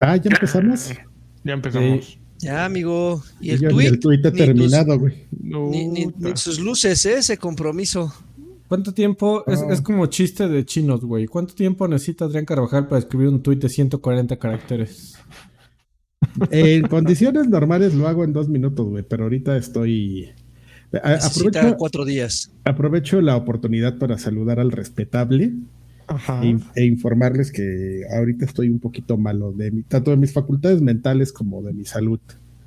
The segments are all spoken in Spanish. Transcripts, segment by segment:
Ah, ya empezamos. Ya empezamos. Ya, amigo. Y Y el ni tweet. el tuit ha terminado, güey. Ni, ni- ni sus luces, ¿eh? ese compromiso. ¿Cuánto tiempo? Es, Ah. es como chiste de chinos, güey. ¿Cuánto tiempo necesita Adrián Carvajal para escribir un tuit de 140 caracteres? En condiciones normales lo hago en dos minutos, güey, pero ahorita estoy. A- Necesita Aprovecho, cuatro días. aprovecho la oportunidad para saludar al respetable Ajá. e, e informarles que ahorita estoy un poquito malo, de mi- tanto de mis facultades mentales como de mi salud.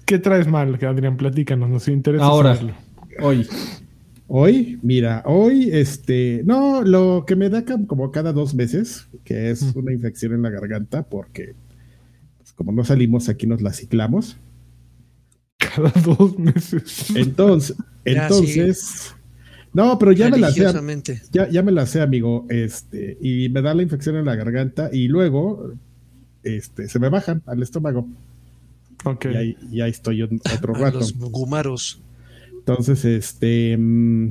¿Qué traes mal, Adrián? Platícanos, nos interesa Ahora. saberlo. Hoy. Hoy, mira, hoy, este, no, lo que me da como cada dos meses, que es una infección en la garganta, porque pues, como no salimos aquí nos la ciclamos. Cada dos meses. Entonces, Ya, entonces, no, pero ya me la sé, ya, ya me la sé, amigo, este, y me da la infección en la garganta y luego, este, se me bajan al estómago Ok. y ahí, y ahí estoy otro A rato. los gumaros. Entonces, este, mm,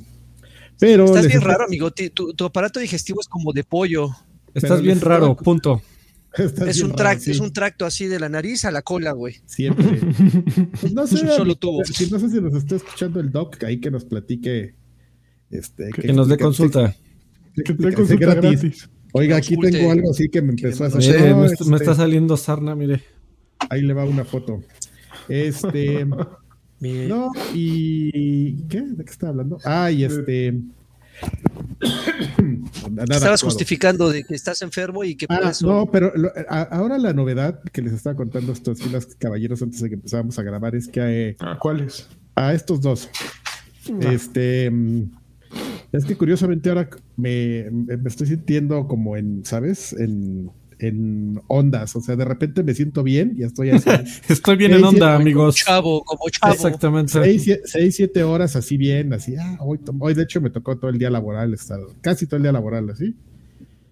pero Estás bien está- raro, amigo. Tu, tu aparato digestivo es como de pollo. Estás Pero bien les raro, punto. estás Es un, raro, sí. es un tracto así de la nariz a la cola, güey. Siempre. No sé, Un solo tubo. si no sé si nos está escuchando el doc, ahí que nos platique. Este, Que nos dé consulta. que Que te explique consulta gratis. gratis. Oiga, Que aquí consulte, tengo algo así que me que empezó a. Mire, No, me, este, me está saliendo sarna, mire. Ahí le va una foto. Este. No, y. ¿Qué? ¿De qué estaba hablando? Ah, y este. Nada Estabas justificando de que estás enfermo y que por Ah, eso. no, pero lo- a- ahora la novedad que les estaba contando a estos filas caballeros antes de que empezáramos a grabar es que eh, Ah, ¿Cuáles? a estos dos. Este. mm, Es que curiosamente ahora me, me estoy sintiendo como en, ¿sabes? En, en ondas. O sea, de repente me siento bien y estoy así. Estoy bien en onda, como amigos. chavo, como chavo. Exactamente. seis, sie- seis, siete horas así bien, así. Ah, hoy, hoy de hecho me tocó todo el día laboral estar, casi todo el día laboral, así.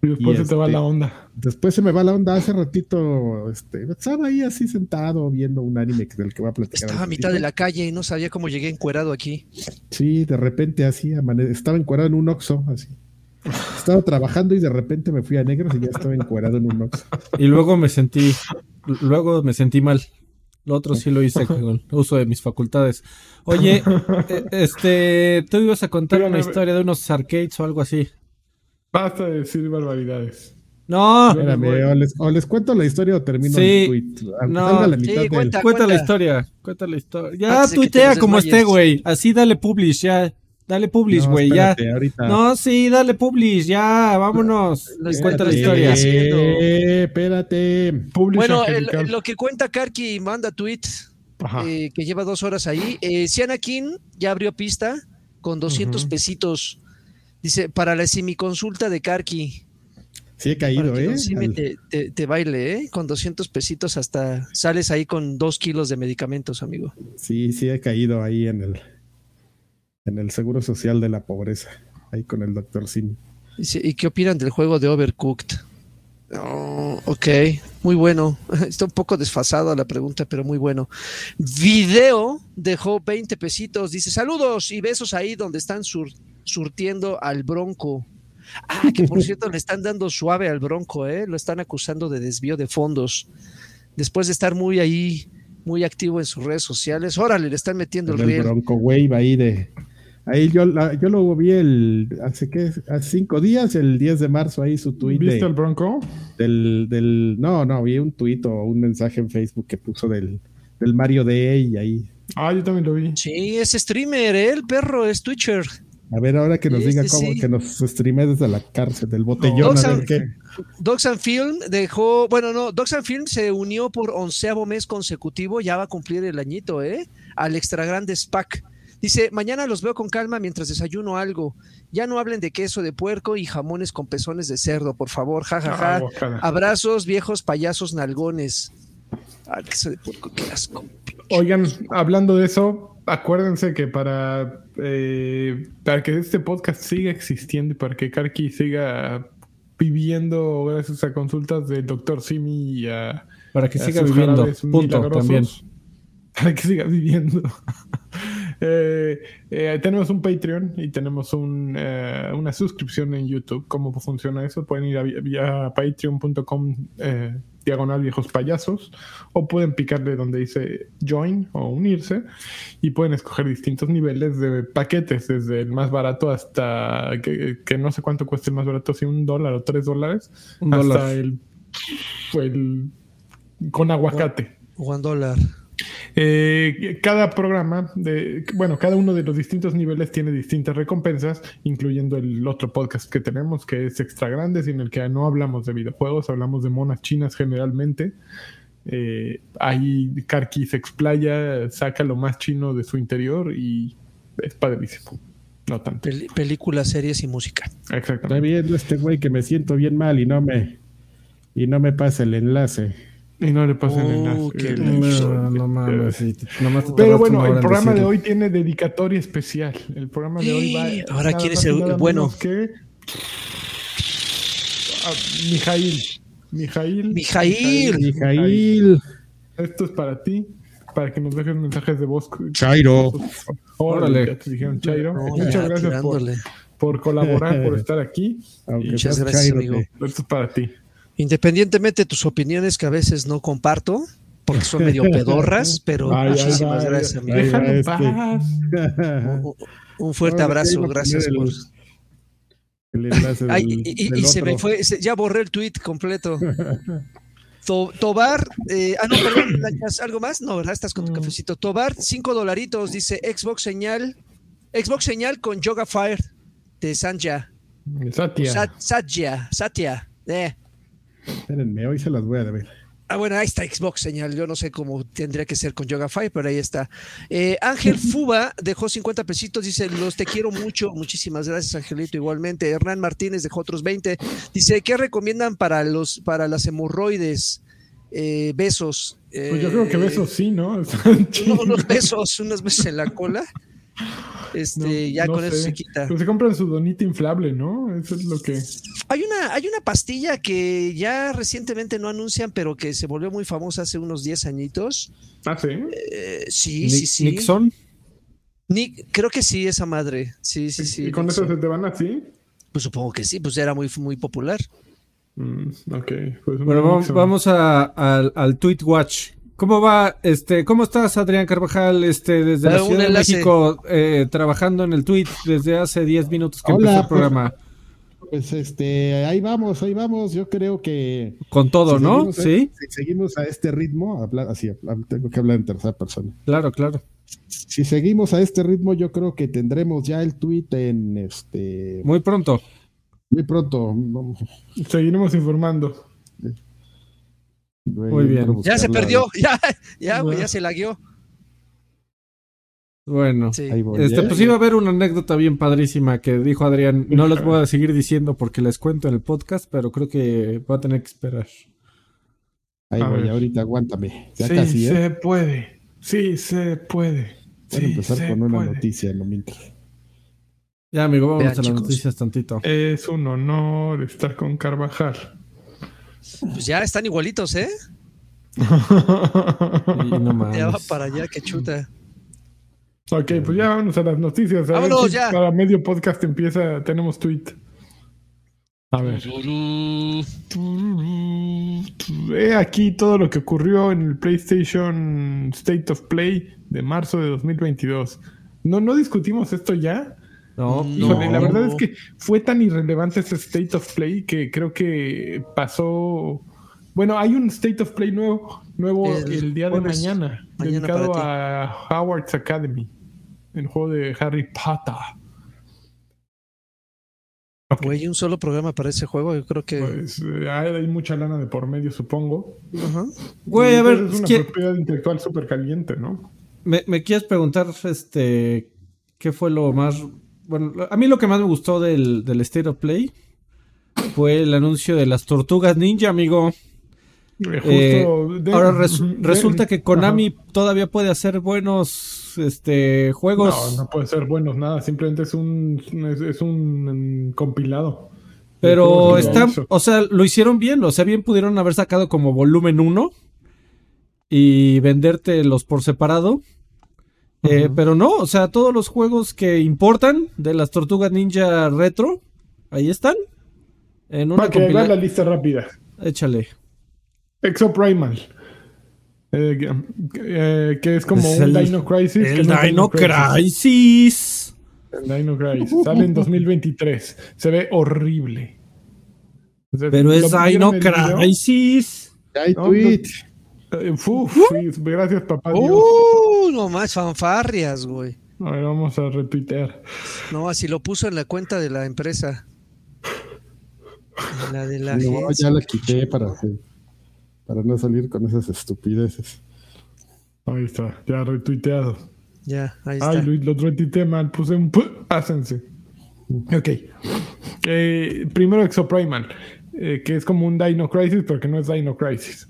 Y después Y se te va este- la onda. Después se me va la onda. Hace ratito, este, estaba ahí así sentado viendo un anime del que voy a platicar. Estaba a mitad de la calle y no sabía cómo llegué encuerado aquí. Sí, de repente así, estaba encuadrado en un oxo, así. Estaba trabajando y de repente me fui a negros y ya estaba encuadrado en un oxo. Y luego me sentí, luego me sentí mal. Lo otro sí lo hice con uso de mis facultades. Oye, eh, este, tú ibas a contar una historia de unos arcades o algo así. Basta de decir barbaridades. No, Espérame, o les, o les cuento la historia o termino Sí. el tweet. Aunque No. salga la Sí, mitad del- cuenta. cuenta la historia, cuenta la historia. Ya Antes tuitea como esté, güey. Así dale publish, ya. Dale publish, No, güey, ya. espérate, ahorita. No, sí, dale publish, ya, vámonos. Y cuenta la historia. Eh, espérate. Publish Bueno, el- lo que cuenta Karki manda tweet eh, que lleva dos horas ahí. Eh, Sianakin ya abrió pista con 200 Ujú. pesitos. Dice, para la semiconsulta de Karki. Sí he Para caído, que ¿eh? Al- te, te- te baile, ¿eh? Con 200 pesitos hasta sales ahí con dos kilos de medicamentos, amigo. Sí, sí he caído ahí en el en el seguro social de la pobreza, ahí con el doctor Sim. Dice, ¿y qué opinan del juego de Overcooked? Oh, ok, muy bueno. Está un poco desfasada la pregunta, pero muy bueno. Video dejó 20 pesitos. Dice, saludos y besos ahí donde están sur- surtiendo al bronco. Ah, que por cierto le están dando suave al bronco, ¿eh? Lo están acusando de desvío de fondos. Después de estar muy ahí, muy activo en sus redes sociales. Órale, le están metiendo el El riel. Bronco Wave ahí de ahí yo la- yo lo vi el hace qué hace cinco días, el 10 de marzo ahí su tweet ¿Viste de- el Bronco? del, del no, no, vi un tuit o un mensaje en Facebook que puso del del Mario Day ahí Ah, yo también lo vi. Sí, es streamer, ¿eh? el perro, es Twitcher. A ver ahora que nos diga cómo sí. que nos streame desde la cárcel del botellón a ver and- qué Dogs and Film dejó, bueno, no, Dogs and Film se unió por onceavo mes consecutivo, ya va a cumplir el añito, ¿eh? Al extra grande SPAC. Dice, mañana los veo con calma mientras desayuno algo. Ya no hablen de queso de puerco y jamones con pezones de cerdo, por favor, jajaja. Ah, guacala. Abrazos, viejos payasos nalgones. Ah, queso de puerco, qué asco. Oigan, hablando de eso, acuérdense que para, eh, para que este podcast siga existiendo y para que Karki siga viviendo gracias a consultas del doctor Simi y a, Para que a siga viviendo, punto, también. Para que siga viviendo. Eh, eh, tenemos un Patreon y tenemos un, eh, una suscripción en YouTube. ¿Cómo funciona eso? Pueden ir a, vía patreon.com eh, diagonal viejos payasos o pueden picarle donde dice join o unirse y pueden escoger distintos niveles de paquetes, desde el más barato hasta que, que no sé cuánto cuesta el más barato, si un dólar o tres dólares, Un hasta dólar. el, el con aguacate. One dólar. Eh, cada programa, de, bueno, cada uno de los distintos niveles tiene distintas recompensas, incluyendo el otro podcast que tenemos, que es Extra Grandes, en el que no hablamos de videojuegos, hablamos de monas chinas generalmente. Eh, ahí Karki se explaya, saca lo más chino de su interior y es padrísimo. No tanto. Películas, series y música. Está Exactamente. viendo este güey que me siento bien mal y no me y no me pasa el enlace. Y no le pasen Oh, enlace. qué Eh, No, no mames. sí, nomás te Pero bueno, el programa de hoy tiene dedicatoria especial. El programa de hoy va. Ahora, ¿quién es el bueno? Que... Ah, Mijail. Mijail. Mijail. Mijail. Esto es para ti. Para que nos dejes mensajes de voz. Chairo. Órale. Dijeron Chairo. Muchas ya, gracias por, por colaborar, por estar aquí. Aunque Muchas gracias, Chairo, amigo. Esto es para ti. Independientemente de tus opiniones que a veces no comparto, porque son medio pedorras, pero Ay, muchísimas ay, gracias, ay, amigo. Déjalo en Este- paz. Un- Un fuerte abrazo, gracias por. el enlace Ay, del- y, y- del y se me fue, se- ya borré el tweet completo. To- Tobar, eh, ah, no, perdón, ¿algo más? No, ¿verdad? Estás con tu cafecito. Tobar, cinco dolaritos, dice Xbox señal, Xbox señal con Yoga Fire de Sanja. Satya. Sat- Satya, Satya. eh. Espérenme, hoy se las voy a deber. Ah, bueno, ahí está Xbox señal. Yo no sé cómo tendría que ser con Yoga Fire, pero ahí está. Eh, Ángel Fuba dejó 50 pesitos. Dice: Los te quiero mucho. Muchísimas gracias, Angelito. Igualmente. Hernán Martínez dejó otros 20. Dice: ¿Qué recomiendan para los para las hemorroides? Eh, besos. Pues yo creo que Eh, besos sí, ¿no? uno- unos besos, unos besos en la cola. Este, No, ya no con eso se quita. Pues se compran su donita inflable, ¿no? Eso es lo que. Hay una, hay una pastilla que ya recientemente no anuncian, pero que se volvió muy famosa hace unos 10 añitos. Ah, sí. Eh, sí, Ni- sí, sí. Nixon. Nick, creo que sí, esa madre. Sí, sí, sí. ¿Y con eso se te van así? Pues supongo que sí, pues era muy, muy popular. Mm, ok. Pues Bueno, vamos, vamos a- al, al Tweet Watch. ¿Cómo va? Este, ¿cómo estás, Adrián Carvajal? Este, desde la un Ciudad de. México, eh, trabajando en el Tweet desde hace 10 minutos que Hola, empezó el programa. Pues este, ahí vamos, ahí vamos. Yo creo que Con todo, si ¿no? seguimos Sí, si seguimos a este ritmo, hablar así, tengo que hablar en tercera persona. claro, claro. Si seguimos a este ritmo, yo creo que tendremos ya el tweet en este Muy pronto. muy pronto. Seguiremos informando. Muy bien. Ya se perdió, ya, ya, güey, ya se lagueó. Bueno. Sí. Este, ¿eh? pues iba a haber una anécdota bien padrísima que dijo Adrián. No les voy a seguir diciendo porque les cuento en el podcast, pero creo que va a tener que esperar. Ahí A voy, ver. ahorita aguántame. Ya sí, casi, ¿eh? se puede. Sí, se puede. Voy a empezar con una puede. noticia, no mientras. Ya, amigo, vamos Vean, a las chicos. noticias tantito. Es un honor estar con Carvajal. Pues ya están igualitos, ¿eh? No Ya va para allá, que chuta. ok, pues ya vámonos a las noticias. A ver Vámonos, si ya. Para medio podcast empieza, tenemos tweet. A ver. He aquí todo lo que ocurrió en el PlayStation State of Play de marzo de 2022. No, no discutimos esto ya. No, Híjole, no. la verdad es que fue tan irrelevante ese State of Play que creo que pasó. Bueno, hay un State of Play nuevo, nuevo el, El día de mañana, Mañana dedicado a Howard's Academy, el juego de Harry Potter. Ok, Güey, un solo programa para ese juego, yo creo que. pues eh, hay, hay mucha lana de por medio, supongo. Ajá. Güey, a ver, pues, es una ¿qué- propiedad intelectual súper caliente, ¿no? ¿me, me quieres preguntar este qué fue lo más bueno, a mí lo que más me gustó del, del State of Play fue el anuncio de las tortugas ninja, amigo. Eh, Eh, justo de- Ahora de- resulta que Konami Ajá. todavía puede hacer buenos este juegos, No, no puede ser buenos, nada. Simplemente es un, es, es un mm, compilado. pero está, o sea, lo hicieron bien, o sea, bien pudieron haber sacado como volumen 1 y vendértelos por separado Eh, pero no, o sea, todos los juegos que importan de las Tortugas Ninja Retro, ahí están. En una Para que la lista rápida. Échale. Exoprimal. Eh, eh, que es como un Dino Crisis. El Dino, Crisis. El Dino Crisis. Sale en 2023. Se ve horrible. Pero es Dino Crisis. Hay tweet. Eh, gracias, papá. Uh, no más fanfarrias, güey. A ver, vamos a retuitear. No, así lo puso en la cuenta de la empresa. la de la no, ya la quité para, para no salir con esas estupideces. Ahí está, ya retuiteado. Ya, ahí está. Ay, Luis, lo retuiteé mal, puse un hácense. Ok. Eh, primero Exoprimal, eh, que es como un Dino Crisis, pero que no es Dino Crisis.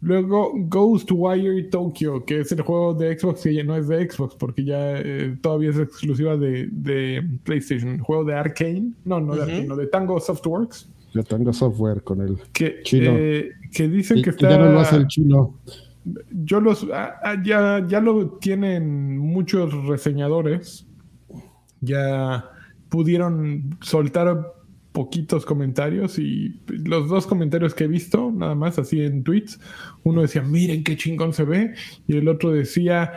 Luego Ghostwire Tokyo, que es el juego de Xbox que ya no es de Xbox, porque ya eh, todavía es exclusiva de, PlayStation. El juego de Arkane, no, no de Arkane, no, de Tango Softworks. De Tango Software con el que, chino. Eh, que dicen que está. ya no lo hace el chino. Yo los. Ah, ah, ya, ya lo tienen muchos reseñadores. Ya pudieron soltar poquitos comentarios y los dos comentarios que he visto, nada más así en tweets, uno decía, miren qué chingón se ve, y el otro decía,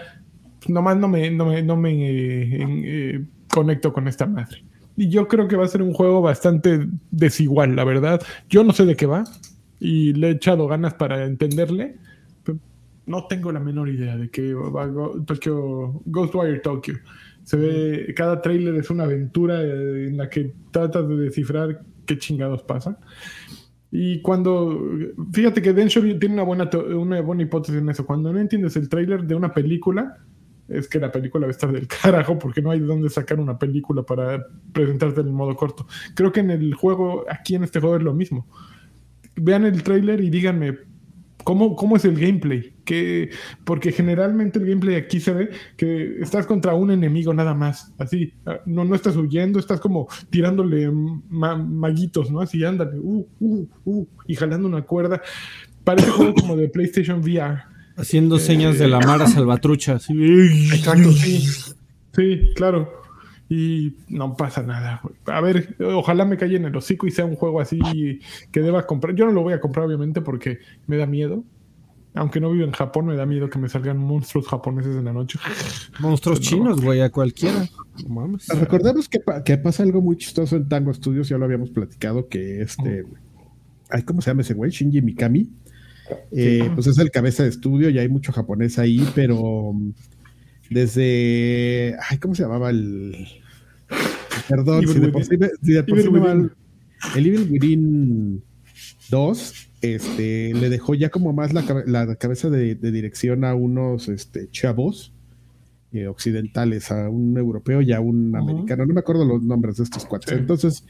nomás no me, no me, no me eh, eh, conecto con esta madre. Y yo creo que va a ser un juego bastante desigual, la verdad. Yo no sé de qué va y le he echado ganas para entenderle. no tengo la menor idea de qué va Tokyo, Ghostwire Tokyo. Se ve, cada trailer es una aventura eh, en la que tratas de descifrar qué chingados pasa. Y cuando, fíjate que Densho tiene una buena, una buena hipótesis en eso. Cuando no entiendes el trailer de una película, es que la película va a estar del carajo porque no hay de dónde sacar una película para presentarte en el modo corto. Creo que en el juego, aquí en este juego es lo mismo. Vean el trailer y díganme, ¿Cómo, ¿Cómo, es el gameplay? Que, porque generalmente el gameplay aquí se ve que estás contra un enemigo nada más. Así, ah, no, no estás huyendo, estás como tirándole maguitos, ¿no? Así, ándale, uh, uh, uh, y jalando una cuerda. Parece juego como de PlayStation VR. Haciendo señas de la eh, Mara Salvatrucha. Exacto, sí. Sí, claro y no pasa nada. A ver, ojalá me calle en el hocico y sea un juego así que deba comprar. Yo no lo voy a comprar, obviamente, porque me da miedo. Aunque no vivo en Japón, me da miedo que me salgan monstruos japoneses en la noche. Monstruos chinos, güey, a cualquiera. Recordemos que, que, pasa algo muy chistoso en Tango Studios, ya lo habíamos platicado, que este... Ay, ¿Cómo se llama ese güey? Shinji Mikami. Eh, pues es el cabeza de estudio y hay mucho japonés ahí, pero desde. Ay, ¿cómo se llamaba el. Perdón, si de por sí, El Evil Within 2 este, le dejó ya como más la, la cabeza de, dirección a unos este, chavos eh, occidentales, a un europeo y a un americano. No me acuerdo los nombres de estos cuatro. Entonces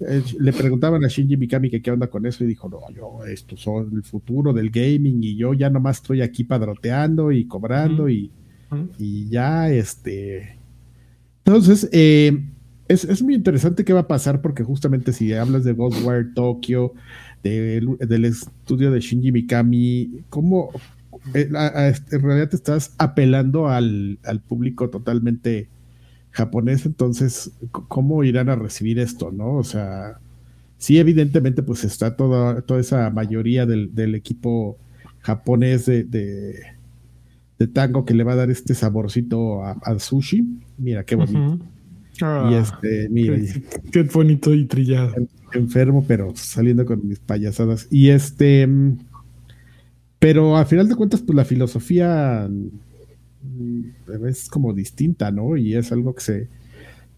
eh, le preguntaban a Shinji Mikami que qué onda con eso y dijo, no, yo, esto son el futuro del gaming y yo ya nomás estoy aquí padroteando y cobrando y y ya, este. Entonces, eh, es, muy interesante qué va a pasar porque justamente si hablas de Ghostwire Tokyo, del estudio de Shinji Mikami, ¿cómo eh, en realidad te estás apelando al, público totalmente japonés? Entonces, ¿cómo irán a recibir esto, no? O sea, sí, evidentemente, pues está toda, toda esa mayoría del, equipo japonés de de tango que le va a dar este saborcito al sushi. Mira qué bonito. Ah, y este, mira. Qué, bonito y trillado. Enfermo, pero saliendo con mis payasadas. Y este. Pero a final de cuentas, pues la filosofía mm, es como distinta, ¿no? Y es algo que se,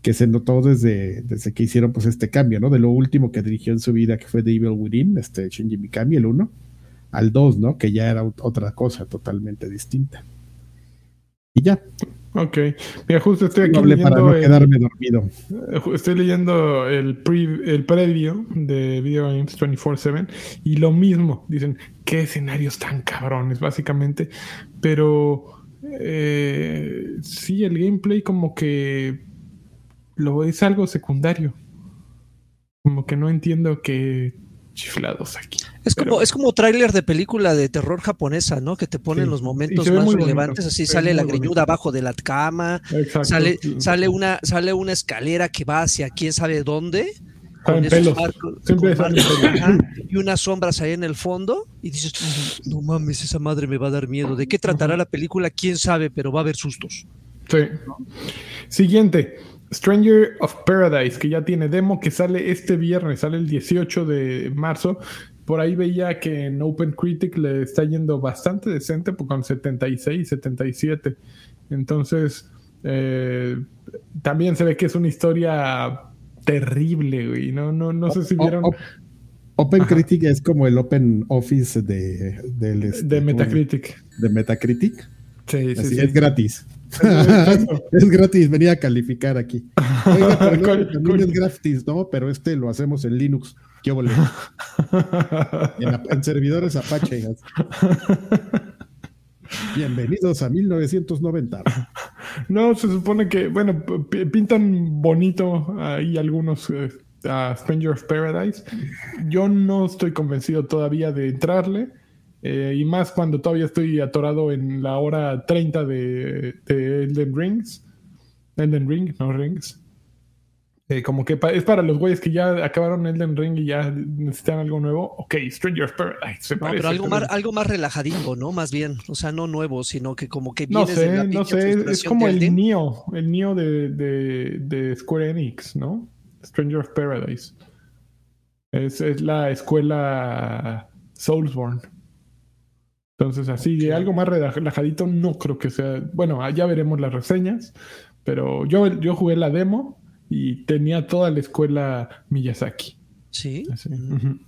que se notó desde, desde que hicieron pues este cambio, ¿no? De lo último que dirigió en su vida, que fue The Evil Within, este Shinji Mikami, el 1, al 2, ¿no? Que ya era otra cosa totalmente distinta. Y ya. Ok. Mira, justo estoy aquí leyendo. Para no quedarme dormido. Eh, estoy leyendo el, el previo de Video Games 24-7 y lo mismo. Dicen, qué escenarios tan cabrones, básicamente. Pero eh, sí, el gameplay como que lo es algo secundario. Como que no entiendo qué chiflados aquí. Es como, es como tráiler de película de terror japonesa, ¿no? Que te ponen Sí. los momentos más relevantes. bonito. Así sale la greñuda bonito. abajo de la cama, Exacto. sale, sale una, sale una escalera que va hacia quién sabe dónde. Salen esos Siempre con ajá, y unas sombras ahí en el fondo. Y dices, no mames, esa madre me va a dar miedo. ¿De qué tratará la película? Quién sabe, pero va a haber sustos. Sí. Siguiente. Stranger of Paradise, que ya tiene demo, que sale este viernes, sale el 18 de marzo. Por ahí veía que en Open Critic le está yendo bastante decente, con 76, 77. Entonces, eh, también se ve que es una historia terrible, güey. No, no, no sé si vieron o- Open Ajá. Critic es como el Open Office de, del, este, de ¿cómo? Metacritic. de Metacritic. Sí, sí, Así sí. es gratis. Es gratis, venía a calificar aquí. Oiga, pero Coño, también es gratis, ¿no? Pero este lo hacemos en Linux. ¿Qué? En, en servidores Apache. Bienvenidos a 1990. No, se supone que, bueno, pintan bonito ahí algunos eh, a Stranger of Paradise. Yo no estoy convencido todavía de entrarle. eh, y más cuando todavía estoy atorado en la hora 30 de, de Elden Rings. Elden Ring, no Rings. Eh, como que pa- es para los güeyes que ya acabaron Elden Ring y ya necesitan algo nuevo. Ok, Stranger of Paradise. se No, parece, pero algo más, algo más relajadito, ¿no? Más bien. O sea, no nuevo, sino que como que No vienes de la sé, no pinche sé, es como el. Neo, el Neo de, de, de Square Enix, ¿no? Stranger of Paradise. Es, es la escuela Soulsborne. Entonces, así, algo más relajadito, no creo que sea. Bueno, ah, ya veremos las reseñas, pero yo, yo jugué la demo y tenía toda la escuela Miyazaki. Sí. Así. Ujú.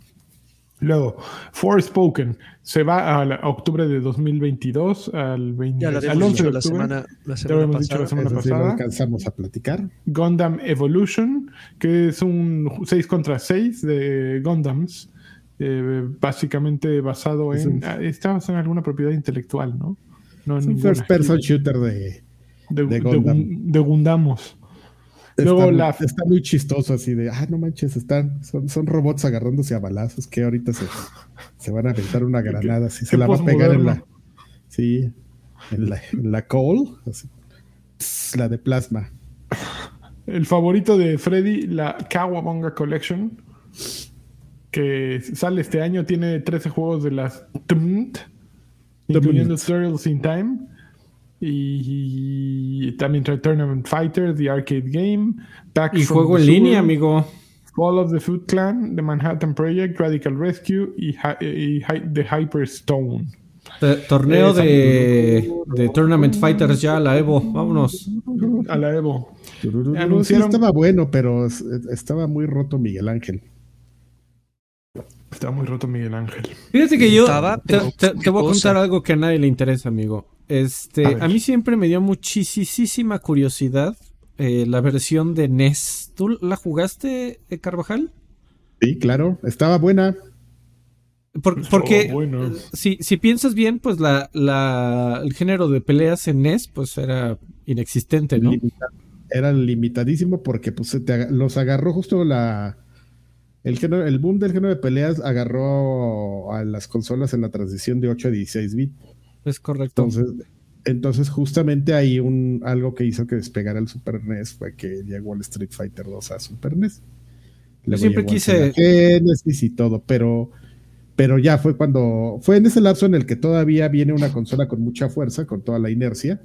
Luego, Forspoken se va a, la- a octubre de 2022 al, 20 Ya lo al habíamos 11 de dicho la octubre. semana, la Ya semana habíamos dicho la pasada. semana Eso sí lo pasada. alcanzamos a platicar. Gundam Evolution, que es un 6 contra 6 de Gundams, eh, básicamente basado Es en... un- ah, Está basado en alguna propiedad intelectual, ¿no? No Es un ninguna. first person shooter de. de, de de Gundam. Gun- de Gundamos. Luego la- está muy chistoso así de, ah, no manches, están, son, son robots agarrándose a balazos que ahorita se, se van a aventar una granada, así se la va a pegar en la, sí, en la, en la Cole, así, Pss, la de plasma. El favorito de Freddy, la Kawabonga Collection, que sale este año, tiene 13 juegos de las TMNT, incluyendo Turtles in Time. Y, también trae Tournament Fighter, The Arcade Game, Back Y from juego the en línea, amigo. Fall of the Food Clan, The Manhattan Project, Radical Rescue y, y Hi- The Hyperstone. Torneo de, de Tournament Fighters ya, la Evo. Vámonos. A la Evo. Tururú, sí, Anunciaron- estaba bueno, pero es- estaba muy roto Miguel Ángel. Está muy roto Miguel Ángel. Fíjate que yo Estaba, te, voy a contar algo que a nadie le interesa, amigo. Este, A a, mí siempre me dio muchísima curiosidad eh, la versión de NES. ¿Tú la jugaste, eh, Carvajal? Sí, claro, estaba buena. Por- porque bueno. si, si piensas bien, pues la, la- el género de peleas en NES pues era inexistente, ¿no? Era limitadísimo porque pues, se te los agarró justo la. El, género- el boom del género de peleas agarró a las consolas en la transición de 8 a 16 bits. Es correcto. Entonces, entonces justamente ahí un, algo que hizo que despegara el Super NES fue que llegó el Street Fighter 2 a Super NES. Luego siempre quise- Genesis y todo, pero, pero ya fue cuando, fue en ese lapso en el que todavía viene una consola con mucha fuerza, con toda la inercia,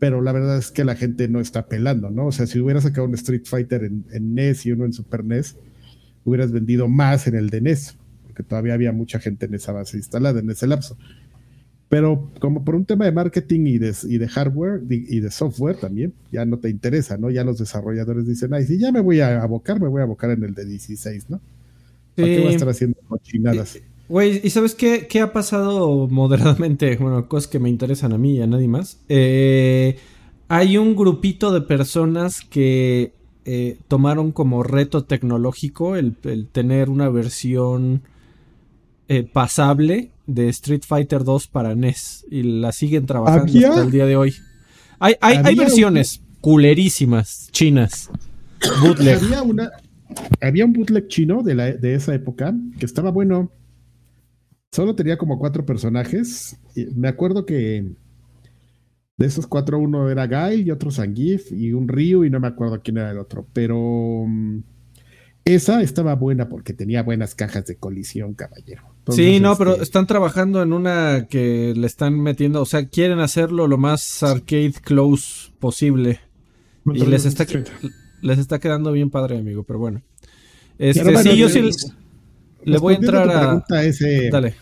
pero la verdad es que la gente no está pelando, ¿no? O sea, si hubieras sacado un Street Fighter en, en NES y uno en Super NES, hubieras vendido más en el de NES, porque todavía había mucha gente en esa base instalada en ese lapso. Pero como por un tema de marketing y de, y de hardware y y de software también, ya no te interesa, ¿no? Ya los desarrolladores dicen, ay, si ya me voy a abocar, me voy a abocar en el de 16, ¿no? ¿Para qué voy a estar haciendo cochinadas? Güey, ¿y sabes qué, qué ha pasado moderadamente? Bueno, cosas que me interesan a mí y a nadie más. Eh, hay un grupito de personas que eh, tomaron como reto tecnológico el, el tener una versión eh, pasable de Street Fighter 2 para NES y la siguen trabajando ¿Había? hasta el día de hoy. Hay, hay, versiones culerísimas, chinas, bootleg. Había una, había un bootleg chino de, la, de esa época que estaba bueno. Solo tenía como cuatro personajes. Y me acuerdo que de esos cuatro, uno era Guy y otro Zangief y un Ryu y no me acuerdo quién era el otro. Pero mm, esa estaba buena porque tenía buenas cajas de colisión, caballero. Entonces, sí, no, este, pero están trabajando en una que le están metiendo, o sea, quieren hacerlo lo más arcade close posible. Y les está, les está quedando bien padre, amigo, pero bueno. Este, Pero bueno, sí, yo le- sí le voy a entrar a... ese, Dale.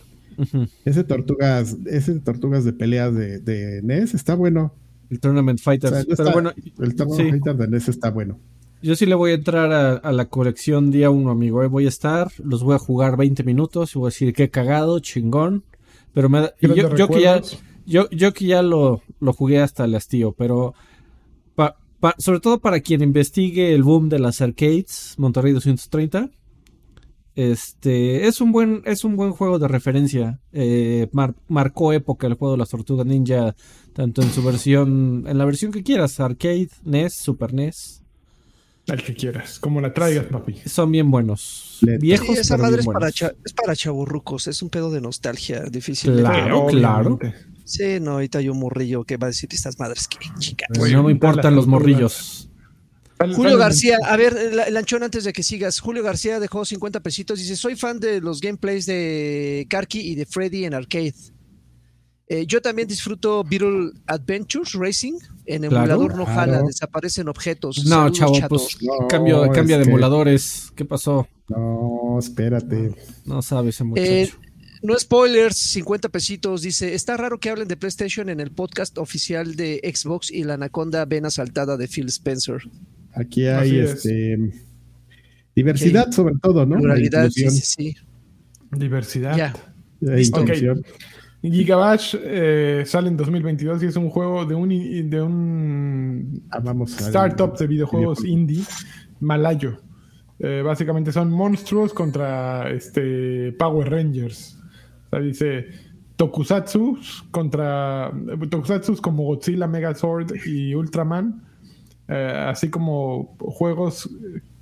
Ese tortugas, ese tortugas de peleas de, de NES está bueno. El Tournament O Fighters. sea, no pero está- bueno, el Tournament sí. Fighter de NES está bueno. Yo sí le voy a entrar a, a la colección día uno, amigo. eh. Voy a estar, los voy a jugar 20 minutos y voy a decir qué cagado, chingón. Pero me da- yo, yo que ya, yo, yo que ya lo, lo jugué hasta el hastío, pero pa- pa- sobre todo para quien investigue el boom de las arcades, Monterrey 230. Este es un buen, es un buen juego de referencia. Eh, mar- marcó época el juego de las Tortugas Ninja, tanto en su versión, en la versión que quieras, arcade, NES, Super NES. Al que quieras, como la traigas, papi. Son bien buenos. Neta. Viejos, Sí, esa pero madre bien es para, es para chaburrucos, es un pedo de nostalgia difícil. de- Claro, Obviamente. Sí, no, ahorita hay un morrillo que va a decir estas madres que chica. Pues no me importan los morrillos. Julio García, a ver, el, el anchón antes de que sigas. Julio García dejó 50 pesitos. Dice: Soy fan de los gameplays de Karki y de Freddy en arcade. Eh, yo también disfruto Beetle Adventures Racing. En Claro. emulador no jala, Claro. desaparecen objetos. No, Saludos, chavo, pues No, cambio, cambia de que- emuladores. ¿Qué pasó? No, espérate. No sabe ese muchacho. Eh, no spoilers, 50 pesitos. Dice: Está raro que hablen de PlayStation en el podcast oficial de Xbox y la anaconda ven asaltada de Phil Spencer. Aquí hay es. este diversidad sobre todo, ¿no? Pluralidad, sí, inclusión. sí, sí. Diversidad. Ya. Inclusión. Gigabash eh, sale en 2022 y es un juego de un, de un Ah, vamos startup de videojuegos videojuego. indie malayo. Eh, básicamente son monstruos contra este Power Rangers. O sea, dice Tokusatsu contra Tokusatsu como Godzilla, Megazord y Ultraman. Eh, así como juegos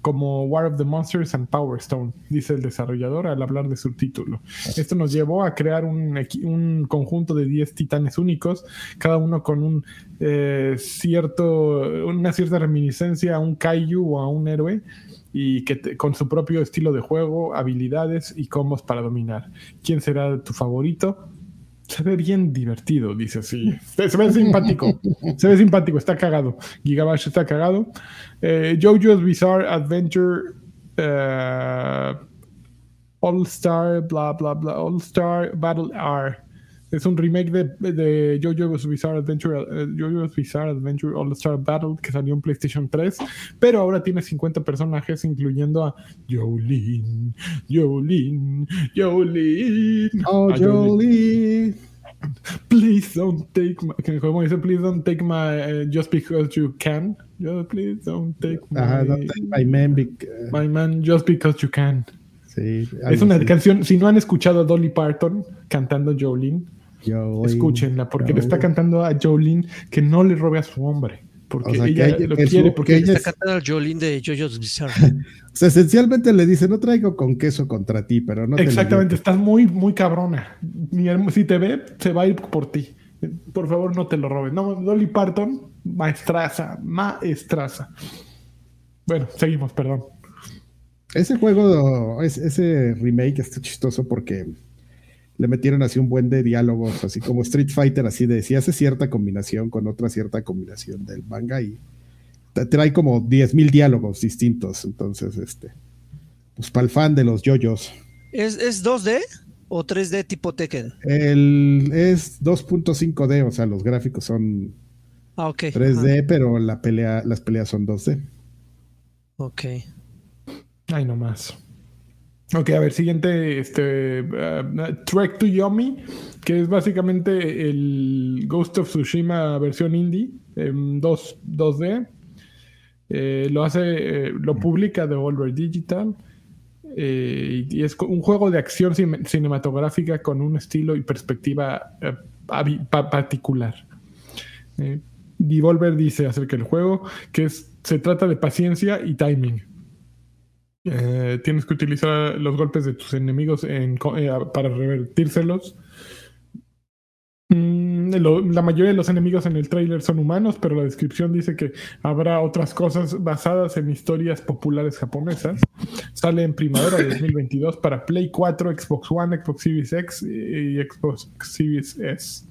como War of the Monsters and Power Stone, dice el desarrollador al hablar de su título. Esto nos llevó a crear un, conjunto de 10 titanes únicos, cada uno con un eh, cierto, una cierta reminiscencia a un kaiju o a un héroe y que con su propio estilo de juego, habilidades y combos para dominar. ¿Quién será tu favorito? Se ve bien divertido, dice así. Se, ve simpático. Se ve simpático, está cagado. Gigabash está cagado. Eh, JoJo's Bizarre Adventure eh, All Star, bla, bla, bla. All Star Battle R. Es un remake de, de JoJo's Bizarre Adventure, eh, JoJo's Bizarre Adventure All Star Battle que salió en PlayStation 3, pero ahora tiene 50 personajes, incluyendo a Jolene, Jolene, Jolene. Oh, a Jolene. Please don't take my. Como dice, please don't take my. eh, just because you can. Just please don't take my. Ajá, no take my man, bec- eh, my man, just because you can. sí, Es una así. canción. Si no han escuchado a Dolly Parton cantando Jolene, Escúchenla, porque le está cantando a Jolene que no le robe a su hombre. Porque O sea, que ella ella- lo que quiere, que porque ella Está cantando el Jolín de JoJo's Bizarre. O sea, esencialmente le dice, no traigo con queso contra ti, pero no te Exactamente, estás muy, muy cabrona. Si te ve, se va a ir por ti. Por favor, no te lo robes. No, Dolly Parton, maestraza, maestraza. Bueno, seguimos, perdón. Ese juego, es- ese remake está chistoso porque le metieron así un buen de diálogos, así como Street Fighter, así de si hace cierta combinación con otra cierta combinación del manga y trae como 10.000 diálogos distintos. Entonces, este, pues para el fan de los yoyos. ¿Es, ¿Es 2D o 3D tipo Tekken? El es 2.5D, o sea, los gráficos son Ah, ok. 3D, pero la pelea, las peleas son 2D. Ajá. Ok. Ay, no más. Ok, a ver, siguiente, este, uh, to Yomi, que es básicamente el Ghost of Tsushima versión indie, en 2, 2D. Eh, lo hace, eh, lo publica Devolver Digital. y es un juego de acción cine- cinematográfica con un estilo y perspectiva particular. Devolver dice acerca del juego que es, se trata de paciencia y timing. Eh, tienes que utilizar los golpes de tus enemigos en eh, para revertírselos. Mm, lo- la mayoría de los enemigos en el trailer son humanos, pero la descripción dice que habrá otras cosas basadas en historias populares japonesas. Sale en primavera de 2022 para Play 4, Xbox One, Xbox Series X y Xbox Series S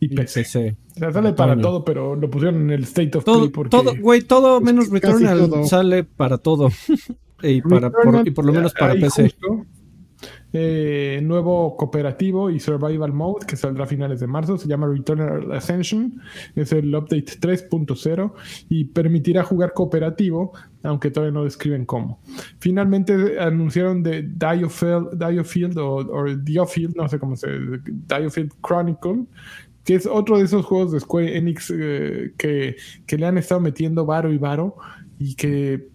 y PC. PC. O sea, sale para Otoño. todo, pero lo pusieron en el State of Play porque todo, güey, todo Es menos Returnal todo. sale para todo. y, para, por- y por lo menos para PC. justo, eh, nuevo cooperativo y survival mode que saldrá a finales de marzo. Se llama Returnal Ascension. Es el update 3.0 y permitirá jugar cooperativo, aunque todavía no describen cómo. Finalmente anunciaron de Diofield, Diofield o, o Diofield, no sé cómo se Diofield Chronicle. Que es otro de esos juegos de Square Enix eh, que, que le han estado metiendo varo y varo y que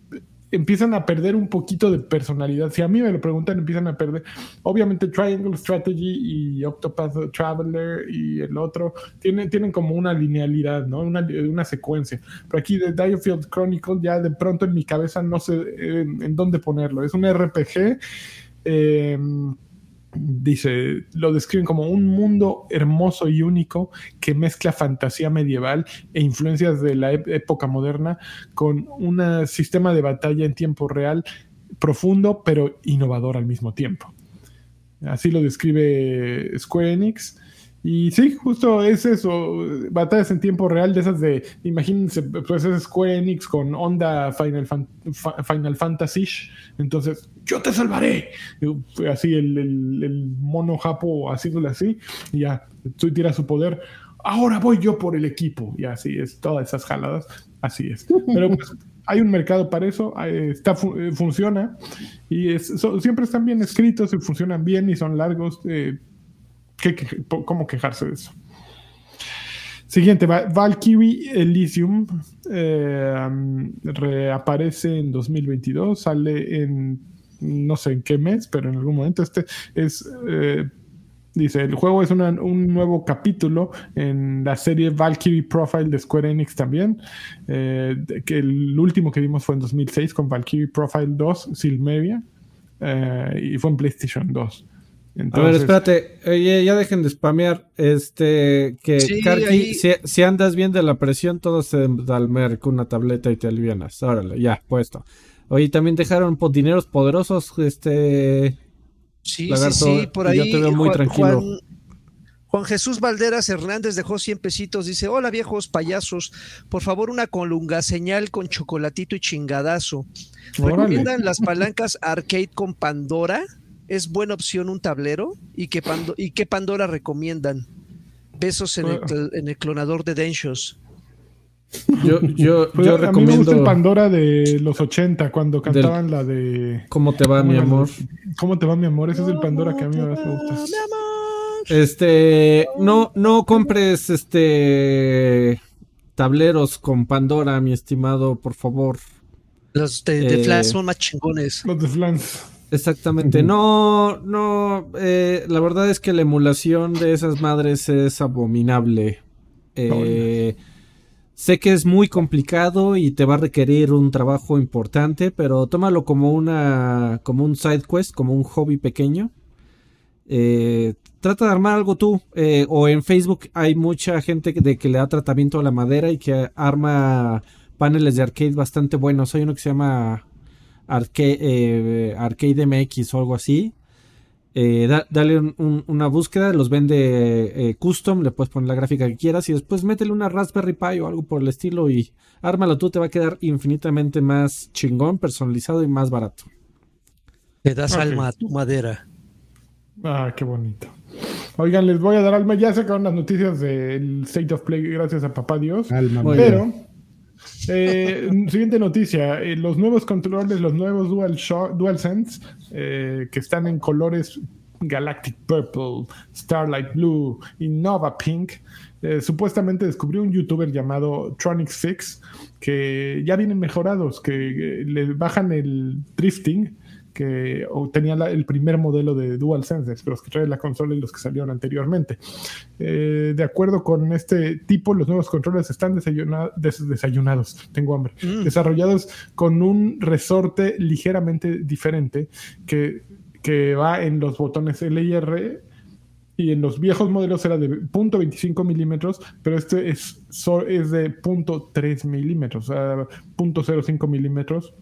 empiezan a perder un poquito de personalidad. Si a mí me lo preguntan, empiezan a perder. Obviamente, Triangle Strategy y Octopath Traveler y el otro tienen, tienen como una linealidad, ¿no? Una, una secuencia. Pero aquí de Diofield Chronicle, ya de pronto en mi cabeza no sé en, en dónde ponerlo. Es un RPG. eh, dice, lo describen como un mundo hermoso y único que mezcla fantasía medieval e influencias de la ép- época moderna con un sistema de batalla en tiempo real profundo pero innovador al mismo tiempo. Así lo describe Square Enix. Y sí, justo es eso, batallas en tiempo real de esas de, imagínense, pues es Square Enix con onda Final, Fan- Fa- Final Fantasy, entonces, yo te salvaré. Y Así el, el- el mono japo haciéndole así, y ya, tú tiras su poder, ahora voy yo por el equipo, y así es, todas esas jaladas, así es. Pero pues, hay un mercado para eso, eh, está, eh, funciona, y es- so- siempre están bien escritos y funcionan bien y son largos. eh, ¿qué que- po- ¿Cómo quejarse de eso? Siguiente, Va- Valkyrie Elysium eh, reaparece en 2022, sale en no sé en qué mes, pero en algún momento este es... eh, Dice, el juego es un nuevo capítulo en la serie Valkyrie Profile de Square Enix también. eh, que el último que vimos fue en 2006 con Valkyrie Profile 2, Silmeria, eh, y fue en PlayStation 2. A ver, Entonces, espérate, oye, ya dejen de spamear, este, que Sí, Karki, ahí- si, si andas bien de la presión, todo se da al mer con una tableta y te alivianas, órale, ya, puesto. Oye, también dejaron po- dineros poderosos, este, Sí, Lagarto, sí, sí, por y yo ahí. te veo muy Juan- tranquilo. Juan, Juan Jesús Valderas Hernández dejó 100 pesitos. Dice: Hola viejos payasos, por favor, una colunga señal con chocolatito y chingadazo. órale. ¿Recomiendan las palancas arcade con Pandora? ¿Es buena opción un tablero? ¿Y qué, Pando- y qué Pandora recomiendan? Besos en el, cl- en el clonador de Denshos. yo, yo, Pues, yo a mí me gusta el recomiendo Pandora de los 80, cuando cantaban la de... ¿Cómo te va, ¿cómo mi amor? ¿Cómo te va, mi amor? Ese es el Pandora que a mí más me gusta. Mi amor. Este, no, no compres, este, tableros con Pandora, mi estimado, por favor. Los de, de Eh, Flash son más chingones. Los de Flans. Exactamente, no, no, eh, la verdad es que la emulación de esas madres es abominable. Eh, sé que es muy complicado y te va a requerir un trabajo importante, pero tómalo como una, como un side quest, como un hobby pequeño. Eh, trata de armar algo tú, eh, o en Facebook hay mucha gente que- de que le da tratamiento a la madera y que arma paneles de arcade bastante buenos. Hay uno que se llama Arcade, eh, Arcade MX o algo así. Eh, da- dale un- un- una búsqueda, los vende eh, custom, le puedes poner la gráfica que quieras y después métele una Raspberry Pi o algo por el estilo y ármalo tú, te va a quedar infinitamente más chingón, personalizado y más barato. Le das alma a tu madera. Ah, qué bonito. Oigan, les voy a dar alma. Ya se acabaron las noticias del State of Play, gracias a papá Dios. Alma mía. Eh, siguiente noticia: eh, los nuevos controles, los nuevos Dual DualSense, eh, que están en colores Galactic Purple, Starlight Blue y Nova Pink. supuestamente descubrió un youtuber llamado Tronics Fix que ya vienen mejorados, que le bajan el drifting que tenía el primer modelo de DualSense, los que trae la consola y los que salieron anteriormente. Eh, de acuerdo con este tipo, los nuevos controles están desayunados, tengo hambre, mm. desarrollados con un resorte ligeramente diferente que, que va en los botones L y R y en los viejos modelos era de .25 milímetros, pero este es, es de .3 milímetros, o sea, .05 milímetros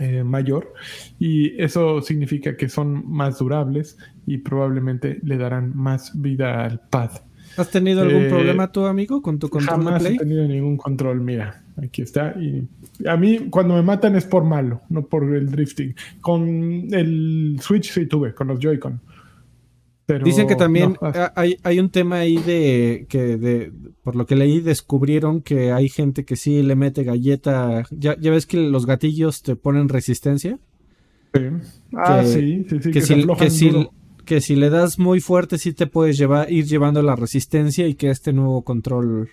eh, mayor. Y eso significa que son más durables y probablemente le darán más vida al pad. ¿Has tenido algún eh, problema tú, amigo, con tu control jamás Play? he tenido ningún control, mira, aquí está. Y a mí cuando me matan es por malo, no por el drifting. Con el Switch sí tuve, con los Joy-Con. Dicen que también hay, un tema ahí de que de, por lo que leí descubrieron que hay gente que sí le mete galleta. Ya, ves que los gatillos te ponen resistencia. Sí. Ah, sí, sí, sí. Que, si, que, si, le das muy fuerte sí te puedes llevar, ir llevando la resistencia y que este nuevo control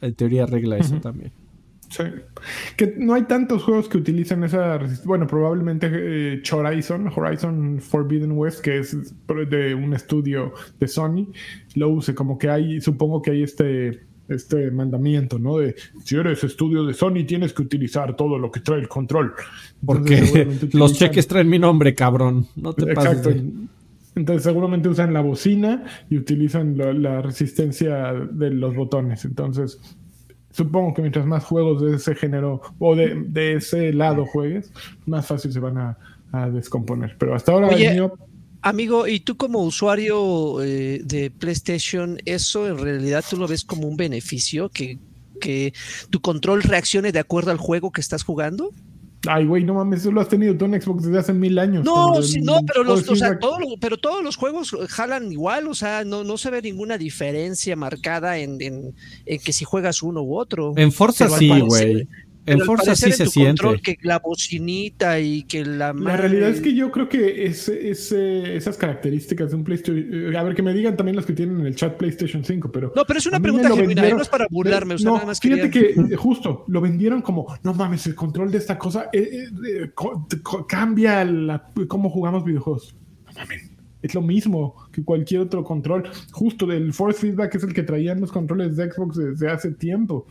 en teoría arregla eso también. Sí. Que no hay tantos juegos que utilizan esa Bueno, probablemente eh, Horizon, Horizon Forbidden West, que es de un estudio de Sony, lo use. Como que hay, supongo que hay este, este mandamiento, ¿no? De si eres estudio de Sony, tienes que utilizar todo lo que trae el control. Porque los cheques traen mi nombre, cabrón. No te Exacto. Entonces seguramente usan la bocina y utilizan la resistencia de los botones. Entonces supongo que mientras más juegos de ese género o de, ese lado juegues, más fácil se van a, descomponer. Pero hasta ahora Amigo, ¿y tú como usuario eh, de PlayStation, eso en realidad tú lo ves como un beneficio? ¿Que, ¿Que tu control reaccione de acuerdo al juego que estás jugando? Ay, güey, no mames, eso lo has tenido tú en Xbox desde hace mil años. No, sí, no, pero los, o sea, todos, pero todos los juegos jalan igual, o sea, no, no se ve ninguna diferencia marcada en, en, que si juegas uno u otro. En Forza sí, güey. En Forza sí se siente. que la bocinita y que la. La realidad es que yo creo que es, esas características de un PlayStation. A ver, que me digan también los que tienen en el chat PlayStation 5, pero. No, pero es una pregunta genuina, no es para burlarme. O sea, nada más fíjate que eh, justo lo vendieron como: no mames, el control de esta cosa eh, eh, cambia la, cómo jugamos videojuegos. No mames. Es lo mismo que cualquier otro control. Justo del Force Feedback es el que traían los controles de Xbox desde hace tiempo.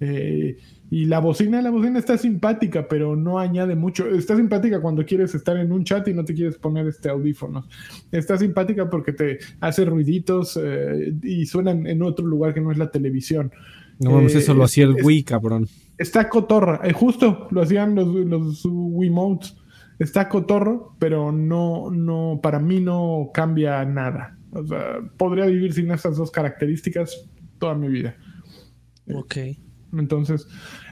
Eh, y la bocina, la bocina está simpática, pero no añade mucho. Está simpática cuando quieres estar en un chat y no te quieres poner este audífonos. Está simpática porque te hace ruiditos eh, y suenan en otro lugar que no es la televisión. No vamos, eso lo eh, hacía el Wii, cabrón. Está cotorra, eh, justo lo hacían los, los Wiimotes. Está cotorro, pero no, no, para mí no cambia nada. O sea, podría vivir sin esas dos características toda mi vida. Ok. Entonces,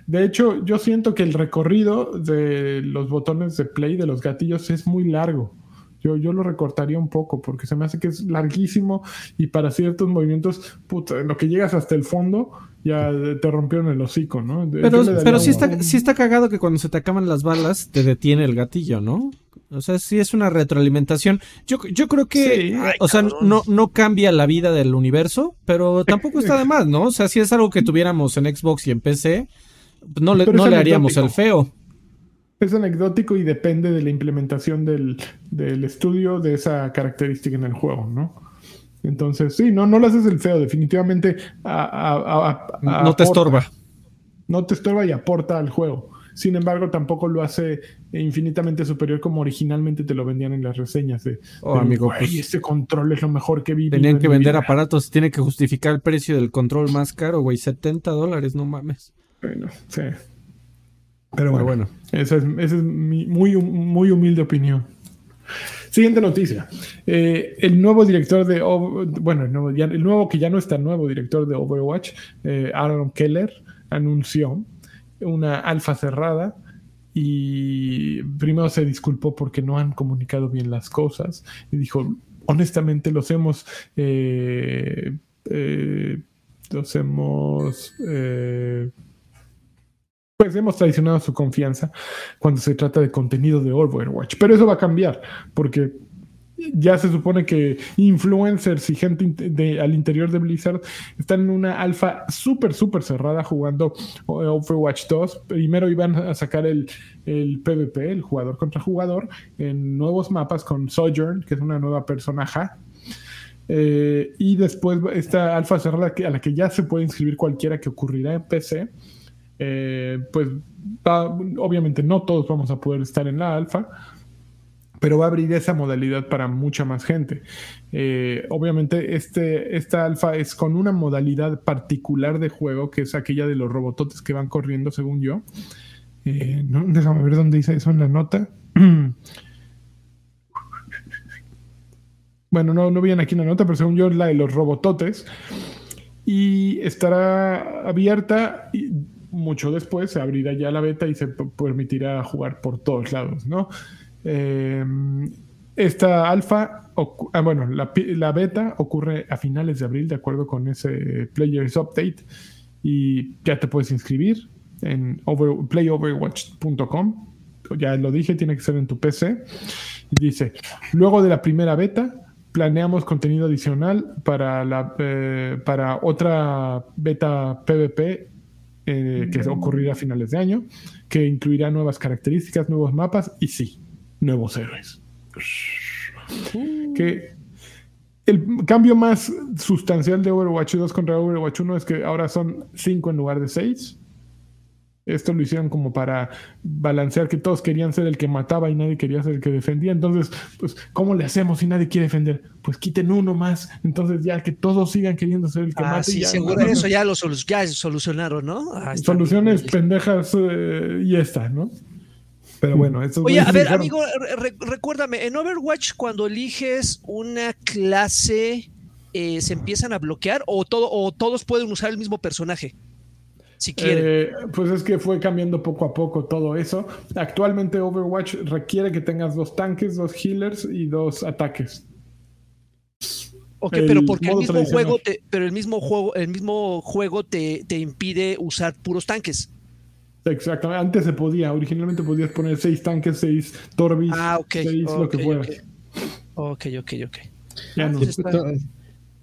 de hecho, yo siento que el recorrido de los botones de play, de los gatillos, es muy largo. Yo, yo lo recortaría un poco porque se me hace que es larguísimo y para ciertos movimientos, puta, en lo que llegas hasta el fondo, ya te rompieron el hocico, ¿no? Pero, pero sí, está, sí está cagado que cuando se te acaban las balas, te detiene el gatillo, ¿no? O sea, sí es una retroalimentación. Yo, yo creo que, o sea, no, no cambia la vida del universo, pero tampoco está de más, ¿no? O sea, si es algo que tuviéramos en Xbox y en PC, no le, no le haríamos el feo. Es anecdótico y depende de la implementación del, del estudio de esa característica en el juego, ¿no? Entonces, sí, no, no lo haces el feo, definitivamente. no te estorba. No te estorba y aporta al juego. Sin embargo, tampoco lo hace infinitamente superior como originalmente te lo vendían en las reseñas. De, oh, amigo, pues, este control es lo mejor que vi. Tenían que vender aparatos, tiene que justificar el precio del control más caro, güey. 70 dólares, no mames. Bueno, sí. Pero bueno, esa es, mi muy, muy humilde opinión. Siguiente noticia. Eh, el nuevo director de. Bueno, el nuevo, el nuevo, que ya no está nuevo director de Overwatch, eh, Aaron Keller, anunció una alfa cerrada y primero se disculpó porque no han comunicado bien las cosas y dijo, honestamente los hemos... Eh, los hemos pues hemos traicionado su confianza cuando se trata de contenido de Overwatch. Pero eso va a cambiar, porque ya se supone que influencers y gente al interior de Blizzard están en una alfa súper, súper cerrada jugando Overwatch 2. Primero iban a sacar el, el PvP, el jugador contra jugador, en nuevos mapas con Sojourn, que es una nueva personaje. Eh, y después esta alfa cerrada a la que ya se puede inscribir cualquiera que ocurrirá en PC. Eh, pues obviamente no todos vamos a poder estar en la alfa, pero va a abrir esa modalidad para mucha más gente. Eh, obviamente, este, esta alfa es con una modalidad particular de juego, que es aquella de los robototes que van corriendo, según yo. Eh, déjame ver dónde dice eso en la nota. bueno, no, no viene aquí en la nota, pero según yo es la de los robototes. Y estará abierta y mucho después se abrirá ya la beta y se permitirá jugar por todos lados, ¿no? Eh, esta alfa, ah, bueno, la, beta ocurre a finales de abril, de acuerdo con ese Players Update, y ya te puedes inscribir en playoverwatch.com. Ya lo dije, tiene que ser en tu PC. dice: Luego de la primera beta, planeamos contenido adicional para, la, eh, para otra beta PvP eh, que ocurrirá a finales de año, que incluirá nuevas características, nuevos mapas y sí, nuevos héroes. Que el cambio más sustancial de Overwatch 2 contra Overwatch 1 es que ahora son 5 en lugar de 6. Esto lo hicieron como para balancear que todos querían ser el que mataba y nadie quería ser el que defendía. Entonces, pues, ¿cómo le hacemos si nadie quiere defender? Pues quiten uno más. Entonces, ya que todos sigan queriendo ser el que ah, mate. Sí, seguro eso ya lo solucionaron, ¿no? Ah, Soluciones pendejas eh, y esta, ¿no? Pero bueno, eso Oye, a ver, amigo, recuérdame, en Overwatch cuando eliges una clase, eh, ¿se empiezan a bloquear o, todo, o todos pueden usar el mismo personaje? Si quieren. Eh, pues es que fue cambiando poco a poco todo eso. Actualmente Overwatch requiere que tengas dos tanques, dos healers y dos ataques. Ok, pero porque el mismo juego, te, pero el mismo juego, el mismo juego te, te impide usar puros tanques. Exactamente, antes se podía, originalmente podías poner seis tanques, seis Torbis, ah, seis lo que fuera. Ok, ok, ok. Ya no.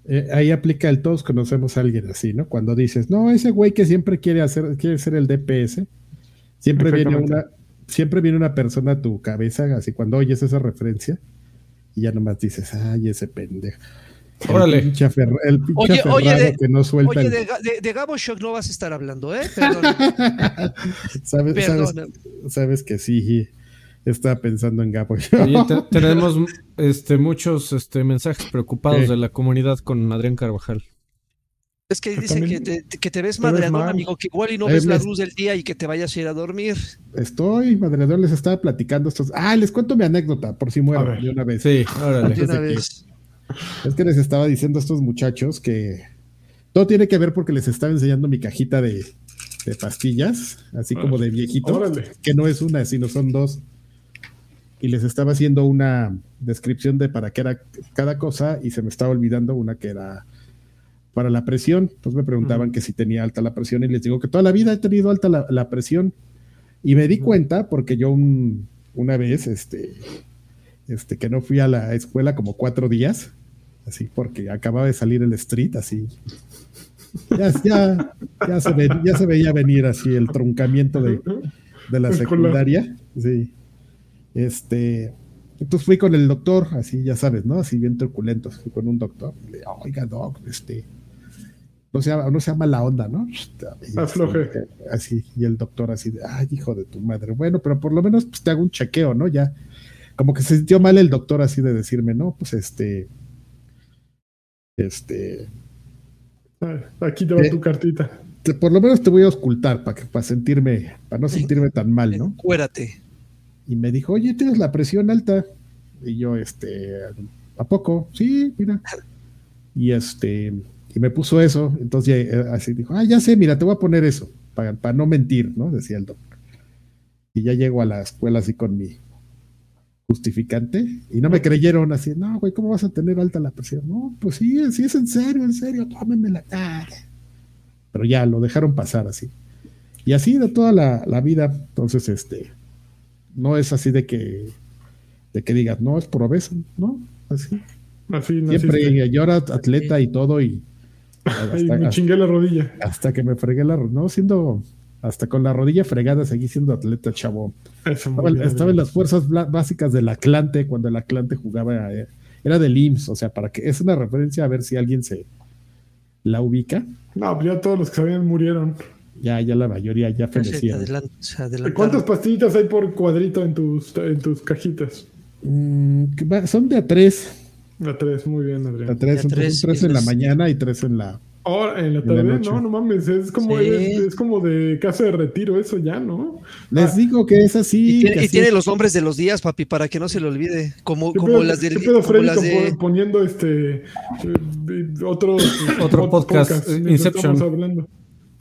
Eh, ahí aplica el todos conocemos a alguien así, ¿no? Cuando dices, no, ese güey que siempre quiere hacer, quiere ser el DPS, siempre viene una, siempre viene una persona a tu cabeza, así cuando oyes esa referencia, y ya nomás dices, ay, ese pendejo. Órale. El pinche, el pinche oye, de, que no suelta. Oye, de, de, Gabo Shock no vas a estar hablando, ¿eh? Perdón. ¿Sabes, Sabes, sabes, que sí, estaba pensando en Gabo Shock. tenemos este, muchos este, mensajes preocupados de la comunidad con Adrián Carvajal. Es que dice que te, que te ves madreador, amigo, que igual y no ves la luz del día y que te vayas a ir a dormir. Estoy, madreador, les estaba platicando estos. Ah, les cuento mi anécdota, por si muero de una vez. Sí, órale. De una vez. Es que les estaba diciendo a estos muchachos que todo tiene que ver porque les estaba enseñando mi cajita de, pastillas, así como de viejito, que no es una, sino son dos. Y les estaba haciendo una descripción de para qué era cada cosa y se me estaba olvidando una que era para la presión. Entonces me preguntaban que si tenía alta la presión y les digo que toda la vida he tenido alta la, presión. Y me di cuenta porque yo una vez, este, este, que no fui a la escuela como cuatro días, así porque acababa de salir el street, así. Ya, ya, se, ya se veía venir así el truncamiento de, la secundaria. Sí. Este, entonces fui con el doctor, así ya sabes, ¿no? Así bien truculento, fui con un doctor. Le dije, oiga, doc, este, no se, no se llama la onda, ¿no? Afloje. Este, así, y el doctor así de, ay, hijo de tu madre. Bueno, pero por lo menos pues, te hago un chequeo, ¿no? Ya, como que se sintió mal el doctor así de decirme, no, pues este, este. Aquí te va tu cartita. por lo menos te voy a ocultar para, que, para sentirme, para no sentirme tan mal, ¿no? Cuérate. Y me dijo, oye, tienes la presión alta. Y yo, este, ¿a poco? Sí, mira. Y este, y me puso eso. Entonces eh, así dijo, ah, ya sé, mira, te voy a poner eso, para, para no mentir, ¿no? Decía el doctor. Y ya llego a la escuela así con mi, justificante y no me creyeron así, no, güey, ¿cómo vas a tener alta la presión? No, pues sí, sí es en serio, en serio, tómenme la cara. Pero ya lo dejaron pasar así. Y así de toda la, vida, entonces, este, no es así de que, de que digas, no, es por obeso, ¿no? así. Así Siempre, naciste. yo era atleta y todo y Ay, hasta, me chingué la rodilla. hasta que me fregué la rodilla, no, siendo, hasta con la rodilla fregada seguí siendo atleta, chavo. Estaba, en las fuerzas básicas del Atlante cuando el Atlante jugaba, eh, era del IMSS, o sea, para que es una referencia a ver si alguien se la ubica. No, pues ya todos los que sabían murieron. Ya, ya la mayoría ya adelantaron. ¿Cuántas pastillitas hay por cuadrito en tus, en tus cajitas? Mm, que va- son de a tres, La tres, muy bien, de a Adrián. tres, De a tres, son tres en la mañana y tres en la. Ahora, en la En la tarde, noche. no, no mames, es como, Sí. es, es como de casa de retiro eso ya, ¿no? Les Ah, digo que es así. Y tiene, y los nombres de los días, papi, para que no se le olvide. Como, ¿Qué como pedo, las del. qué pedo como las de- poniendo este eh, otros Otro ot- podcast, podcasts eh, Inception. estamos hablando.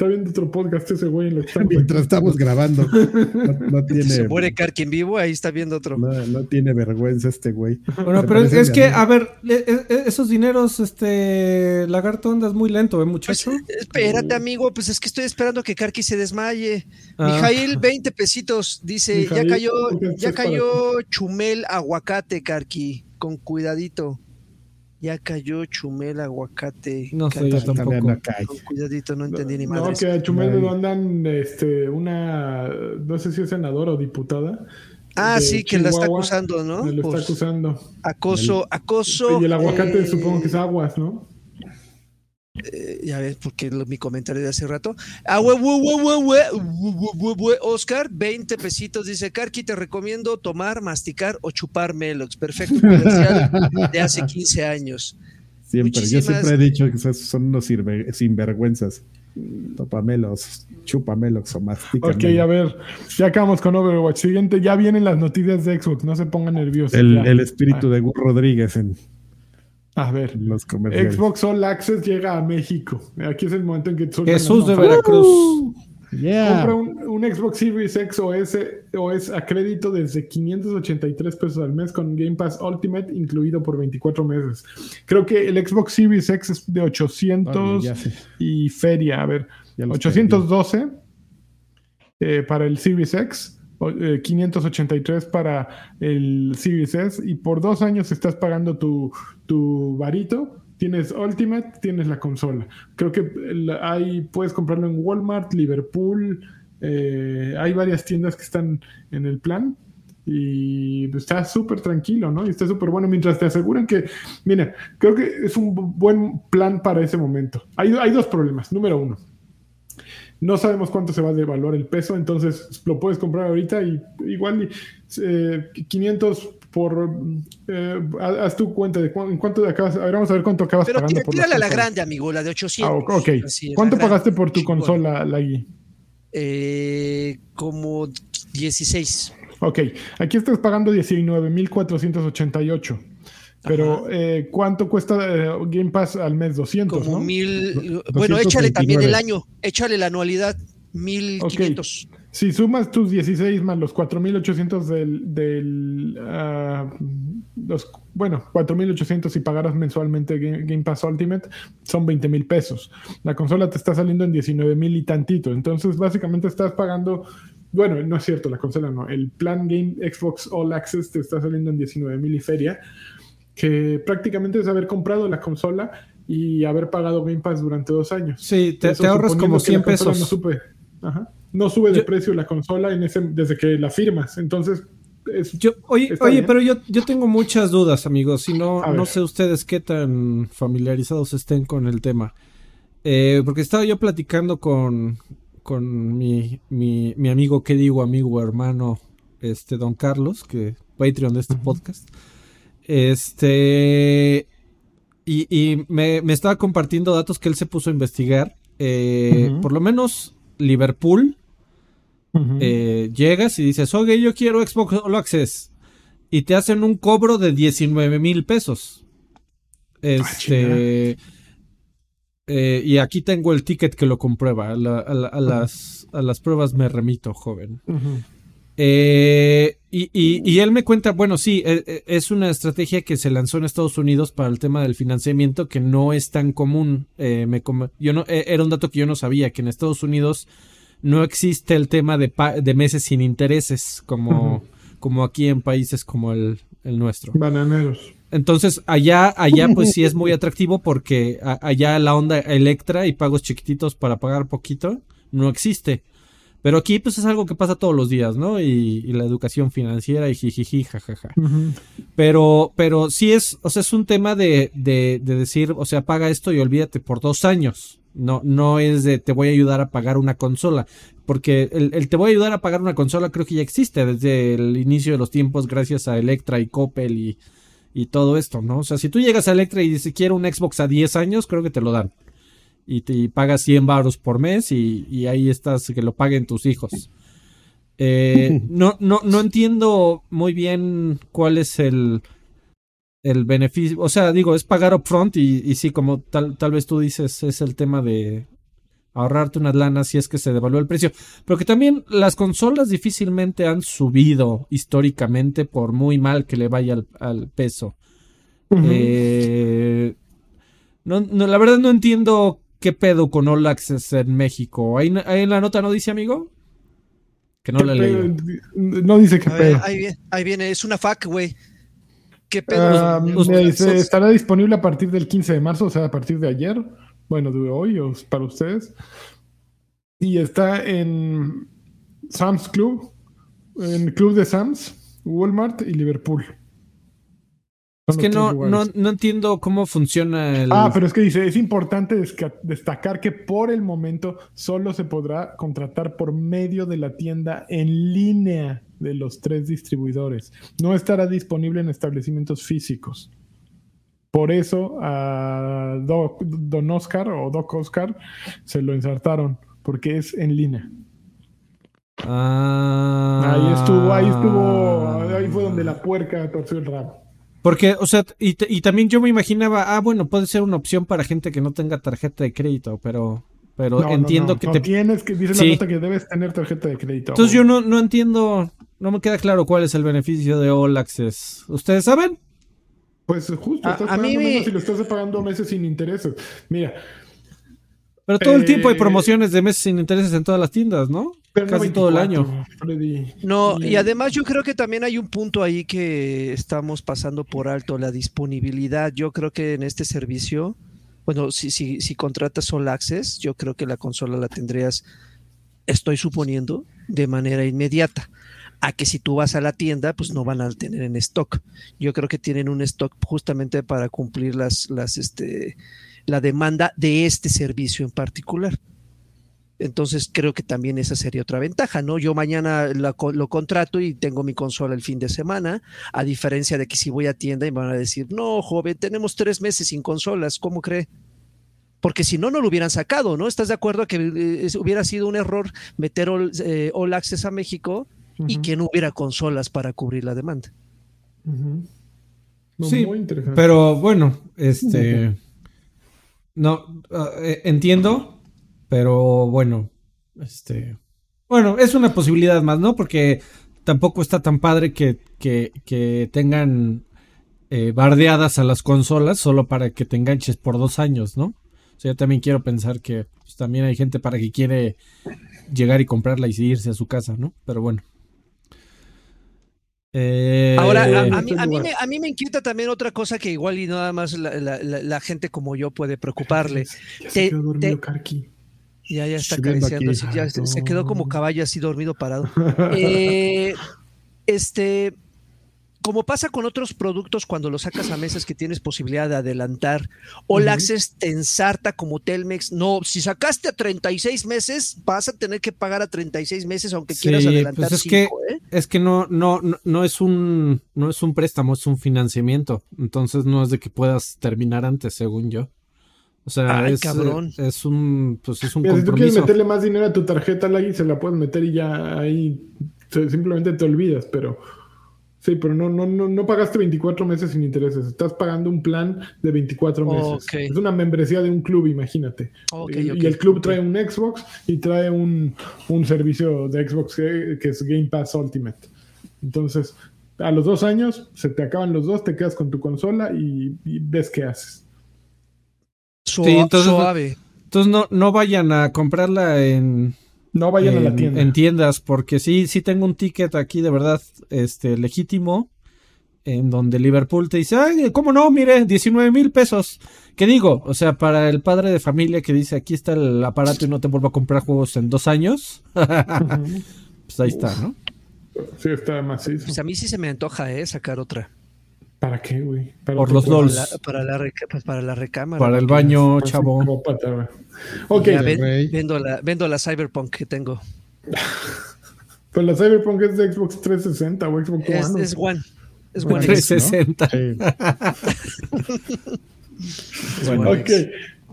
Está viendo otro podcast ese güey en lo estamos Mientras estamos grabando. No, no Si se tiene. muere Karki en vivo, ahí está viendo otro. No, no tiene vergüenza este güey. Bueno, pero es que, amigo. a ver, e- e- esos dineros, este, lagarto andas muy lento, ¿eh, Pues, muchacho? espérate, amigo, pues es que estoy esperando que Karki se desmaye. Ah. Mijail, 20 pesitos, dice, Mijail, ya cayó, ya cayó chumel aguacate, Karki, con cuidadito. Ya cayó chumel aguacate. No sé, yo tampoco. Cuidadito, no entendí ni No, madres. que a Chumel le No. mandan este, una, no sé si es senadora o diputada. Ah, sí, que la está acusando, ¿no? Lo está Por acusando. acoso, acoso. y el aguacate eh, supongo que es aguas, ¿no? Eh, ya ves, porque mi comentario de hace rato. Ah, we, we, we, Oscar, 20 pesitos. Dice Karki, te recomiendo tomar, masticar o chupar Melox. Perfecto de hace 15 años. Siempre, yo siempre he dicho que son unos sinvergüenzas. Topamelos, chupamelos o mastícamelos. Ok, a ver, ya acabamos con Overwatch. Siguiente, ya vienen las noticias de Xbox, no se pongan nerviosos. El, espíritu de Gus Rodríguez en a ver, los comerciales. Xbox All Access llega a México. Aquí es el momento en que Jesús de. Veracruz. Yeah. Compra un, un Xbox Series X o S, o S a crédito desde 583 pesos al mes con Game Pass Ultimate incluido por 24 meses. Creo que el Xbox Series X es de 800 Oye, ya sé, y feria. A ver, ya los 812 eh, para el Series X, 583 para el Series y por dos años estás pagando tu, tu varito. Tienes Ultimate, tienes la consola. Creo que hay, puedes comprarlo en Walmart, Liverpool. eh, hay varias tiendas que están en el plan. Y está súper tranquilo, ¿no? Y está súper bueno mientras te aseguran que, mira, creo que es un bu- buen plan para ese momento. Hay, hay dos problemas. Número uno, no sabemos cuánto se va a devaluar el peso, entonces lo puedes comprar ahorita y igual eh, 500 por... eh, haz tu cuenta de cu- en cuánto acabas... A ver, vamos a ver cuánto acabas Pero pagando por tírale a la grande, amigo, la de 800. Ah, ok. Así, ¿Cuánto grande, pagaste por tu chingón. consola, Lagui? Eh, como 16. Ok, aquí estás pagando 19.488. Pero, eh, ¿cuánto cuesta eh, Game Pass al mes? 200, Como ¿no? mil. Bueno, échale 229. también el año. Échale la anualidad. 1500. Si sumas tus 16 más los 4.800 del... del ah, los, bueno, 4.800 si pagaras mensualmente Game, Game Pass Ultimate, son 20.000 pesos. La consola te está saliendo en 19.000 y tantito. Entonces, básicamente estás pagando... Bueno, no es cierto, la consola no. El plan Game Xbox All Access te está saliendo en 19.000 y feria. Que prácticamente es haber comprado la consola y haber pagado Game Pass durante dos años. Sí, te, Eso te ahorras como que la 100 consola pesos. No, sube, Ajá. no sube de Yo- precio la consola en ese, desde que la firmas. Entonces, es- Yo, oye, Está oye bien. pero yo, yo tengo muchas dudas, amigos. Y no, no sé ustedes qué tan familiarizados estén con el tema. Eh, porque estaba yo platicando con, con mi, mi, mi amigo, ¿qué digo? Amigo, hermano, este, don Carlos, que Patreon de este podcast. Este. Y, y me, me estaba compartiendo datos que él se puso a investigar. Eh. Por lo menos Liverpool eh, llegas y dices, oye, yo quiero Xbox All Access. Y te hacen un cobro de 19 mil pesos. Este. eh, y aquí tengo el ticket que lo comprueba. A, la- a la- a las, a las pruebas me remito, joven. Eh, y, y- y él me cuenta, bueno, sí, eh, eh, es una estrategia que se lanzó en Estados Unidos para el tema del financiamiento que no es tan común. Eh, me yo no, eh, era un dato que yo no sabía, que en Estados Unidos no existe el tema de, pa- de meses sin intereses como, aquí en países como el, el nuestro. Bananeros. Entonces, allá, allá pues sí es muy atractivo porque a- allá la onda Electra y pagos chiquititos para pagar poquito no existe. Pero aquí pues es algo que pasa todos los días, ¿no? Y, y la educación financiera y jijiji, jajaja. Pero, pero sí es, o sea, es un tema de, de, de decir, o sea, paga esto y olvídate por dos años. No, no es de te voy a ayudar a pagar una consola. Porque el, el te voy a ayudar a pagar una consola creo que ya existe desde el inicio de los tiempos gracias a Electra y Coppel y, y todo esto, ¿no? O sea, si tú llegas a Electra y dices quiero un Xbox a 10 años, creo que te lo dan. Y te y pagas 100 baros por mes y, y ahí estás, que lo paguen tus hijos. Eh, no, no, no entiendo muy bien cuál es el, el beneficio. O sea, digo, es pagar upfront y, y sí, como tal, tal vez tú dices, es el tema de ahorrarte unas lanas si es que se devalúa el precio. Pero que también las consolas difícilmente han subido históricamente por muy mal que le vaya al, al peso. Eh, no, no, la verdad no entiendo qué pedo con All Access en México. Ahí, ahí en la nota no dice, amigo. Que no la leí. No dice qué ver, pedo. ahí, viene, ahí viene, es una FAQ, güey. ¿Qué pedo? Los- dice, estará disponible a partir del 15 de marzo, o sea, a partir de ayer. Bueno, de hoy o para ustedes. Y está en Sam's Club, en Club de Sam's, Walmart y Liverpool. Es que no, no, no entiendo cómo funciona el. Ah, pero es que dice, es importante destacar que por el momento solo se podrá contratar por medio de la tienda en línea de los tres distribuidores. No estará disponible en establecimientos físicos. Por eso a Doc- Don Oscar o Doc Oscar se lo insertaron, porque es en línea. Ah. Ahí estuvo, ahí estuvo, ahí fue donde la puerca torció el rabo. Porque, o sea, y, te- y también yo me imaginaba, ah, bueno, puede ser una opción para gente que no tenga tarjeta de crédito, pero, pero No, entiendo no, que no te. tienes que dice Sí. la nota que debes tener tarjeta de crédito. Entonces yo no, no entiendo, no me queda claro cuál es el beneficio de All Access. ¿Ustedes saben? Pues justo, A- estás a mí pagando me- menos y lo estás pagando meses sin intereses. Mira, Pero todo el Eh, tiempo hay promociones de meses sin intereses en todas las tiendas, ¿no? Pero no Casi todo el 24, año. Freddy. No, Y- y además yo creo que también hay un punto ahí que estamos pasando por alto, la disponibilidad. Yo creo que en este servicio, bueno, si, si, si contratas All Access, yo creo que la consola la tendrías, estoy suponiendo, de manera inmediata. A que si tú vas a la tienda, pues no van a tener en stock. Yo creo que tienen un stock justamente para cumplir las, las, este, la demanda de este servicio en particular. Entonces creo que también esa sería otra ventaja, ¿no? Yo mañana la lo contrato y tengo mi consola el fin de semana, a diferencia de que si voy a tienda y me van a decir, no, joven, tenemos tres meses sin consolas, ¿cómo cree? Porque si no, no lo hubieran sacado, ¿no? ¿Estás de acuerdo que eh, hubiera sido un error meter All, eh, All Access a México y que no hubiera consolas para cubrir la demanda? No, Sí, muy interesante. Pero bueno, este. No, ah, eh, entiendo, pero bueno, este. Bueno, es una posibilidad más, ¿no? Porque tampoco está tan padre que, que, que tengan eh, bardeadas a las consolas solo para que te enganches por dos años, ¿no? O sea, yo también quiero pensar que pues, también hay gente para que quiere llegar y comprarla y irse a su casa, ¿no? Pero bueno. Eh, Ahora, a, a mí, a, mí me, a mí me inquieta también otra cosa que igual y nada más la, la- la- la gente como yo puede preocuparle. Ya se te- quedó dormido te- Karki. Ya, ya está acariciando, aquí. sí, ya se, se quedó como caballo así dormido parado. Eh, este, como pasa con otros productos cuando los sacas a mesas que tienes posibilidad de adelantar, All Ujú. Access te ensarta como Telmex. No, si sacaste a 36 meses, vas a tener que pagar a 36 meses aunque quieras Sí, adelantar pues es que- cinco, ¿eh? Es que no, no, no, no es un, no es un préstamo, es un financiamiento. Entonces no es de que puedas terminar antes, según yo. O sea, Ay, es, cabrón. es un, pues es un Mira, si tú quieres compromiso. meterle más dinero a tu tarjeta, Lagui, se la puedes meter y ya ahí simplemente te olvidas, pero sí, pero no, no, no, no pagaste 24 meses sin intereses, estás pagando un plan de 24 meses. Es una membresía de un club, imagínate. Ok, y, el club trae un Xbox y trae un, un servicio de Xbox que, que es Game Pass Ultimate. Entonces, a los dos años se te acaban los dos, te quedas con tu consola y, y ves qué haces. Sí, entonces- suave. Entonces no, no vayan a comprarla en, No vayan a la en- tienda. en tiendas, porque sí, sí tengo un ticket aquí de verdad, este, legítimo. en donde Liverpool te dice, ay, ¿cómo no? Mire, 19 mil pesos. ¿Qué digo? O sea, para el padre de familia que dice, aquí está el aparato y no te vuelvo a comprar juegos en dos años, pues ahí está, ¿no? Sí, está macizo. Pues a mí sí se me antoja, ¿eh? Sacar otra. ¿Para qué, güey? ¿Para Por los. La- para, la pues para la recámara. Para el baño, Así chavo. Ok, ya ven- vendo, la, vendo la Cyberpunk que tengo. pues la Cyberpunk es de Xbox 360 o Xbox Es, One. es One. Es One One. X. 360. Sí. Es One Ok.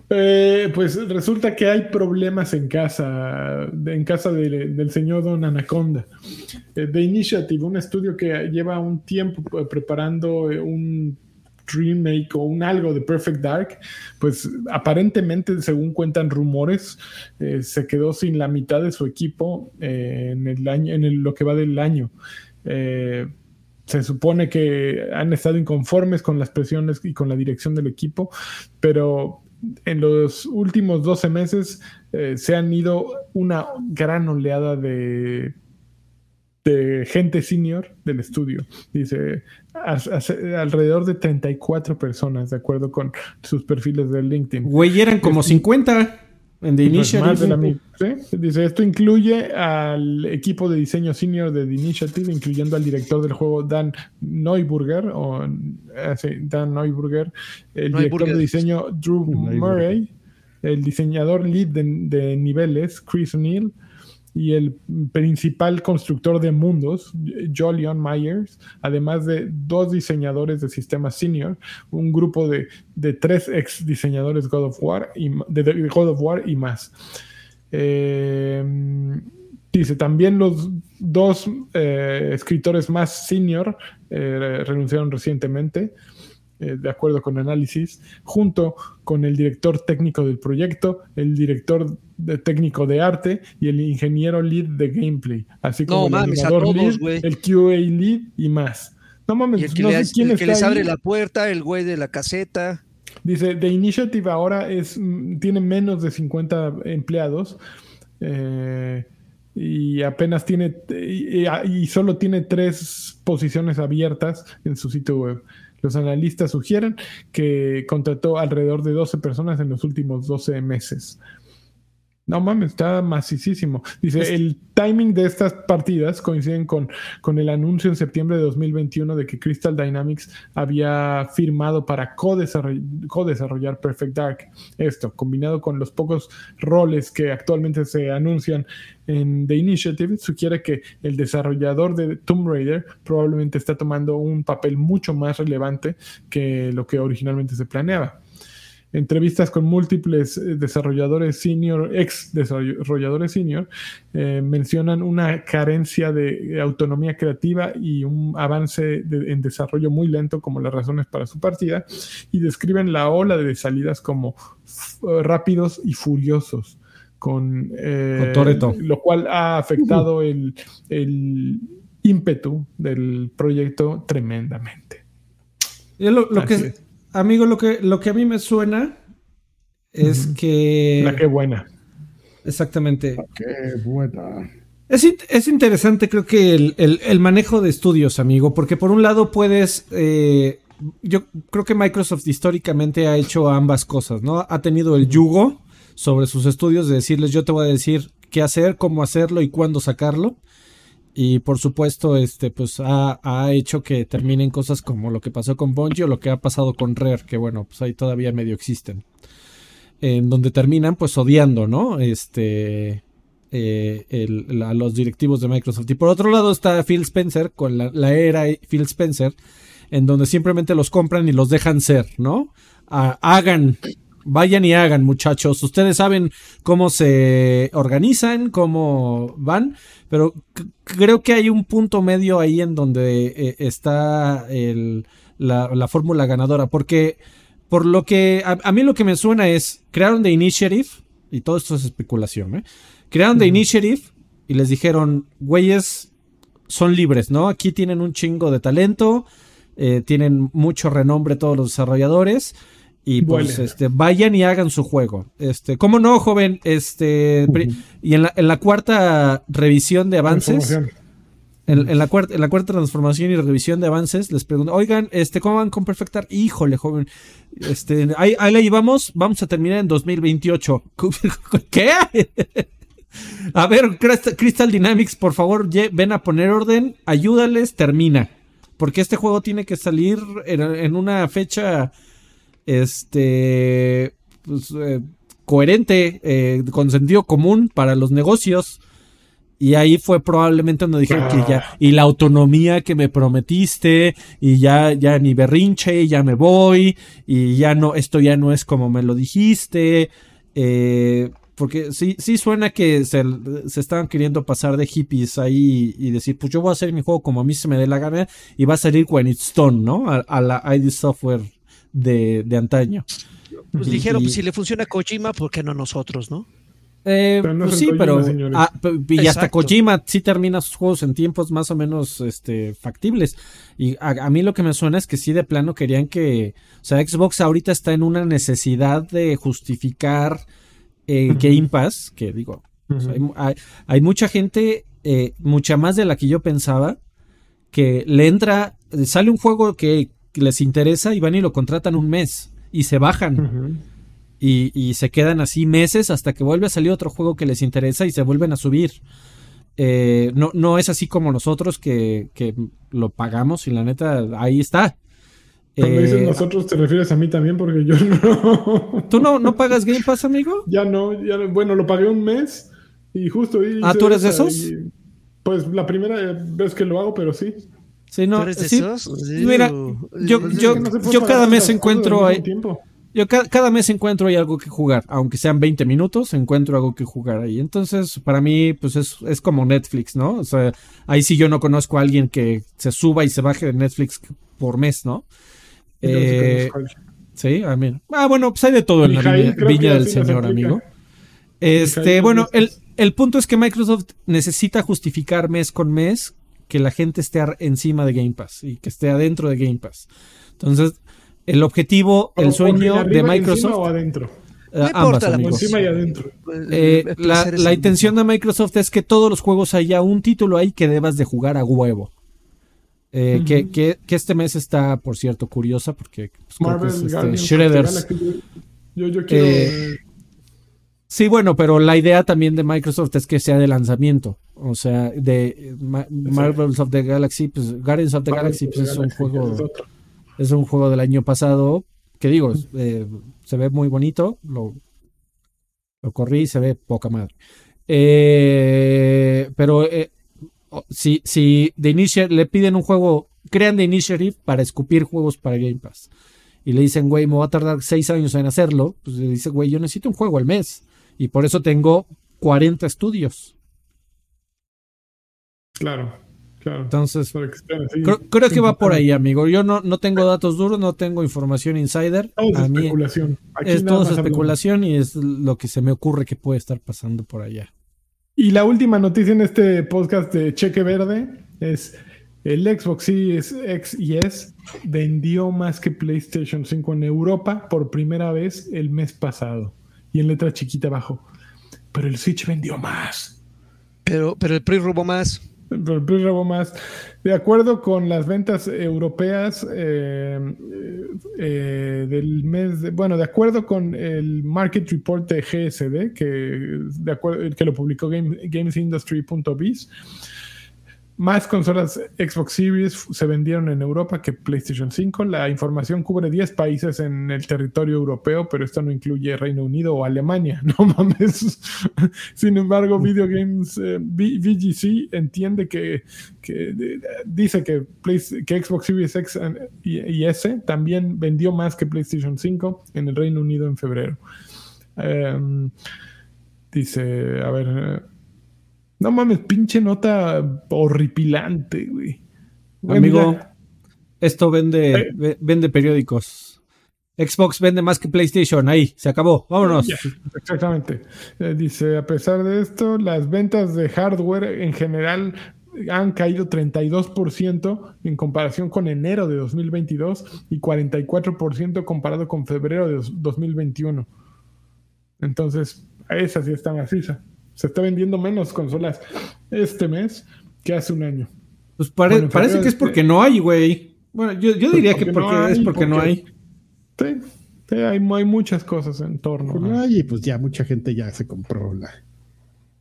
Eh, pues resulta que hay problemas en casa, en casa de- del señor Don Anaconda. Eh, The Initiative, un estudio que lleva un tiempo eh, preparando eh, un remake o un algo de Perfect Dark, pues aparentemente, según cuentan rumores, eh, se quedó sin la mitad de su equipo en el año, en el- lo que va del año. Se supone que han estado inconformes con las presiones y con la dirección del equipo, pero en los últimos 12 meses eh, se han ido una gran oleada de, de gente senior del estudio. Dice, as- as- alrededor de 34 personas, de acuerdo con sus perfiles de LinkedIn. Güey, eran como 50 en The pues más de la Initiative. Dice, esto incluye al equipo de diseño senior de The Initiative, incluyendo al director del juego Dan Neuburger, o eh, sí, Dan Neuburger, el director Neuburger. de diseño Drew Neuburger. Murray, el diseñador lead de, de niveles Chris O'Neill y el principal constructor de mundos, Jolion Myers, además de dos diseñadores de sistemas senior, un grupo de, de tres ex diseñadores God of War y, de, God of War y más. Eh, dice, también los dos eh, escritores más senior eh, renunciaron recientemente, eh, de acuerdo con análisis, junto con el director técnico del proyecto, el director de- técnico de arte y el ingeniero lead de gameplay, así No como el mames, todos, lead, el QA lead y más. No mames, Y el que, no le- sé quién el que les ahí. abre la puerta, el güey de la caseta. Dice, The Initiative ahora es, mm, tiene menos de 50 empleados eh, y apenas tiene, y- y solo tiene tres posiciones abiertas en su sitio web. Los analistas sugieren que contrató alrededor de 12 personas en los últimos 12 meses. No mames, está macicísimo. Dice, el timing de estas partidas coinciden con, con el anuncio en septiembre de 2021 de que Crystal Dynamics había firmado para co-desarroll- co-desarrollar Perfect Dark. Esto, combinado con los pocos roles que actualmente se anuncian en The Initiative, sugiere que el desarrollador de Tomb Raider probablemente está tomando un papel mucho más relevante que lo que originalmente se planeaba entrevistas con múltiples eh, desarrolladores senior, ex desarrolladores senior, eh, mencionan una carencia de autonomía creativa y un avance de- en desarrollo muy lento como las razones para su partida y describen la ola de salidas como rápidos y furiosos. Con, eh, Con lo cual ha afectado el, el ímpetu del proyecto tremendamente. Lo, lo que, es. Amigo, lo que, lo que a mí me suena es que... La que buena. Exactamente. Qué buena. Es, in- es interesante, creo que el, el- el manejo de estudios, amigo, porque por un lado puedes. eh, yo creo que Microsoft históricamente ha hecho ambas cosas, ¿no? Ha tenido el yugo sobre sus estudios de decirles: Yo te voy a decir qué hacer, cómo hacerlo y cuándo sacarlo. Y por supuesto, este, pues ha, ha hecho que terminen cosas como lo que pasó con Bungie o lo que ha pasado con Rare, que bueno, pues ahí todavía medio existen. En donde terminan pues odiando, ¿no? Este eh, el- la- los directivos de Microsoft. Y por otro lado está Phil Spencer, con la, era Phil Spencer, en donde simplemente los compran y los dejan ser, ¿no? Ah, hagan, vayan y hagan, muchachos. Ustedes saben cómo se organizan, cómo van, pero creo que hay un punto medio ahí en donde eh, está el- la, la fórmula ganadora, porque por lo que a, a mí lo que me suena es, crearon The Initiative, y todo esto es especulación, ¿eh? Crearon The Initiative y les dijeron, güeyes, son libres, ¿no? Aquí tienen un chingo de talento, eh, tienen mucho renombre todos los desarrolladores. Y pues Vuelen. este, vayan y hagan su juego. Este, ¿cómo no, joven? Este, y en la, en la cuarta revisión de avances. En, la cuarta, en la cuarta transformación y revisión de avances les pregunto, oigan, este, ¿cómo van con Perfectar? Híjole, joven, este, ahí, ahí la llevamos, vamos a terminar en 2028. ¿Qué? a ver, Crystal Dynamics, por favor, ven a poner orden, ayúdales, termina. Porque este juego tiene que salir en, una fecha, este, pues, eh, coherente, eh, con sentido común para los negocios. Y ahí fue probablemente donde dijeron que ya, y la autonomía que me prometiste, y ya, ya ni berrinche, ya me voy, y ya no, esto ya no es como me lo dijiste. Eh, porque sí, sí suena que se, se, estaban queriendo pasar de hippies ahí y decir, pues yo voy a hacer mi juego como a mí se me dé la gana, y va a salir When It's Done, ¿no? A, la ID Software de, de antaño. Pues dijeron, pues si le funciona a Kojima, ¿por qué no nosotros, no? Eh, pues sí, pero ah, y hasta Kojima sí termina sus juegos en tiempos más o menos este, factibles. Y a, mí lo que me suena es que sí de plano querían que, o sea, Xbox ahorita está en una necesidad de justificar eh, Game Pass, que digo, hay, mucha gente, eh, mucha más de la que yo pensaba, que le entra, sale un juego que les interesa y van y lo contratan un mes y se bajan y, se quedan así meses hasta que vuelve a salir otro juego que les interesa y se vuelven a subir. Eh, no, no es así como nosotros que, lo pagamos y la neta ahí está. Cuando dices eh, nosotros te refieres a mí también porque yo no. ¿Tú no, no pagas Game Pass, amigo? Ya no, ya bueno, lo pagué un mes y justo. ah, ¿tú eres de esos? pues la primera vez que lo hago, pero sí. Sí, no. ¿Tú eres de esos? Mira, yo, yo, yo cada mes encuentro ahí. Yo cada, mes encuentro ahí algo que jugar, aunque sean 20 minutos, encuentro algo que jugar ahí. Entonces, para mí, pues es, es como Netflix, ¿no? O sea, ahí sí yo no conozco a alguien que se suba y se baje de Netflix por mes, ¿no? Eh, sí, a mí. Ah, bueno, pues hay de todo en la viña, del Señor, amigo. Este, bueno, el, el punto es que Microsoft necesita justificar mes con mes que la gente esté encima de Game Pass y que esté adentro de Game Pass. Entonces, el objetivo, el sueño de Microsoft. o adentro? Eh, ambas, Encima y adentro. Eh, la, intención de Microsoft es que todos los juegos haya un título ahí que debas de jugar a huevo. Eh, que, que, este mes está, por cierto, curiosa porque pues, este, Shredders. Yo, yo quiero. sí, bueno, pero la idea también de Microsoft es que sea de lanzamiento. O sea, de Marvels of the Galaxy, pues Guardians of the Galaxy pues, es un juego es un juego del año pasado que digo, eh, se ve muy bonito. Lo, lo corrí y se ve poca madre. Eh, pero eh, si, si The le piden un juego, crean The Initiative para escupir juegos para Game Pass. Y le dicen, güey, me va a tardar seis años en hacerlo. Pues le dice, güey, yo necesito un juego al mes. Y por eso tengo 40 estudios. Claro. Entonces, creo, que va por ahí, amigo. Yo no, no tengo datos duros, no tengo información insider. Todo es especulación. es todo especulación y es lo que se me ocurre que puede estar pasando por allá. Y la última noticia en este podcast de Cheque Verde es el Xbox Series X y S vendió más que PlayStation 5 en Europa por primera vez el mes pasado. Y en letra chiquita abajo. Pero el Switch vendió más. Pero, pero el Pre robó más más. De acuerdo con las ventas europeas eh, eh, del mes, bueno, de acuerdo con el Market Report de GSD, que, de acuerdo, que lo publicó Game, GamesIndustry.biz, más consolas Xbox Series se vendieron en Europa que PlayStation 5. La información cubre 10 países en el territorio europeo, pero esto no incluye Reino Unido o Alemania. No mames. Sin embargo, Video Games eh, VGC entiende que, dice que, que, Xbox Series X y, S también vendió más que PlayStation 5 en el Reino Unido en febrero. Em, dice, a ver. No mames, pinche nota horripilante, güey. Amigo, esto vende, vende periódicos. Xbox vende más que PlayStation. Ahí, se acabó. Vámonos. exactamente. Eh, dice, a pesar de esto, las ventas de hardware en general han caído 32% en comparación con enero de 2022 y 44% comparado con febrero de 2021. Entonces, esa sí está maciza se está vendiendo menos consolas este mes que hace un año. Pues pare- Bueno, parece que es es que- porque no hay, güey. Bueno, yo, yo diría que Pues porque no es hay, porque no hay. Sí, sí, hay, hay muchas cosas en torno. Pues, a- ay, y pues ya mucha gente ya se compró la,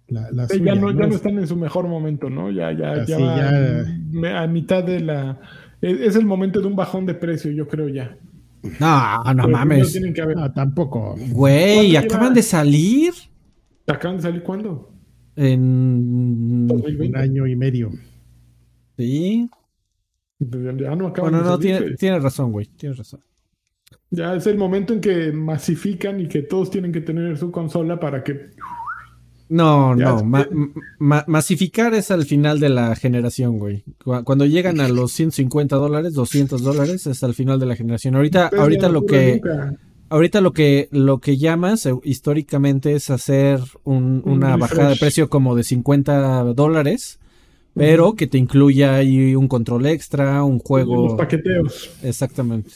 la, la Sí, suya, ya, no, ya ¿no? no están en su mejor momento, ¿no? Ya, ya, Así, ya, va ya. me- a mitad de la. Es, es el momento de un bajón de precio, yo creo ya. No, no Pero mames. Tienen que haber. Ah, tampoco. Güey, ¿Cuándo acaban lleva? de salir ¿Acaban de salir cuándo? en... 2020. Un año y medio. Sí. Ya no acaban Bueno, de no, salir, tiene, güey. tienes razón, güey. Tienes razón. Ya es el momento en que masifican y que todos tienen que tener su consola para que. No, Ya, no. es ma- que- ma- masificar es al final de la generación, güey. Cu- Cuando llegan a los 150 dólares, 200 dólares, es al final de la generación. Ahorita, Ustedes ahorita lo que, nunca. Ahorita lo que, lo que llamas eh, históricamente es hacer un- Un una bajada de precio como de 50 dólares, pero que te incluya ahí un control extra, un Los juego. paqueteos. Exactamente.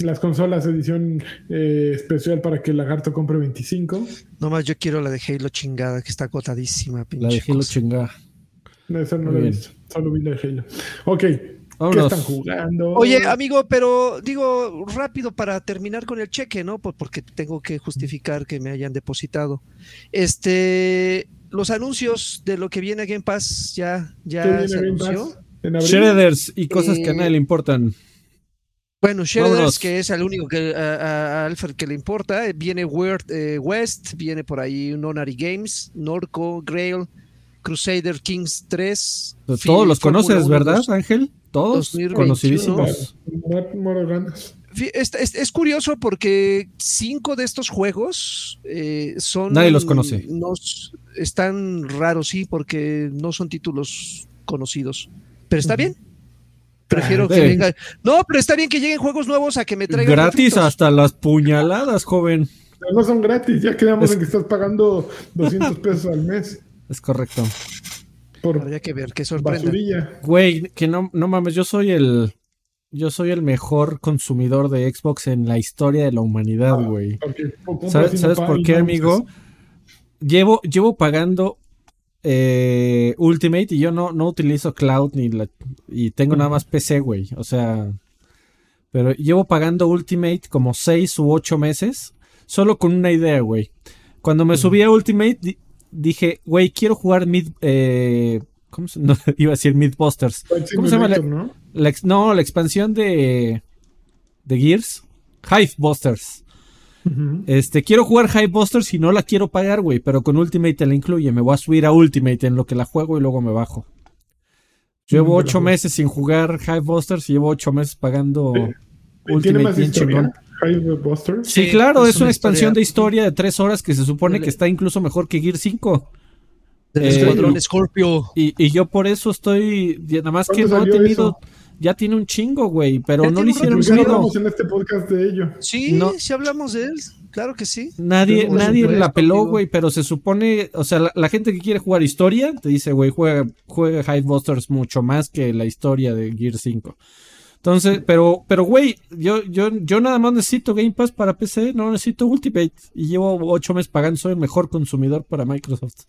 Las consolas edición eh, especial para que el lagarto compre 25. Nomás yo quiero la de Halo chingada, que está agotadísima, pinche La de Halo cosa. chingada. No, esa no Muy la he visto. Solo vi la de Halo. Ok. ¿Qué Vámonos. están jugando? Oye, amigo, pero digo rápido para terminar con el cheque, ¿no? Por- Porque tengo que justificar que me hayan depositado. Este, los anuncios de lo que viene a Game Pass ya, ¿Qué ya viene se Game anunció. Shredders y cosas que a Eh, nadie le importan. Bueno, Shredders, Vámonos. que es al único que a, a- a Alfred que le importa, viene Weird eh, West, viene por ahí Nonary Games, Norco, Grail, Crusader Kings 3. Todos los conoces, 1, ¿verdad, Ángel? Todos 2021. conocidísimos. Es, es- es curioso porque cinco de estos juegos eh, son. Nadie los conoce. no s- están raros, sí, porque no son títulos conocidos. Pero está bien. Prefiero Ah, que venga. No, pero está bien que lleguen juegos nuevos a que me traigan. Gratis conflictos. hasta las puñaladas, joven. No son gratis. Ya quedamos Es- en que estás pagando 200 pesos al mes Es correcto. por Habría que ver, qué sorprenda. basurilla. Güey, que no, no mames, yo soy el. Yo soy el mejor consumidor de Xbox en la historia de la humanidad, güey. Porque compras ¿Sabes, por qué, amigo? Llevo, llevo pagando eh, Ultimate y yo no, no utilizo Cloud ni la, y tengo nada más PC, güey. O sea, pero llevo pagando Ultimate como seis u ocho meses solo con una idea, güey. Cuando me subí a Ultimate dije, güey, quiero jugar Mid... eh, ¿Cómo se no, iba a decir Midbusters? ¿Cómo se llama la- ¿no? La no, la expansión de, de Gears. Hivebusters. Este, quiero jugar Hivebusters y no la quiero pagar, güey, pero con Ultimate te la incluye. Me voy a subir a Ultimate en lo que la juego y luego me bajo. Llevo Mm, ocho meses sin jugar Hivebusters y llevo ocho meses pagando ¿Tiene Ultimate más. Hive Buster. Sí, Sí, claro, es es una una expansión historia- de historia de tres horas que se supone que está incluso mejor que Gear 5. Del Eh, Escuadrón Scorpio. Y, y yo por eso estoy. Nada más que ¿Cuándo no he tenido. eso? Ya tiene un chingo, güey, pero Ya no le hicieron ¿Por qué no ruido. hablamos en este podcast de ello? Sí, no. sí hablamos de él. Claro que sí. Nadie, nadie la peló, güey, pero se supone, o sea, la, la gente que quiere jugar historia te dice, güey, juega, juega Hivebusters mucho más que la historia de Gear 5. Entonces, pero, pero, güey, yo, yo, yo nada más necesito Game Pass para PC, no necesito Ultimate. Y llevo ocho meses pagando, soy el mejor consumidor para Microsoft.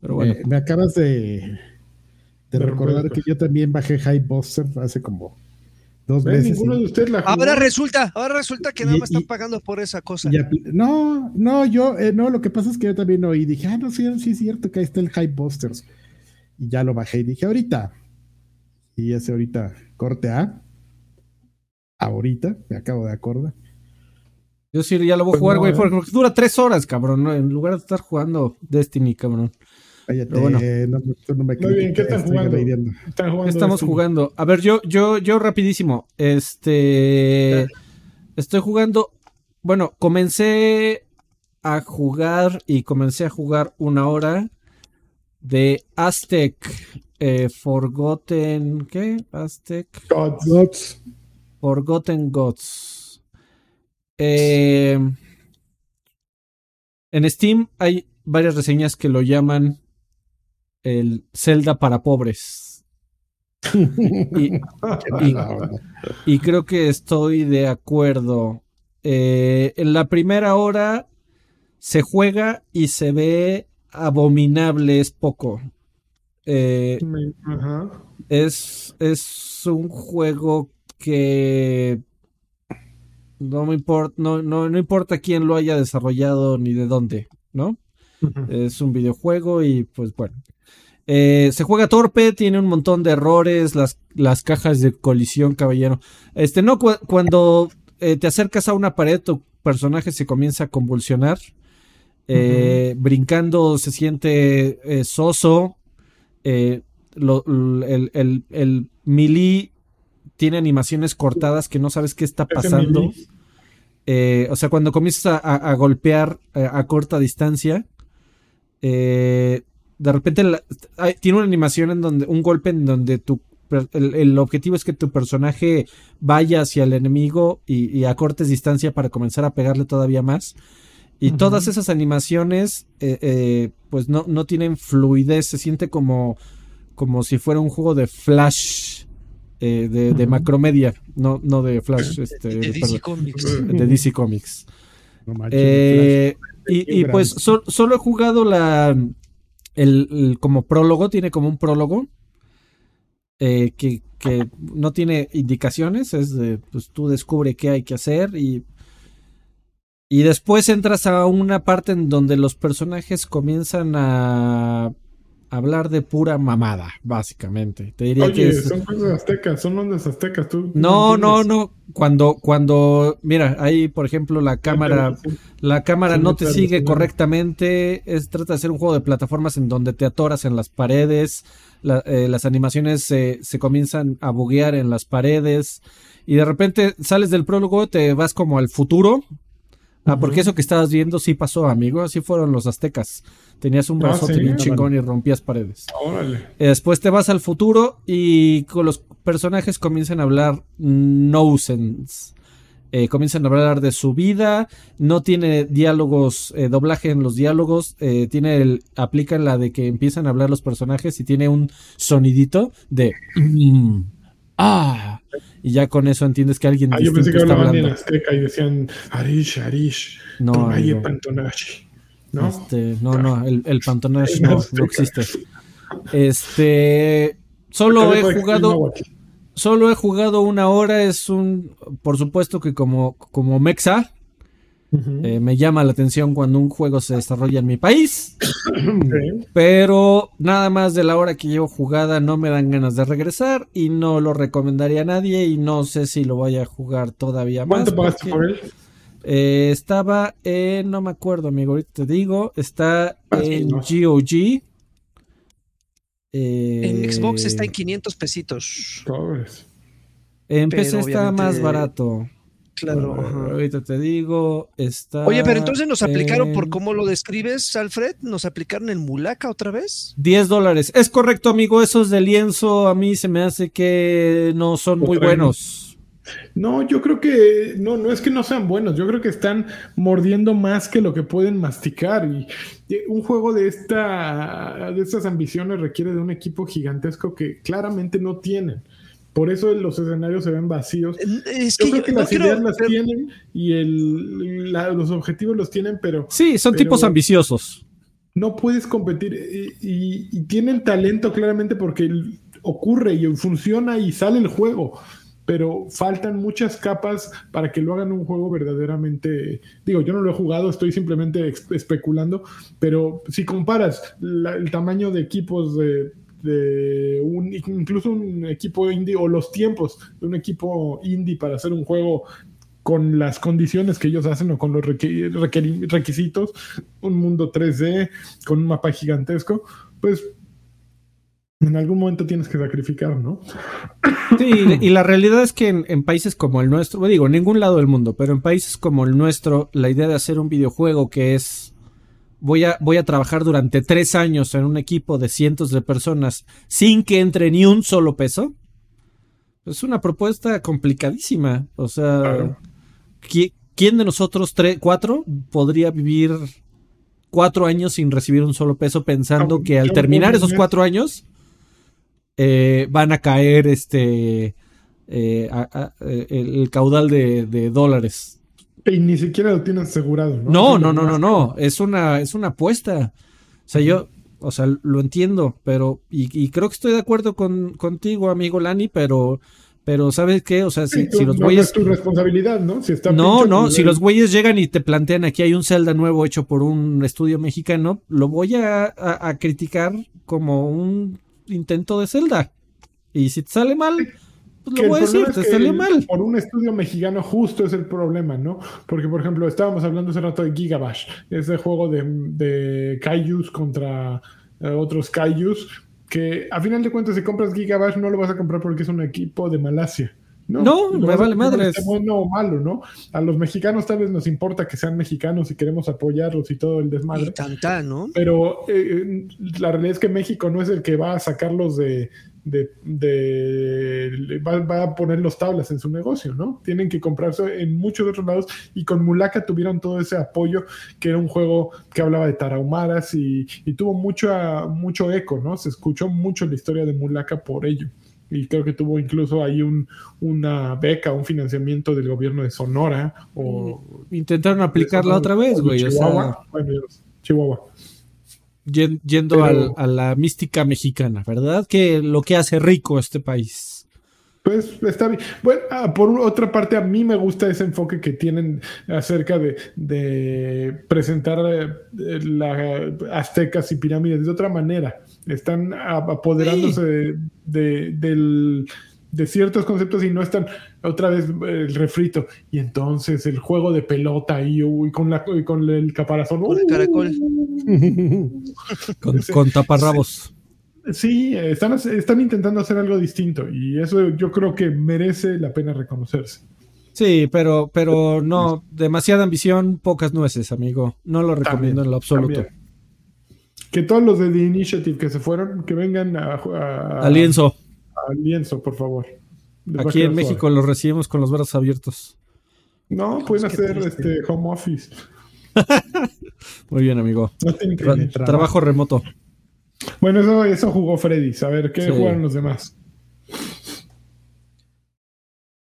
Pero bueno, Me, me acabas de, recordar que yo también bajé High Buster hace como dos ¿Ven? meses. Ninguno y- de ustedes la jugó. Ahora resulta, ahora resulta que nada más están y- pagando por esa cosa. y no, no, yo, eh, no, lo que pasa es que yo también oí, dije, ah, no, sí, sí es cierto que ahí está el High Busters. Y ya lo bajé y dije, ahorita. Y ese ahorita, corte A. Ahorita, me acabo de acordar. yo sí ya lo voy a Pues jugar, güey, eh. porque dura tres horas, cabrón, ¿no? en lugar de estar jugando Destiny, cabrón. Cállate, Pero bueno. no, tú no me Muy bien, ¿qué están jugando? agrediendo. Están jugando ¿Qué estamos Destiny. jugando? A ver, yo, yo, yo rapidísimo. Este. Estoy jugando. Bueno, comencé a jugar y comencé a jugar una hora de Aztec eh, Forgotten. ¿Qué? Aztec Gods. Forgotten Gods. Eh, en Steam hay varias reseñas que lo llaman el Zelda para pobres. Y, creo que estoy de acuerdo. Eh, en la primera hora se juega y se ve abominable, es poco. Eh, es, es un juego que no me importa, no, no, no importa quién lo haya desarrollado ni de dónde, ¿no? Es un videojuego y pues bueno. Eh, se juega torpe, tiene un montón de errores, las, las cajas de colisión, caballero. Este, no, cu- cuando eh, te acercas a una pared, tu personaje se comienza a convulsionar. Eh, Brincando se siente soso. Lo- el, el, el melee tiene animaciones cortadas que no sabes qué está pasando. Eh, o sea, cuando comienzas a, a- a golpear eh, a corta distancia, eh, de repente la- hay- tiene una animación en donde, un golpe en donde tu, el, el objetivo es que tu personaje vaya hacia el enemigo y, y a cortes distancia para comenzar a pegarle todavía más. Y todas esas animaciones, eh, eh, pues no, no tienen fluidez, se siente como, como si fuera un juego de Flash, eh, de, de macromedia, no, no de Flash, este, De DC perdón, Comics. de DC Comics. No manches, Eh, y, y, pues so- solo he jugado la el, el como prólogo, tiene como un prólogo eh, que, que no tiene indicaciones, es de pues tú descubre qué hay que hacer y y después entras a una parte en donde los personajes comienzan a hablar de pura mamada, básicamente. Te diría que Oye, es- son cosas aztecas, son ondas aztecas. Tú no, no, no. Cuando, cuando, mira, ahí, por ejemplo, la cámara, la cámara no te sigue correctamente. Es, trata de ser un juego de plataformas en donde te atoras en las paredes. la- eh, las animaciones se, se comienzan a buguear en las paredes. Y de repente sales del prólogo, te vas como al futuro. Ah, porque eso que estabas viendo sí pasó, amigo. Así fueron los aztecas. Tenías un Ah, brazote ¿sí? bien chingón y rompías paredes. Órale. Eh, Después te vas al futuro y con los personajes comienzan a hablar nonsense. Eh, comienzan a hablar de su vida. No tiene diálogos, eh, doblaje en los diálogos. eh, tiene el, aplican la de que empiezan a hablar los personajes y tiene un sonidito de "Mm, ah. Y ya con eso entiendes que alguien Ah, yo pensé que está hablaban en azteca y decían Arish, Arish, No, amigo. ¿No? Este, no, no, el, el no, no existe. Este, solo he jugado, Solo he jugado una hora, es un, por supuesto que como, como Mexa, eh, me llama la atención cuando un juego se desarrolla en mi país, pero nada más de la hora que llevo jugada no me dan ganas de regresar y no lo recomendaría a nadie y no sé si lo vaya a jugar todavía más. ¿Cuánto pagaste porque, por él? Eh, estaba en, no me acuerdo amigo, ahorita te digo, está Ah, sí, en no. GOG. eh, En Xbox está en 500 pesitos. Pobres. En pero PC está obviamente- más barato. Claro. Ahorita te digo, está. Oye, pero entonces nos aplicaron por cómo lo describes, Alfred. ¿Nos aplicaron el mulaca otra vez? 10 dólares. Es correcto, amigo. Esos de lienzo a mí se me hace que no son muy buenos. No, yo creo que no, no es que no sean buenos, yo creo que están mordiendo más que lo que pueden masticar. Y, y un juego de esta, de estas ambiciones requiere de un equipo gigantesco que claramente no tienen. Por eso los escenarios se ven vacíos. Es Yo que creo que las ideas las tienen y el, la- los objetivos los tienen, pero Sí, son Pero- tipos ambiciosos. no puedes competir. Y, y- y tienen talento claramente porque ocurre y funciona y sale el juego. Pero faltan muchas capas para que lo hagan un juego verdaderamente. Digo, yo no lo he jugado, estoy simplemente especulando. Pero si comparas el tamaño de equipos de, de un, incluso un equipo indie o los tiempos de un equipo indie para hacer un juego con las condiciones que ellos hacen o con los requisitos, un mundo 3D con un mapa gigantesco, pues en algún momento tienes que sacrificar, ¿no? Sí, y la realidad es que en, en países como el nuestro, digo, en ningún lado del mundo, pero en países como el nuestro, la idea de hacer un videojuego que es. Voy a, voy a trabajar durante tres años en un equipo de cientos de personas sin que entre ni un solo peso. Es una propuesta complicadísima. O sea, Claro. ¿qui- ¿quién de nosotros, tres, cuatro, podría vivir cuatro años sin recibir un solo peso pensando Ah, que al terminar esos cuatro años eh, van a caer este eh, a- a- eh, el caudal de, de dólares. Y ni siquiera lo tienes asegurado, ¿no? No, no, no, no, no. Es una, es una apuesta. O sea, yo, O sea, lo entiendo, pero. Y, creo que estoy de acuerdo con, contigo, amigo Lani, pero. Pero, ¿sabes qué? O sea, si, los güeyes. es tu responsabilidad, ¿no? Si está no, no, si los güeyes llegan y te plantean aquí hay un Zelda nuevo hecho por un estudio mexicano, lo voy a, a criticar como un intento de Zelda. Y si te sale mal, pues lo voy a decir, te sale mal. Por un estudio mexicano justo es el problema, ¿no? Porque, por ejemplo, estábamos hablando hace rato de Gigabash, ese juego de, de Kaijus contra eh, otros Kaijus, que a final de cuentas si compras Gigabash no lo vas a comprar porque es un equipo de Malasia. No, no me vale madre. Bueno o malo, ¿no? A los mexicanos tal vez nos importa que sean mexicanos y queremos apoyarlos y todo el desmadre. Y ¿no? Pero eh, la realidad es que México no es el que va a sacarlos de, de, va, a poner los tablas en su negocio, ¿no? Tienen que comprarse en muchos otros lados y con Mulaka tuvieron todo ese apoyo, que era un juego que hablaba de tarahumaras y, tuvo mucho, mucho eco, ¿no? Se escuchó mucho la historia de Mulaka por ello. Y creo que tuvo incluso ahí un, una beca, un financiamiento del gobierno de Sonora. O Intentaron aplicarla otra vez, güey. Chihuahua. Chihuahua yendo a la mística mexicana, ¿verdad? Que lo que hace rico este país. Pues está bien. Bueno, ah, por otra parte, a mí me gusta ese enfoque que tienen acerca de, presentar eh, las aztecas y pirámides de otra manera. Están apoderándose de, del de ciertos conceptos y no están otra vez el refrito. Y entonces el juego de pelota y con, la, con el caparazón. Con el caracol. con, taparrabos. Sí, están, están intentando hacer algo distinto y eso yo creo que merece la pena reconocerse. Sí, pero, pero no, demasiada ambición, pocas nueces, amigo. No lo recomiendo en lo absoluto. Que todos los de The Initiative que se fueron, que vengan a, a lienzo al lienzo, por favor. Aquí en México los recibimos con los brazos abiertos. No, pueden hacer este home office. Muy bien, amigo. trabajo. remoto. Bueno, eso, eso jugó Freddy. A ver, ¿qué jugaron los demás?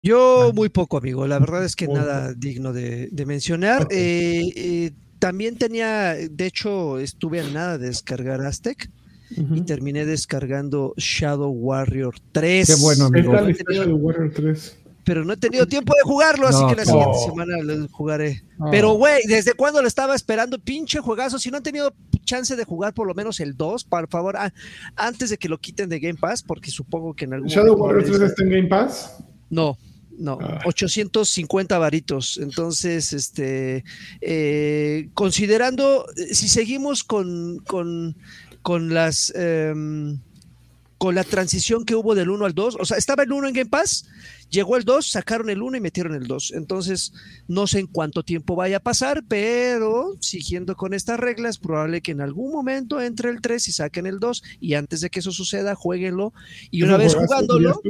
Yo ah. muy poco, amigo. La verdad es que nada digno de, mencionar. Eh, eh, también tenía, de hecho, estuve a nada de descargar Aztec y terminé descargando Shadow Warrior 3. Qué bueno, amigo. Shadow Warrior 3? Pero no he tenido tiempo de jugarlo, así que la siguiente semana lo jugaré. Pero, güey, ¿desde cuándo lo estaba esperando? Pinche juegazo. Si no han tenido chance de jugar por lo menos el 2, por favor, ah, antes de que lo quiten de Game Pass, porque supongo que en algún ¿Shadow Warrior 3 está en Game Pass? No. No, 850 ah. varitos. Entonces, este, eh, considerando, si seguimos con, con con las em, con la transición que hubo del 1 al 2. O sea, estaba el 1 en Game Pass, llegó el 2, sacaron el 1 y metieron el 2. Entonces, no sé en cuánto tiempo vaya a pasar, pero siguiendo con estas reglas, probable que en algún momento entre el 3 y saquen el 2. Y antes de que eso suceda, jueguenlo. Y una vez jugándolo.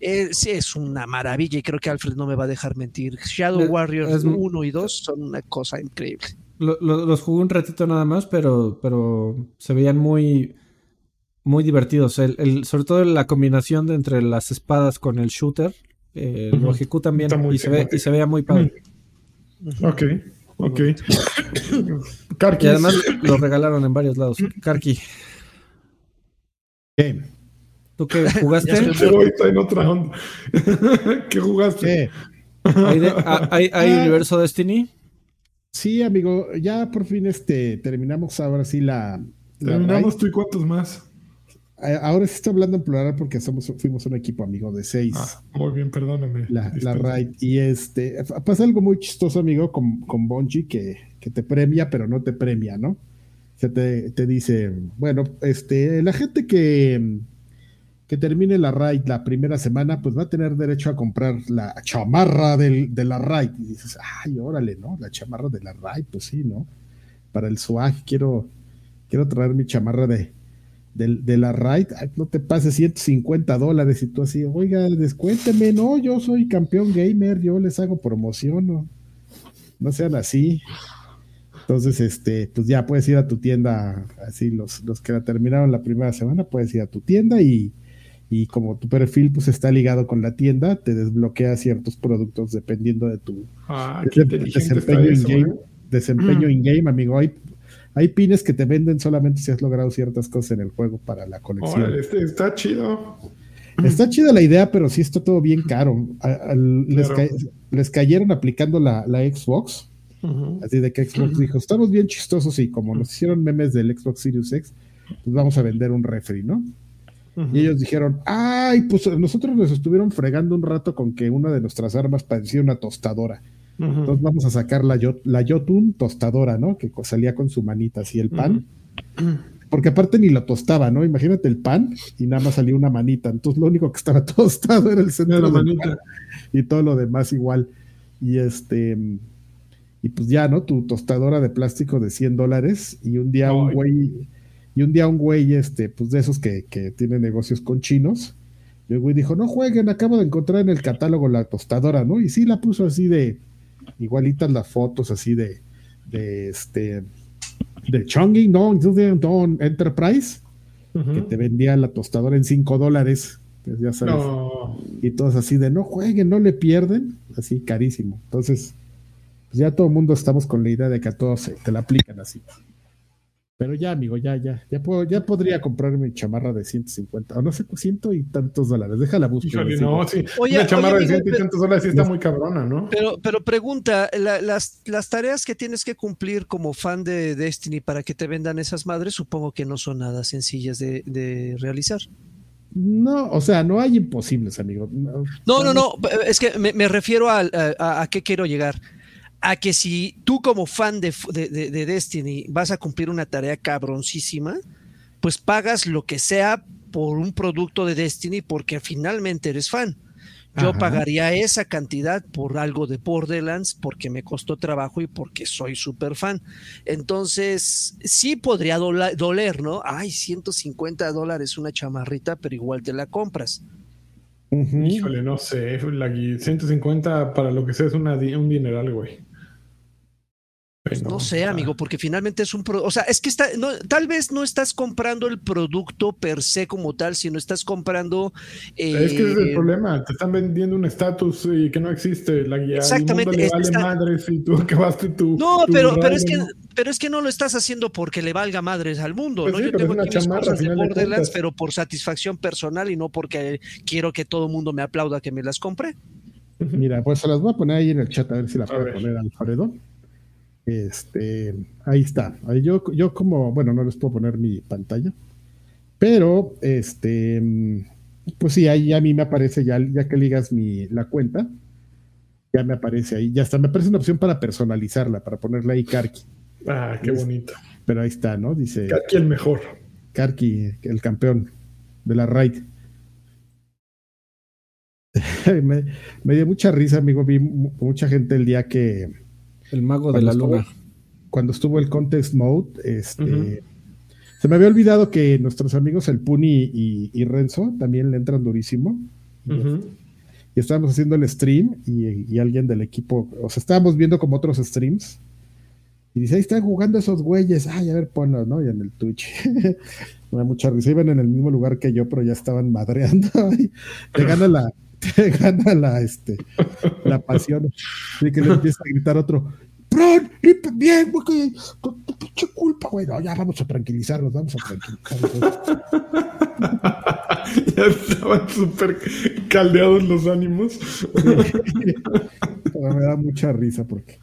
Eh, sí, es una maravilla y creo que Alfred no me va a dejar mentir. Shadow Warriors 1 y 2 son una cosa increíble los jugué un ratito nada más, pero, pero se veían muy, muy divertidos. El, sobre todo la combinación de entre las espadas con el shooter, eh, lo ejecutan bien y se, ve, y se veía muy padre. Ok, ok. Y además lo regalaron en varios lados. Karki. ¿Qué? ¿Tú qué jugaste? en otra onda. ¿Qué jugaste? ¿Hay, hay, hay ah. universo Destiny? Sí, amigo, ya por fin este, terminamos ahora sí la. terminamos tú y cuántos más. Ahora sí estoy hablando en plural porque somos, fuimos un equipo amigo de seis. Ah, muy bien, perdóname. La, la raid. Y este, pasa algo muy chistoso, amigo, con, con que, que te premia, pero no te premia, ¿no? Se te, te dice, bueno, este, la gente que, que termine la raid la primera semana, pues va a tener derecho a comprar la chamarra del, de la raid. Y dices, ay, órale, ¿no? La chamarra de la raid, pues sí, ¿no? Para el swag, quiero, quiero traer mi chamarra de, de, la raid. no te pases 150 dólares y tú así, oiga, descuénteme, no, yo soy campeón gamer, yo les hago promoción, no, no sean así. Entonces, este, pues ya puedes ir a tu tienda, así los, los que la terminaron la primera semana, puedes ir a tu tienda y, y como tu perfil pues está ligado con la tienda, te desbloquea ciertos productos dependiendo de tu ah, desempeño in-game. Desempeño mm. in-game, amigo. Hay, hay pines que te venden solamente si has logrado ciertas cosas en el juego para la colección. Órale, este está chido. Está chida la idea, pero sí está todo bien caro. Les, Claro. ca- les cayeron aplicando la, la Xbox. Así de que Xbox dijo, estamos bien chistosos y como nos hicieron memes del Xbox Series X, pues vamos a vender un refri, ¿no? Y ellos dijeron, ay, pues nosotros nos estuvieron fregando un rato con que una de nuestras armas parecía una tostadora. Entonces vamos a sacar la, la Jotun tostadora, ¿no? Que salía con su manita así el pan. Porque aparte ni lo tostaba, ¿no? Imagínate el pan y nada más salía una manita. Entonces lo único que estaba tostado era el centro Era la manita. pan y todo lo demás igual. Y este, y pues ya, ¿no? Tu tostadora de plástico de 100 dólares y un día un güey, y un día un güey, este, pues de esos que, que tiene negocios con chinos. Y el güey dijo, no jueguen, acabo de encontrar en el catálogo la tostadora, ¿no? Y sí la puso así de, igualitas las fotos así de, de este, de Chongqing Don, Don Enterprise, Ujú. que te vendía la tostadora en 5 dólares. Pues ya sabes. No. Y todos así de no jueguen, no le pierden, así carísimo. Entonces, pues ya todo el mundo estamos con la idea de que a todos se- te la aplican así. Pero ya, amigo, ya, ya, ya puedo, ya podría comprarme mi chamarra de 150, o no sé, ciento y tantos dólares. Déjala buscar. Híjole, no, sí. Oye, Una chamarra oye, de ciento y pero- tantos dólares sí está muy cabrona, ¿no? Pero, pero pregunta, la- las, las tareas que tienes que cumplir como fan de Destiny para que te vendan esas madres, supongo que no son nada sencillas de, de realizar. No, o sea, no hay imposibles, amigo. No, No, no, no, es que me, me refiero a, a- a qué quiero llegar. A que si tú como fan de, de- de- de Destiny vas a cumplir una tarea cabroncísima, pues pagas lo que sea por un producto de Destiny porque finalmente eres fan. Yo Ajá. pagaría esa cantidad por algo de Borderlands porque me costó trabajo y porque soy súper fan. Entonces, sí podría dola- doler, ¿no? Ay, 150 dólares una chamarrita, pero igual te la compras. Híjole, no sé. La gui- 150 para lo que sea es una un dineral, güey. Pero No sé, ah, amigo, porque finalmente es un producto, o sea, es que está, no, tal vez no estás comprando el producto per se como tal, sino estás comprando... eh, Es que ese es el problema. Te están vendiendo un estatus y que no existe. La guía Exactamente, le es- vale está- madres y tú acabaste tu. No, tu pero, pero, es que, ¿no? pero es que no lo estás haciendo porque le valga madres al mundo, Pues ¿no? sí, Yo tengo aquí mis chamarra, cosas de Borderlands, pero por satisfacción personal y no porque quiero que todo el mundo me aplauda que me las compre. Mira, pues se las voy a poner ahí en el chat a ver si la puedo poner Alfredo. Este, ahí está. Yo, yo como, bueno, no les puedo poner mi pantalla, pero este, pues sí, ahí a mí me aparece ya, ya que ligas mi, la cuenta, ya me aparece ahí, ya está, me aparece una opción para personalizarla, para ponerle ahí Karki, Ah, qué Es- bonito. pero ahí está, ¿no? Dice Aquí el mejor. Karki, el campeón de la raid. me, me dio mucha risa, amigo. Vi mu- mucha gente el día que El mago de la estuvo- luna. Cuando estuvo el contest mode, este, se me había olvidado que nuestros amigos el Puni y, y Renzo también le entran durísimo. Y, y estábamos haciendo el stream y, y alguien del equipo, o sea, estábamos viendo como otros streams. Y dice, ahí están jugando esos güeyes. Ay, a ver, ponlos, ¿no? Y en el Twitch. me da mucha risa. Iban en el mismo lugar que yo, pero ya estaban madreando. Te gana la, te gana la, este, la pasión. Y que le empieza a gritar otro. Limpia bien, güey, tu pinche culpa, güey. No, ya vamos a tranquilizarnos, vamos a tranquilizarnos. ya estaban súper caldeados los ánimos. Me da mucha risa porque.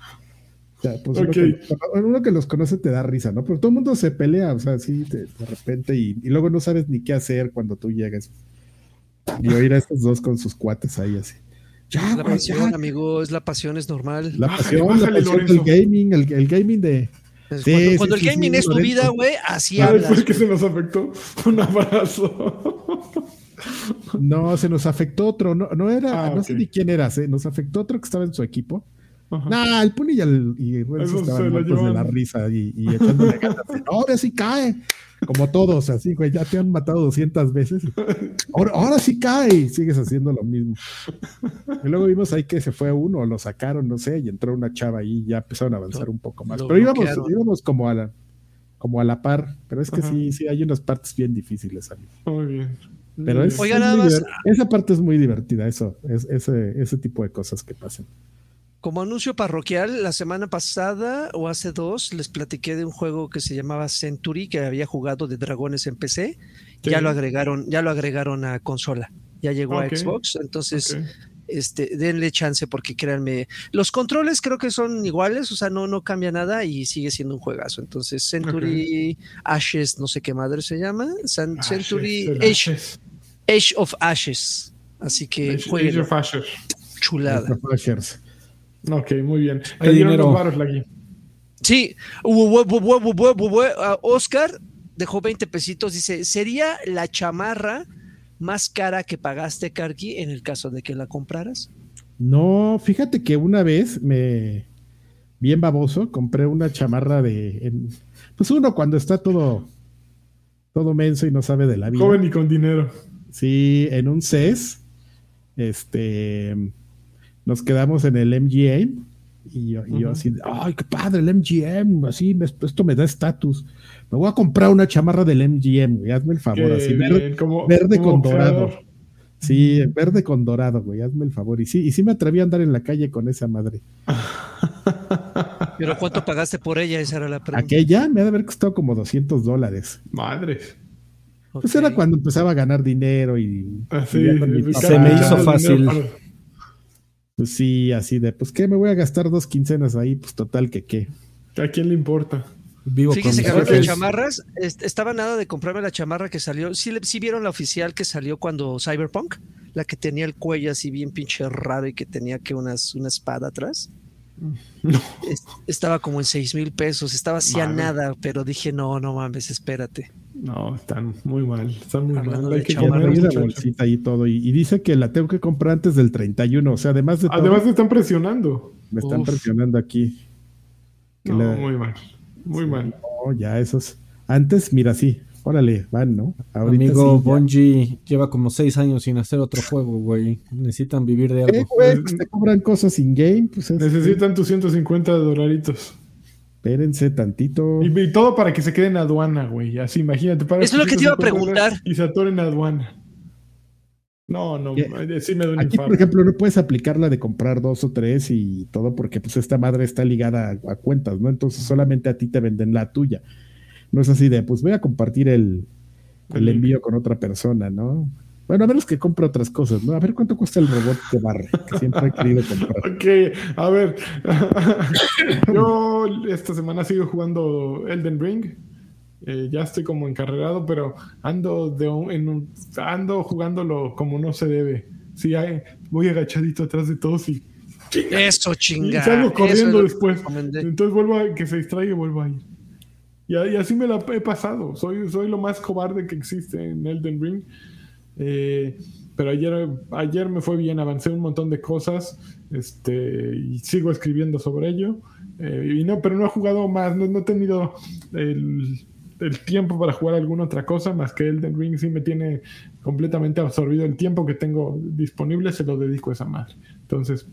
o sea, pues uno, que, uno que los conoce te da risa, ¿no? Pero todo el mundo se pelea, o sea, así de, de repente y, y luego no sabes ni qué hacer cuando tú llegas. Y oír a estos dos con sus cuates ahí así. Ya, Es la güey, pasión, ya. amigo, es la pasión, es normal. La Bájale, pasión, bájale, la pasión del gaming, el, el gaming de. Es Sí, cuando sí, cuando sí, el gaming sí, es tu Lorenzo. vida, güey, así A ver, hablas. fue que se nos afectó. Un abrazo. No, se nos afectó otro, no, no era, Ah, no sé ni quién era, se nos afectó otro que estaba en su equipo. Ajá. Nah, el Puni y el y Esos se estaban muertos de la risa y, y echándole ganas. Ahora sí cae. Como todos, así, güey, ya te han matado 200 veces. Ahora, ahora sí cae y sigues haciendo lo mismo. Y luego vimos ahí que se fue uno, lo sacaron, no sé, y entró una chava ahí y ya empezaron a avanzar un poco más. lo Pero íbamos, íbamos como a la como a la par, pero es que Ajá. sí, sí, hay unas partes bien difíciles, amigo. Muy bien. Pero es, Oiga, es nada más- esa parte es muy divertida, eso, es, ese, ese tipo de cosas que pasan. Como anuncio parroquial, la semana pasada o hace dos les platiqué de un juego que se llamaba Century que había jugado de dragones en PC. Sí. Ya lo agregaron, ya lo agregaron a consola. Ya llegó a Xbox, entonces este, denle chance porque créanme, los controles creo que son iguales, o sea, no, no cambia nada y sigue siendo un juegazo. Entonces, Century Ashes, no sé qué madre se llama, San- Ashes, Century Age, Ashes. Age of Ashes. Así que Age- Age of Ashes. chulada. Flashers. Ok, muy bien. Te dinero. Sí, Oscar dejó 20 pesitos, dice, ¿sería la chamarra más cara que pagaste, Karki, en el caso de que la compraras? No, fíjate que una vez me, bien baboso, compré una chamarra de, en, pues uno cuando está todo, todo menso y no sabe de la vida. Joven y con dinero. Sí, en un CES, este nos quedamos en el MGM y yo, y yo así, ay, qué padre el MGM, así, me- esto me da estatus. Me voy a comprar una chamarra del MGM, güey, hazme el favor, así, verde, bien, como- verde como con dorado. Sí, verde con dorado, güey, hazme el favor. Y sí, y sí me atreví a andar en la calle con esa madre. Pero ¿cuánto pagaste por ella? Esa era la pregunta. Aquella me ha de haber costado como 200 dólares. Madres. Pues era cuando empezaba a ganar dinero y papá. Se me hizo fácil. para- Pues sí, así de, pues qué, me voy a gastar dos quincenas ahí, pues total que qué. ¿A quién le importa? Vivo Fíjense que con mis hablando de jefes. chamarras, est- estaba nada de comprarme la chamarra que salió. ¿Sí, le- sí vieron la oficial que salió cuando Cyberpunk? La que tenía el cuello así bien pinche raro y que tenía que unas, una espada atrás. No. Es- estaba como en seis mil pesos, estaba así a nada, pero dije, no, no mames, espérate. No, están muy mal. Están muy Hablando mal. Hay que la bolsita y todo. Y, y dice que la tengo que comprar antes del 31. O sea, además de todo, Además, te están presionando. me están Uf. presionando aquí. Que No, la- muy mal. Muy mal. No, ya esos. Antes, mira, sí. Órale, van, ¿no? Ahorita Amigo sí. Bungie lleva como seis años sin hacer otro juego, güey. Necesitan vivir de Eh, algo. güey, pues te cobran cosas in-game. Pues es- Necesitan tus 150 dolaritos. Espérense tantito. Y, y todo para que se quede en aduana, güey. Así, imagínate. pagas Eso es lo que te iba a 150 preguntar. Y se atoren en aduana. No, no. ¿Qué? Sí me da un Aquí, infarto. por ejemplo, no puedes aplicar la de comprar dos o tres y todo porque pues esta madre está ligada a, a cuentas, ¿no? Entonces solamente a ti te venden la tuya. No es así de, pues voy a compartir el, el envío con otra persona, ¿no? Bueno, a menos que compre otras cosas, ¿no? A ver cuánto cuesta el robot que barre, que siempre he querido comprar. Ok, a ver. Yo esta semana sigo jugando Elden Ring. Eh, ya estoy como encarregado, pero ando de un- en un- ando jugándolo como no se debe. Sí, hay- voy agachadito atrás de todos y, Eso, y chinga. salgo eso corriendo es lo que después. Entonces vuelvo a que se distraiga y vuelvo a ir. Y, y así me la he pasado. Soy, soy lo más cobarde que existe en Elden Ring. Eh, pero ayer, ayer me fue bien, avancé un montón de cosas este, y sigo escribiendo sobre ello. Eh, y no, pero no he jugado más, no, no he tenido el, el tiempo para jugar alguna otra cosa más que Elden Ring. Sí me tiene completamente absorbido el tiempo que tengo disponible, se lo dedico a esa madre. Entonces,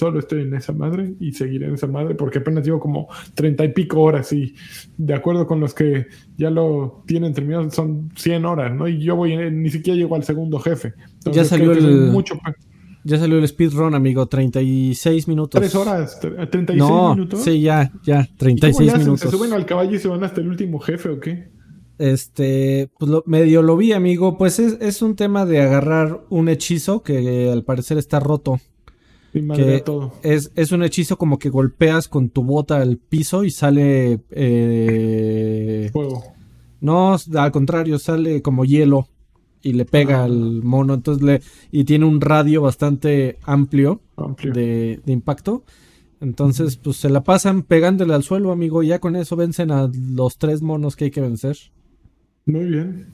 solo estoy en esa madre y seguiré en esa madre porque apenas llevo como treinta y pico horas y de acuerdo con los que ya lo tienen terminado son 100 horas, ¿no? Y yo voy, en- ni siquiera llego al segundo jefe. Entonces, Ya salió el- mucho. Ya salió el speedrun, amigo. 36 minutos. Tres horas, tre- 36 No, minutos. sí, ya, ya. ¿Y cómo 36 le hacen? minutos. ¿Se suben al caballo y se van hasta el último jefe o qué? Este, pues lo, medio lo vi, amigo. Pues es, es un tema de agarrar un hechizo que al parecer está roto. Y madre Que todo. es, es un hechizo como que golpeas con tu bota al piso y sale. eh, Fuego. no, al contrario, sale como hielo y le pega Ah. al mono. Entonces le. Y tiene un radio bastante amplio Amplio. de, de impacto. Entonces, pues se la pasan pegándole al suelo, amigo. Ya con eso vencen a los tres monos que hay que vencer. Muy bien.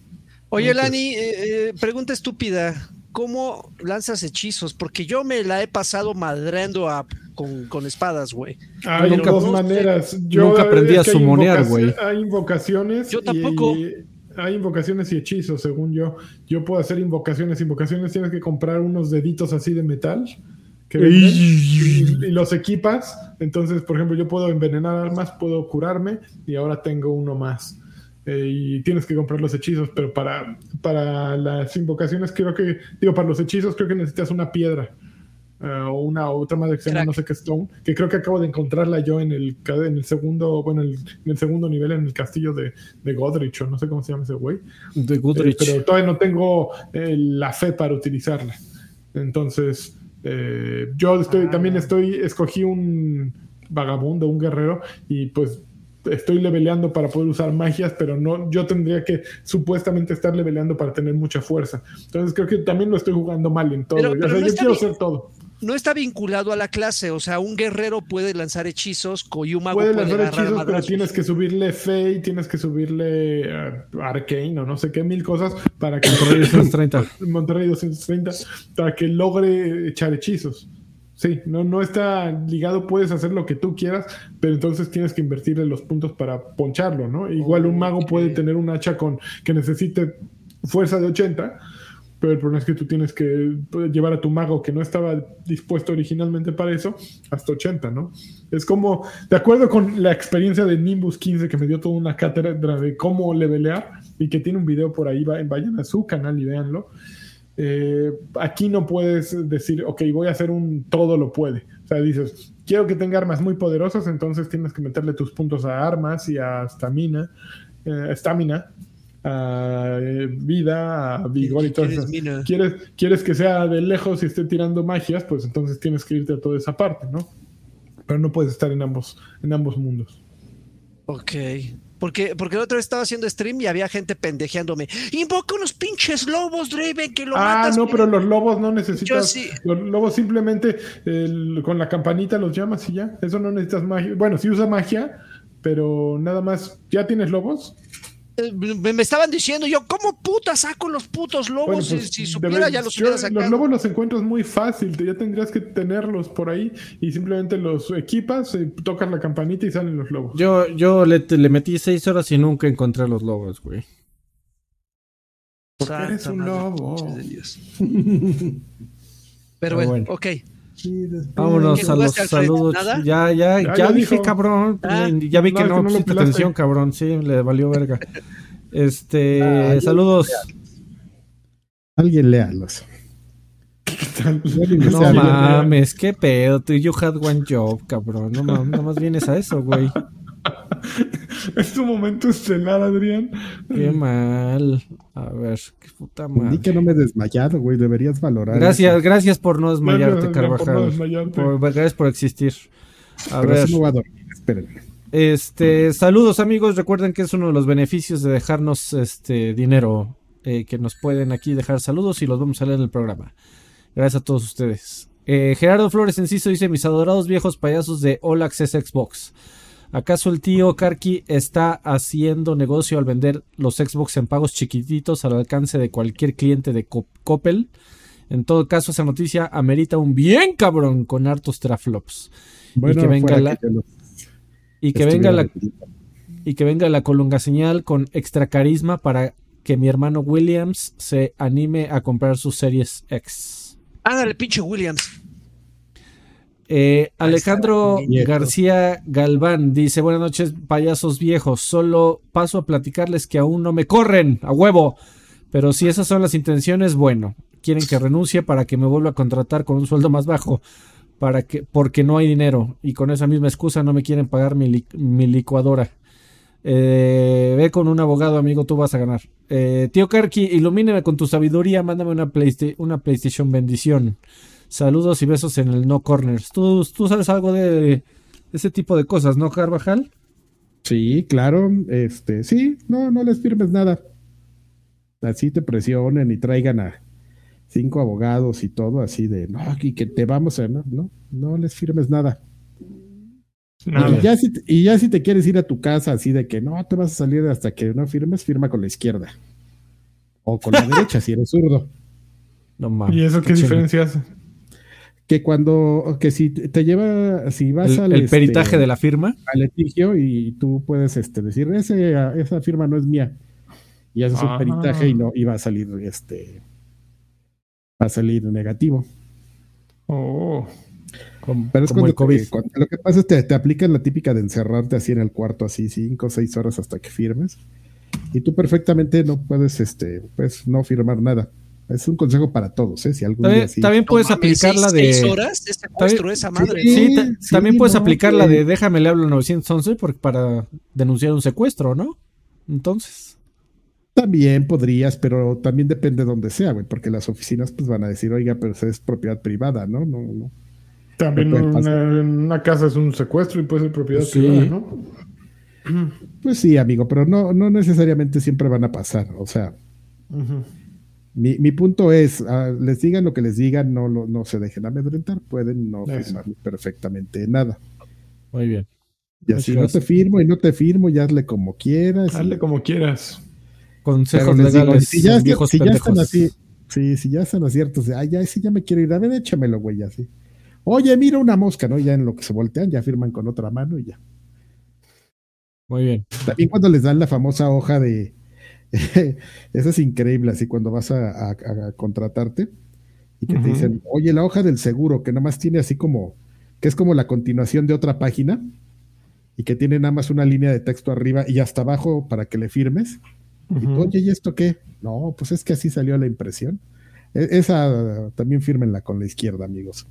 Oye. Lani, eh, eh, pregunta estúpida. ¿Cómo lanzas hechizos? Porque yo me la he pasado madreando a- con, con espadas, güey. Hay nunca- dos maneras. Yo, nunca aprendí a hay sumonear, güey. Hay invocaciones. Yo tampoco. y- hay invocaciones y hechizos, según yo. Yo puedo hacer invocaciones. Invocaciones tienes que comprar unos deditos así de metal. Que venden, y, y los equipas. Entonces, por ejemplo, yo puedo envenenar armas, puedo curarme y ahora tengo uno más. Eh, y tienes que comprar los hechizos, pero para, para las invocaciones creo que, digo, para los hechizos creo que necesitas una piedra. uh, o una otra más que se llama no sé qué Stone, que creo que acabo de encontrarla yo en el, en el segundo, bueno, el, en el segundo nivel en el castillo de, de Godrich, o no sé cómo se llama ese güey. De Godrich. Eh, pero todavía no tengo eh, la fe para utilizarla. Entonces, eh, yo estoy, también estoy, escogí un vagabundo, un guerrero, y pues estoy leveleando para poder usar magias, pero no, yo tendría que supuestamente estar leveleando para tener mucha fuerza. Entonces creo que también lo estoy jugando mal en todo. yo quiero hacer todo. No está vinculado a la clase, o sea, un guerrero puede lanzar hechizos, un mago puede, lanzar hechizos, pero tienes que subirle fe y tienes que subirle uh, arcane o no sé qué mil cosas para que Monterrey 230. Monterrey 230 para que logre echar hechizos. Sí, no, no está ligado, puedes hacer lo que tú quieras, pero entonces tienes que invertirle los puntos para poncharlo, ¿no? Igual un mago puede tener un hacha con que necesite fuerza de 80, pero el problema es que tú tienes que llevar a tu mago que no estaba dispuesto originalmente para eso hasta 80, ¿no? Es como, de acuerdo con la experiencia de Nimbus 15 que me dio toda una cátedra de cómo levelear y que tiene un video por ahí, vayan a su canal y véanlo eh, aquí no puedes decir, ok, voy a hacer un todo lo puede. O sea, dices, quiero que tenga armas muy poderosas, entonces tienes que meterle tus puntos a armas y a estamina, eh, estamina, a eh, vida, a vigor y todo eso. ¿Quieres, quieres que sea de lejos y esté tirando magias, pues entonces tienes que irte a toda esa parte, ¿no? Pero no puedes estar en ambos, en ambos mundos. Ok. Porque, porque el otro estaba haciendo stream y había gente pendejeándome. Invoca unos pinches lobos, Draven, que lo Ah, no, pero los lobos no necesitas. Los lobos simplemente con la campanita los llamas y ya. Eso no necesitas magia. Bueno, sí usa magia, pero nada más. ¿Ya tienes lobos? Eh, me, estaban diciendo yo, ¿cómo puta saco los putos lobos? si, pues, supiera ya los hubiera sacado. Los lobos los encuentras muy fácil, ya tendrías que tenerlos por ahí y simplemente los equipas, y tocas la campanita y salen los lobos. Yo, yo le, le metí seis horas y nunca encontré los lobos, güey. Porque eres un lobo. Pero bueno, ok. Vámonos a los saludos. Ya, ya, ya, dije, cabrón. Ah. ya vi que no, no atención, cabrón. Sí, le valió verga. Este, ah, saludos. Alguien léalos. no mames, qué pedo. Tú you had one job, cabrón. No mames, nada más vienes a eso, güey. es tu momento estelar, Adrián. Qué mal. A ver, qué puta madre. Ni que no me he desmayado, güey. Deberías valorar. Gracias, gracias por no desmayarte, Carvajal. gracias por existir. A ver. Este, saludos amigos. Recuerden que es uno de los beneficios de dejarnos este dinero. Eh, que nos pueden aquí dejar saludos y los vamos a leer en el programa. Gracias a todos ustedes. Eh, Gerardo Flores Enciso dice: Mis adorados viejos payasos de All Access Xbox. ¿Acaso el tío Karki está haciendo negocio al vender los Xbox en pagos chiquititos al alcance de cualquier cliente de Coppel? En todo caso, esa noticia amerita un bien cabrón con hartos traflops. y que venga la, y que venga la y que venga la colunga señal con extra carisma para que mi hermano Williams se anime a comprar sus series X. Ándale, pinche Williams. Eh, Alejandro García Galván dice: Buenas noches, payasos viejos. Solo paso a platicarles que aún no me corren a huevo. Pero si esas son las intenciones, bueno, quieren que renuncie para que me vuelva a contratar con un sueldo más bajo. Para que, porque no hay dinero. Y con esa misma excusa no me quieren pagar mi, licuadora. Eh, ve con un abogado, amigo, tú vas a ganar. Eh, tío Karki, ilumíneme con tu sabiduría, mándame una, una PlayStation bendición. Saludos y besos en el No Corners. ¿Tú, tú sabes algo de ese tipo de cosas, no, Carvajal? Sí, claro. Este, sí, no, no les firmes nada. Así te presionen y traigan a cinco abogados y todo así de, no, y que te vamos a, no, no, no les firmes nada. Y, ya si, y ya si te quieres ir a tu casa así de que no te vas a salir hasta que no firmes, firma con la izquierda. O con la derecha si eres zurdo. No mames. ¿Y eso qué, diferencia hace? Que cuando, que si te lleva, si vas el, al... El este, peritaje de la firma. Al litigio y tú puedes este, decir, Ese, esa firma no es mía. Y haces un peritaje y no, y va a salir, este, va a salir negativo. Oh. Pero es cuando, lo que pasa es que te, te aplican la típica de encerrarte así en el cuarto, así cinco o seis horas hasta que firmes. Y tú perfectamente no puedes, este, pues, no firmar nada. Es un consejo para todos, ¿eh? Si algún También, día sí- también puedes No mames, aplicar la de. seis horas de secuestro También- esa madre. Sí, Sí, ta- sí, también puedes no, aplicar la de déjame le hablo al 911 porque para denunciar un secuestro, ¿no? Entonces. También podrías, pero también depende de dónde sea, güey, porque las oficinas pues van a decir, oiga, pero eso es propiedad privada, ¿no? No, no. También una, una casa es un secuestro y puede ser propiedad Sí. privada, ¿no? Pues sí, amigo, pero no, no necesariamente siempre van a pasar. O sea, Ujú. Mi, mi punto es, ah, les digan lo que les digan, no, lo- no se dejen amedrentar, pueden no Eso. firmar perfectamente nada. Muy bien. Y Muchas así no te firmo y no te firmo, y hazle como quieras. y- Hazle como quieras. Consejos les digo, legales. si ya, viejos si ya están así, sí, si ya están aciertos de, ay, ya, sí, ya me quiero ir, a ver, échamelo, güey, así. Oye, mira una mosca, ¿no? Ya en lo que se voltean, ya firman con otra mano y ya. Muy bien. También cuando les dan la famosa hoja de. Eso es increíble, así cuando vas a, a- a contratarte y que te dicen, oye, la hoja del seguro, que nomás tiene así como, que es como la continuación de otra página y que tiene nada más una línea de texto arriba y hasta abajo para que le firmes. Y tú, oye, ¿y esto qué? No, pues es que así salió la impresión. E- Esa también fírmenla con la izquierda, amigos.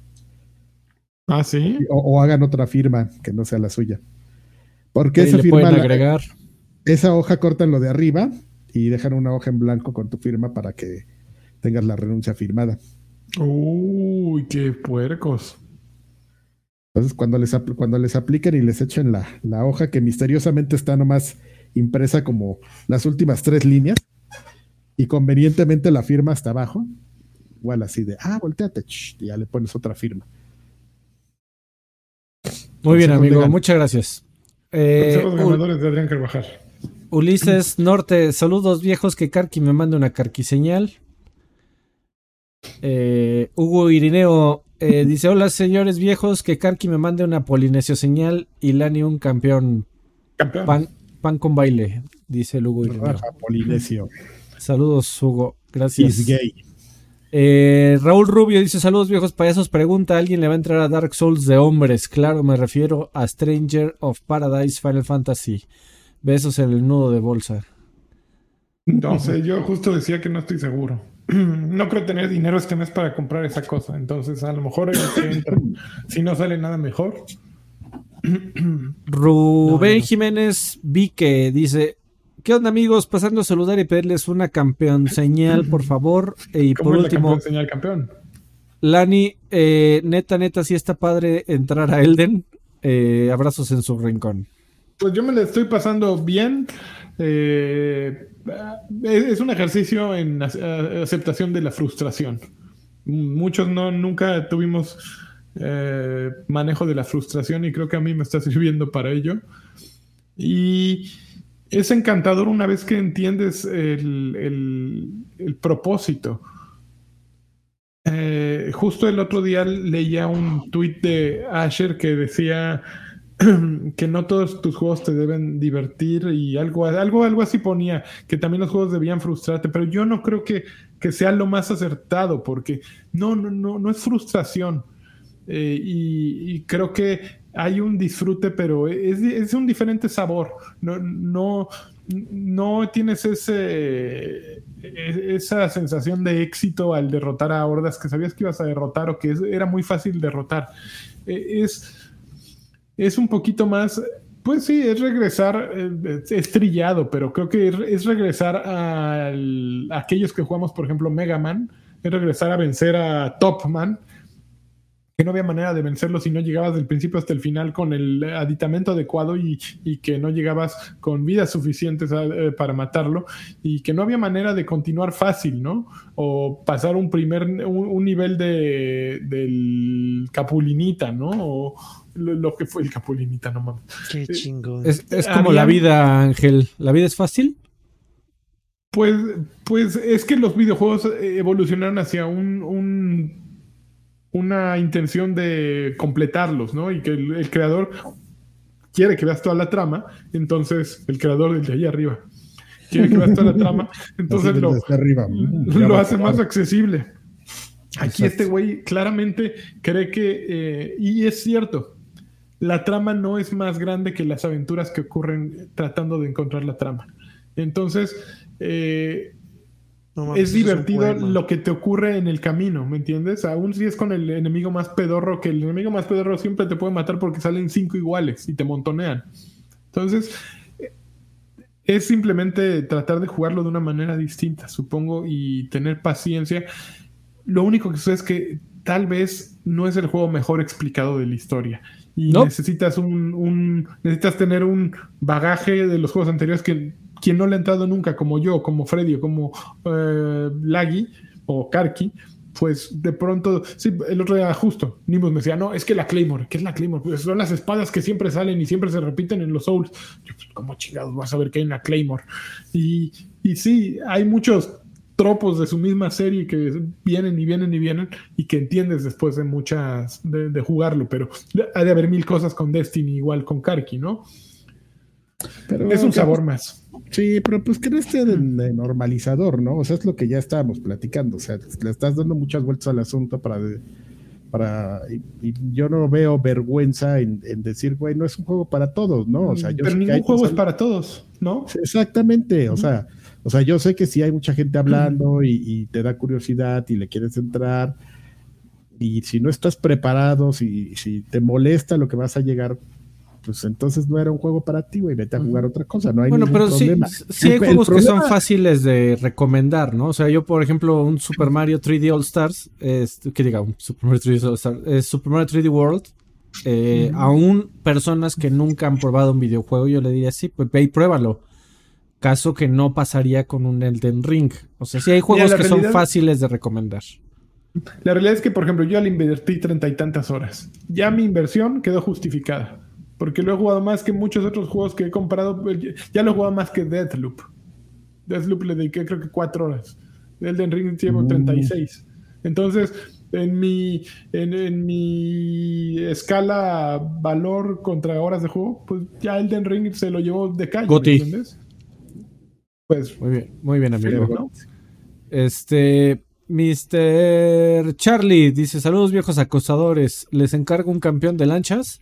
Ah, sí. O, o hagan otra firma que no sea la suya. Porque esa le firma pueden la- agregar. esa hoja cortan lo de arriba y dejan una hoja en blanco con tu firma para que tengas la renuncia firmada. Uy, qué puercos. Entonces, cuando les, apl- cuando les apliquen y les echen la, la hoja que misteriosamente está nomás impresa como las últimas tres líneas y convenientemente la firma hasta abajo, igual así de, ah, volteate, y ya le pones otra firma. Muy bien, amigo. Muchas gracias. Eh, ganadores de Adrián Carvajal. Ulises Norte, saludos viejos, que Karki me mande una carquiseñal. Eh, Hugo Irineo eh, dice, hola señores viejos, que Karki me mande una polinesio señal y Lani un campeón Campeón. pan, pan con baile, dice el Hugo Irineo. Polinesio. Saludos Hugo, gracias. Is gay. Eh, Raúl Rubio dice, saludos viejos payasos, pregunta, ¿alguien le va a entrar a Dark Souls de hombres? Claro, me refiero a Stranger of Paradise Final Fantasy. Besos en el nudo de bolsa. No sé, yo justo decía que no estoy seguro. No creo tener dinero este mes para comprar esa cosa. Entonces, a lo mejor entra, si no sale nada mejor. Rubén. Jiménez Vique dice: ¿Qué onda, amigos? Pasando a saludar y pedirles una campeón señal, por favor. Y ¿Cómo por es la último, campeón señal campeón? Lani, eh, neta, neta, sí está padre entrar a Elden. Eh, abrazos en su rincón. Pues yo me la estoy pasando bien. Eh, es un ejercicio en a- aceptación de la frustración. Muchos no nunca tuvimos eh, manejo de la frustración y creo que a mí me está sirviendo para ello. Y es encantador una vez que entiendes el, propósito. Eh, justo el otro día leía un tuit de Asher que decía que no todos tus juegos te deben divertir y algo, algo, algo así ponía, que también los juegos debían frustrarte, pero yo no creo que, que sea lo más acertado, porque no, no, no, no es frustración. Eh, y, y creo que hay un disfrute, pero es, es un diferente sabor. No, no, no tienes ese, e- esa sensación de éxito al derrotar a hordas que sabías que ibas a derrotar o que era muy fácil derrotar. Eh, es, es un poquito más, pues sí, es regresar, eh, es trillado, pero creo que es, es regresar al- a aquellos que jugamos, por ejemplo, Mega Man, es regresar a vencer a Top Man, que no había manera de vencerlo si no llegabas del principio hasta el final con el aditamento adecuado y, y que no llegabas con vidas suficientes eh, para matarlo y que no había manera de continuar fácil, ¿no? O pasar un primer, un, un nivel de, del Capulinita, ¿no? O lo, lo que fue el Capulinita, no mames. Qué chingón. Es, es como la vida, Ángel. ¿La vida es fácil? Pues, pues es que los videojuegos eh, evolucionaron hacia un, un- una intención de completarlos, ¿no? Y que el, el creador quiere que veas toda la trama, entonces el creador del de ahí arriba quiere que veas toda la trama, entonces lo, arriba. lo hace más accesible. Aquí Exacto. este güey claramente cree que, eh, y es cierto, la trama no es más grande que las aventuras que ocurren tratando de encontrar la trama. Entonces, eh, No es divertido lo que te ocurre en el camino, ¿me entiendes? Aún si es con el enemigo más pedorro, que el enemigo más pedorro siempre te puede matar porque salen cinco iguales y te montonean. Entonces, es simplemente tratar de jugarlo de una manera distinta, supongo, y tener paciencia. Lo único que sucede es que tal vez no es el juego mejor explicado de la historia. Y No. necesitas un, un- necesitas tener un bagaje de los juegos anteriores que quien no le ha entrado nunca, como yo, como Freddy, o como eh, Laggy o Karki, pues de pronto, sí, el otro día justo, Nimbus me decía, no, es que la Claymore, ¿qué es la Claymore? Pues son las espadas que siempre salen y siempre se repiten en los Souls. Yo, pues, ¿cómo chingados vas a ver que hay una Claymore? Y, y sí, hay muchos tropos de su misma serie que vienen y vienen y vienen y que entiendes después de muchas, de, de jugarlo, pero ha de haber mil cosas con Destiny igual con Karki, ¿no? Pero Es un sabor más. Sí, pero pues que no esté de, de normalizador, ¿no? O sea, es lo que ya estábamos platicando. O sea, le estás dando muchas vueltas al asunto para. de- para y, y yo no veo vergüenza en, en decir, güey, no es un juego para todos, ¿no? O sea, yo pero ningún juego es para todos, ¿no? Exactamente, o sea, o sea, yo sé que si hay mucha gente hablando y, y te da curiosidad y le quieres entrar, y si no estás preparado, si, si te molesta lo que vas a llegar, pues entonces no era un juego para ti, güey, vete a jugar otra cosa, no hay Bueno, ningún pero sí, problema. sí hay El- el juegos que son fáciles de recomendar, ¿no? O sea, yo, por ejemplo, un Super Mario 3D All Stars, que diga, un Super Mario 3D All Stars, es Super Mario 3D World, eh, aún personas que nunca han probado un videojuego, yo le diría, sí, pues ve y pruébalo. Caso que no pasaría con un Elden Ring. O sea, sí hay juegos que son fáciles de recomendar. La realidad es que, por ejemplo, yo le invertí treinta y tantas horas. Ya mi inversión quedó justificada. Porque lo he jugado más que muchos otros juegos que he comprado. Ya lo he jugado más que Deathloop. Deathloop le dediqué creo que cuatro horas. Elden Ring llevo Mm. 36. Entonces, en mi, en, en mi escala valor contra horas de juego, pues ya Elden Ring se lo llevó de calle. ¿me entiendes? Pues, Muy bien, muy bien, amigo. ¿no? Este, Mr. Charlie dice: Saludos, viejos acosadores. Les encargo un campeón de lanchas,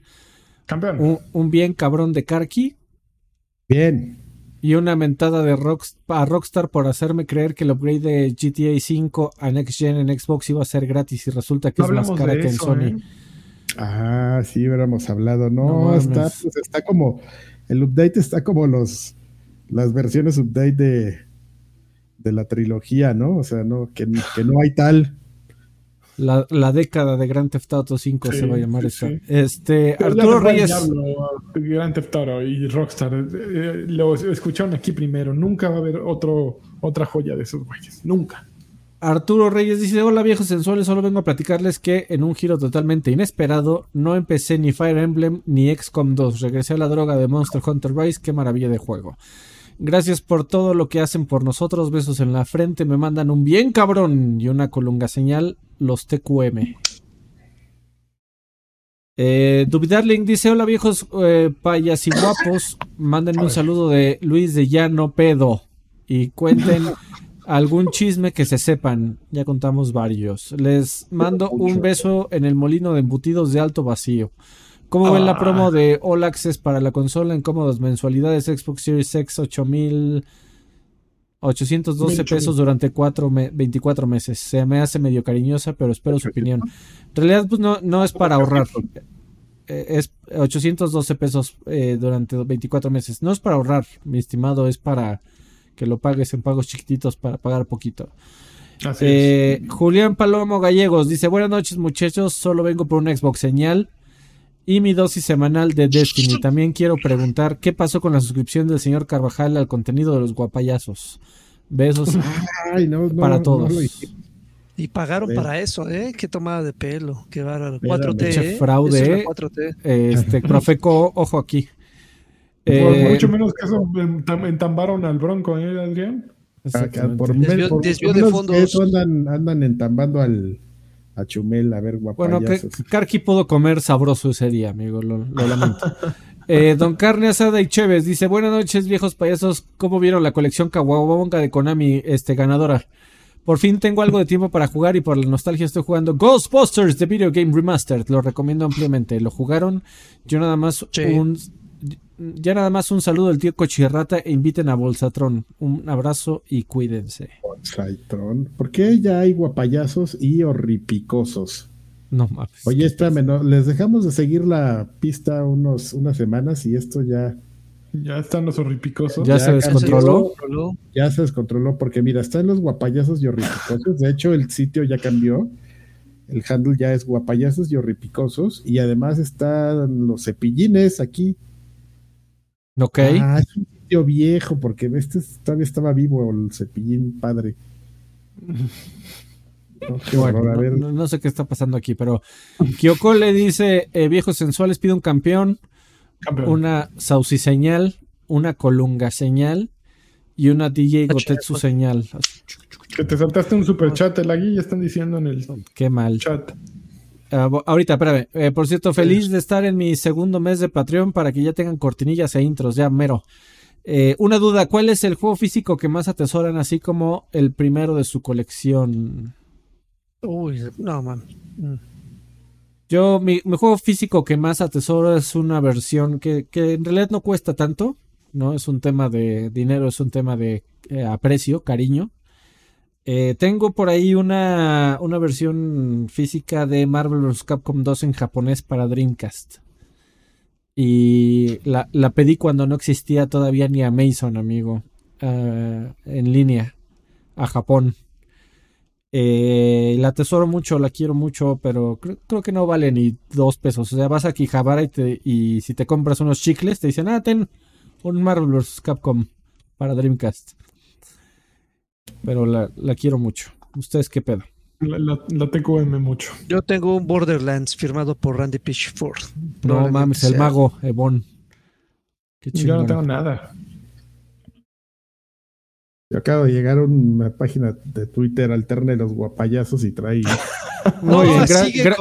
campeón. un, un bien cabrón de Karki Bien, y una mentada de a Rockstar por hacerme creer que el upgrade de GTA 5 a Next Gen en Xbox iba a ser gratis y resulta que No es más cara que en Sony. ¿eh? ah, sí, hubiéramos hablado, no, No está, pues, está como, el update está como los, las versiones update de, de la trilogía, ¿no? O sea, no, que, que no hay tal. La, la década de Grand Theft Auto 5 Sí, se va a llamar sí, esta. sí. Este, Pero Arturo Reyes. diablo, Grand Theft Auto y Rockstar. eh, eh, lo escucharon aquí primero. Nunca va a haber otro, otra joya de esos güeyes. Nunca. Arturo Reyes dice, hola viejos sensuales, solo vengo a platicarles que en un giro totalmente inesperado no empecé ni Fire Emblem ni XCOM 2, regresé a la droga de Monster Hunter Rise, qué maravilla de juego. Gracias por todo lo que hacen por nosotros, besos en la frente, me mandan un bien cabrón y una colunga señal, los TQM. Eh, Dubidarling dice, hola viejos eh, payas y guapos, mándenme un saludo de Luis de Llano Pedo y cuenten algún chisme que se sepan. Ya contamos varios. Les mando un beso en el molino de embutidos de alto vacío. ¿Cómo ven la Ah. promo de All Access para la consola en cómodas mensualidades Xbox Series X 8000 812 Mucho. pesos durante cuatro me- 24 meses? Se me hace medio cariñosa, pero espero su opinión. En realidad, pues no, no es para ahorrar. Eh, es 812 pesos eh, durante 24 meses. No es para ahorrar, mi estimado, es para que lo pagues en pagos chiquititos para pagar poquito. Así Eh, Julián Palomo Gallegos dice: Buenas noches, muchachos. Solo vengo por un Xbox señal y mi dosis semanal de Destiny. También quiero preguntar: ¿qué pasó con la suscripción del señor Carvajal al contenido de los guapayazos? Besos. Ay, no, no, Para todos. Y pagaron para eso, ¿eh? Qué tomada de pelo. Qué bárbaro. Espérame. 4T. Pinche ¿eh? fraude, es la ¿eh? 4T. Este, Profeco, ojo aquí. Por Eh, mucho menos que eso entam- entambaron al Bronco, ¿eh, Adrián? Acá, exactamente. por, Desvió- por- desvió por de menos fondos. que eso andan, andan entambando al a Chumel a ver Bueno, que guapayazos. Karki pudo comer sabroso ese día, amigo, lo, lo lamento. Eh, don Carne Asada y Chévez dice, buenas noches viejos payasos, ¿cómo vieron la colección Kawabonga de Konami este, ganadora? Por fin tengo algo de tiempo para jugar y por la nostalgia estoy jugando Ghostbusters The Video Game Remastered, lo recomiendo ampliamente. ¿Lo jugaron? Yo nada más Sí. un... ya nada más un saludo del tío Cochirrata e inviten a Bolsatrón. Un abrazo y cuídense. Bolsatrón. ¿Por qué ya hay guapayazos y horripicosos? No mames. Oye, espérame, no, les dejamos de seguir la pista unos, unas semanas y esto ya. Ya están los horripicosos. Ya, se descontroló. Ya se descontroló porque mira, están los guapayazos y horripicosos. De hecho, el sitio ya cambió. El handle ya es guapayazos y horripicosos. Y además están los cepillines aquí. Ok. Ah, es un sitio viejo porque este todavía estaba vivo el cepillín padre. No, bueno, no, sé qué está pasando aquí, pero Kyoko le dice: eh, Viejos sensuales, pide un campeón, una Saucy señal, una Colunga señal y una DJ Gotetsu señal. Que te saltaste un super chat, el ya están diciendo en el Qué mal. chat. Ah, ahorita, espérame. Eh, por cierto, feliz de estar en mi segundo mes de Patreon para que ya tengan cortinillas e intros, ya mero. Eh, una duda, ¿cuál es el juego físico que más atesoran así como el primero de su colección? Uy, no, man. Mm. Yo, mi, juego físico que más atesoro es una versión que, en realidad no cuesta tanto, ¿no? Es un tema de dinero, es un tema de eh, aprecio, cariño. Eh, tengo por ahí una, una versión física de Marvel vs. Capcom 2 en japonés para Dreamcast. Y la, pedí cuando no existía todavía ni Amazon, amigo. Ah, en línea. A Japón. Eh, la atesoro mucho, la quiero mucho, pero creo, que no vale ni dos pesos. O sea, vas a Kijabara y, y si te compras unos chicles, te dicen, ah, ten un Marvel vs. Capcom para Dreamcast. Pero la, quiero mucho. ¿Ustedes qué pedo? La, la, TQM mucho. Yo tengo un Borderlands firmado por Randy Pitchford. No mames, el mago, Ebon. Qué Yo no tengo nada. Yo acabo de llegar a una página de Twitter alterna de los guapayazos y trae. Muy bien,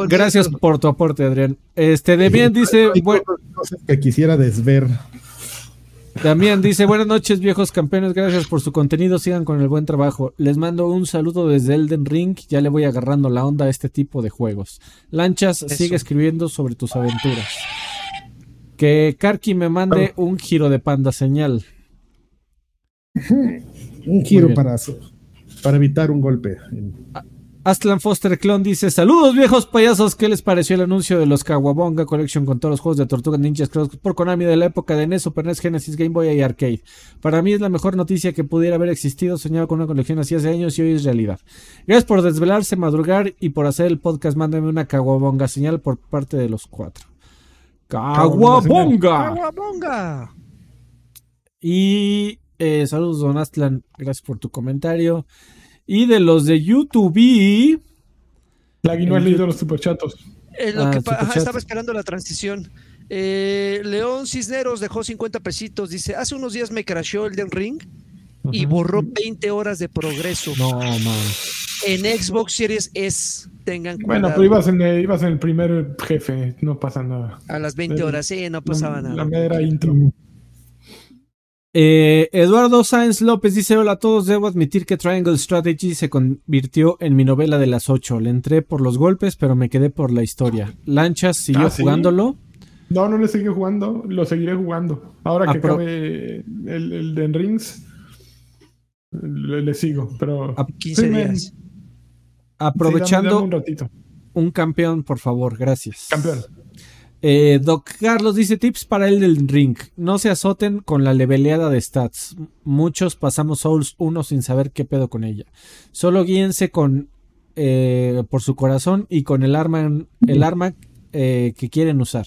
gracias por tu aporte, Adrián. Este, Demian dice. Bueno, cosas que quisiera desver. Damián dice, buenas noches viejos campeones, gracias por su contenido, sigan con el buen trabajo. Les mando un saludo desde Elden Ring, ya le voy agarrando la onda a este tipo de juegos. Lanchas, sigue escribiendo sobre tus aventuras. Que Karki me mande un giro de panda señal. Un giro para, para evitar un golpe. Aslan Foster Clone dice: Saludos viejos payasos, ¿qué les pareció el anuncio de los Kawabonga Collection con todos los juegos de Tortuga Ninjas por Konami de la época de NES, Super NES, Genesis, Game Boy y Arcade? Para mí es la mejor noticia que pudiera haber existido. Soñaba con una colección así hace años y hoy es realidad. Gracias por desvelarse, madrugar y por hacer el podcast. Mándame una Kawabonga señal por parte de los cuatro. ¡Kawabonga! ¡Kawabonga! Y eh, saludos, Don Astlan. Gracias por tu comentario. Y de los de YouTube. Lagui no ha leído los superchatos. Eh, lo ah, estaba esperando la transición. Eh, León Cisneros dejó 50 pesitos. Dice: Hace unos días me crashó el Den Ring y borró 20 horas de progreso. No, man. En Xbox Series S. Tengan cuidado. Bueno, pero ibas en, el, ibas en el primer jefe, no pasa nada. A las 20 horas, sí, no pasaba nada. La mera intro. Eh, Eduardo Sáenz López dice: Hola a todos, debo admitir que Triangle Strategy se convirtió en mi novela de las ocho. Le entré por los golpes, pero me quedé por la historia. Lanchas siguió ah, jugándolo. No, no le seguí jugando, lo seguiré jugando. Ahora que acabe el, el de Rings, le, sigo, pero. A 15 Aprovechando un campeón, por favor, gracias. Campeón. Eh, Doc Carlos dice tips para el del ring. No se azoten con la leveleada de stats. Muchos pasamos Souls 1 sin saber qué pedo con ella. Solo guíense con eh, por su corazón y con el arma, el arma eh, que quieren usar.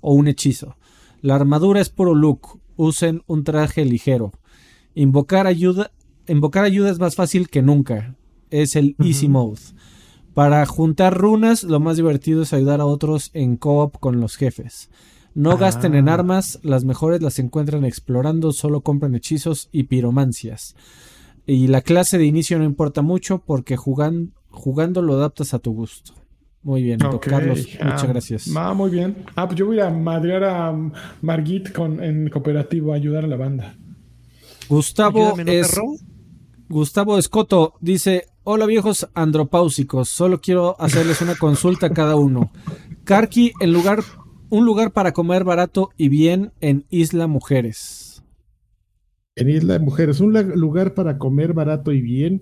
O un hechizo. La armadura es puro look. Usen un traje ligero. Invocar ayuda. Invocar ayuda es más fácil que nunca. Es el easy mode. Para juntar runas, lo más divertido es ayudar a otros en co-op con los jefes. No gasten en ah. armas, las mejores las encuentran explorando, solo compran hechizos y piromancias. Y la clase de inicio no importa mucho porque jugando lo adaptas a tu gusto. Muy bien, Carlos, muchas ah, gracias. Va muy bien. Ah, pues yo voy a madrear a Margit con, en cooperativo a ayudar a la banda. Gustavo es, Gustavo Escoto dice: Hola viejos andropáusicos, solo quiero hacerles una consulta a cada uno. Karki, en lugar un lugar para comer barato y bien en Isla Mujeres. En Isla Mujeres, un lugar para comer barato y bien.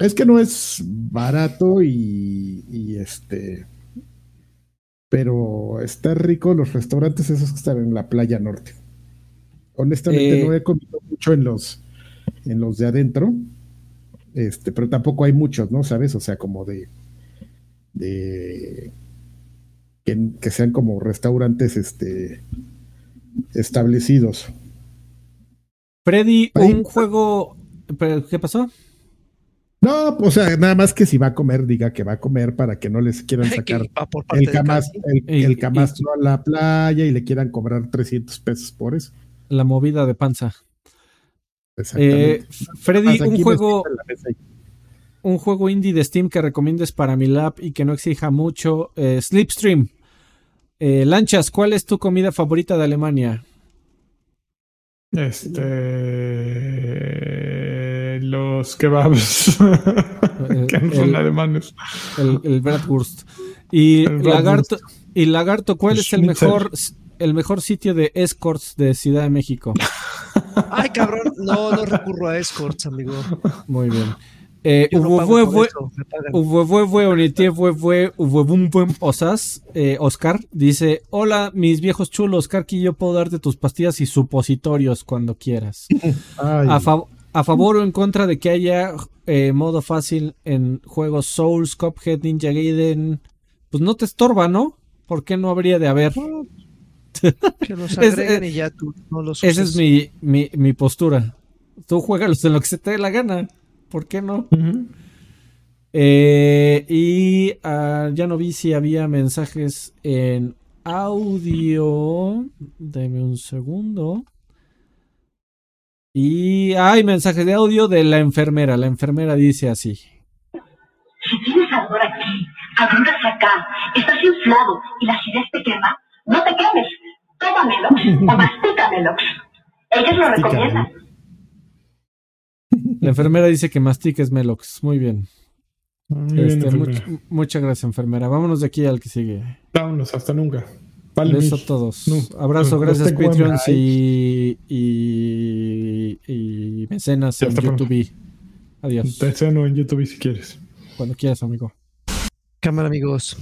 Es que no es barato y, este. Pero está rico los restaurantes esos que están en la playa norte. Honestamente, no eh, he comido mucho en los, en los de adentro. Este, pero tampoco hay muchos, ¿no? ¿Sabes? O sea, como de. de que, sean como restaurantes este, establecidos. Freddy, un juego. ¿Qué pasó? No, o sea, nada más que si va a comer, diga que va a comer para que no les quieran sacar el, camastro, el, camastro a la playa y le quieran cobrar 300 pesos por eso. La movida de panza. Eh, Freddy, un juego un juego indie de Steam que recomiendes para mi lab y que no exija mucho. Eh, Slipstream. Eh, Lanchas, ¿cuál es tu comida favorita de Alemania? Este. Los kebabs. que son alemanes. El, el Bratwurst. Y Lagarto, y Lagarto, ¿cuál es el mejor, el mejor sitio de escorts de Ciudad de México? Ay, cabrón, no, no recurro a escorts, amigo. Muy bien. Eh, Osas, eh, Oscar dice: Hola, mis viejos chulos, Karki, yo puedo darte tus pastillas y supositorios cuando quieras. A, favor o en contra de que haya eh, modo fácil en juegos Souls, Cuphead, Ninja Gaiden, pues no te estorba, ¿no? ¿Por qué no habría de haber? Que los agreguen y ya tú no los Esa es mi, mi, mi postura. Tú juegas en lo que se te dé la gana. ¿por qué no? Eh, y ah, ya no vi si había mensajes en audio. Deme un segundo. Y hay mensajes de audio de la enfermera. La enfermera dice así. Si tienes ardor aquí, agruras acá, estás inflado y la acidez te quema, no te quemes. Toma Melox o mastica Melox. Ellos lo recomiendan. La enfermera dice que mastiques Melox. Muy bien. Este, muchas gracias, enfermera. Vámonos de aquí al que sigue. Vámonos, hasta nunca. Beso a todos. Abrazo, gracias, Patreons y, y, y, mecenas en YouTube. Adiós. Te en YouTube si quieres. Cuando quieras, amigo. Cámara, amigos.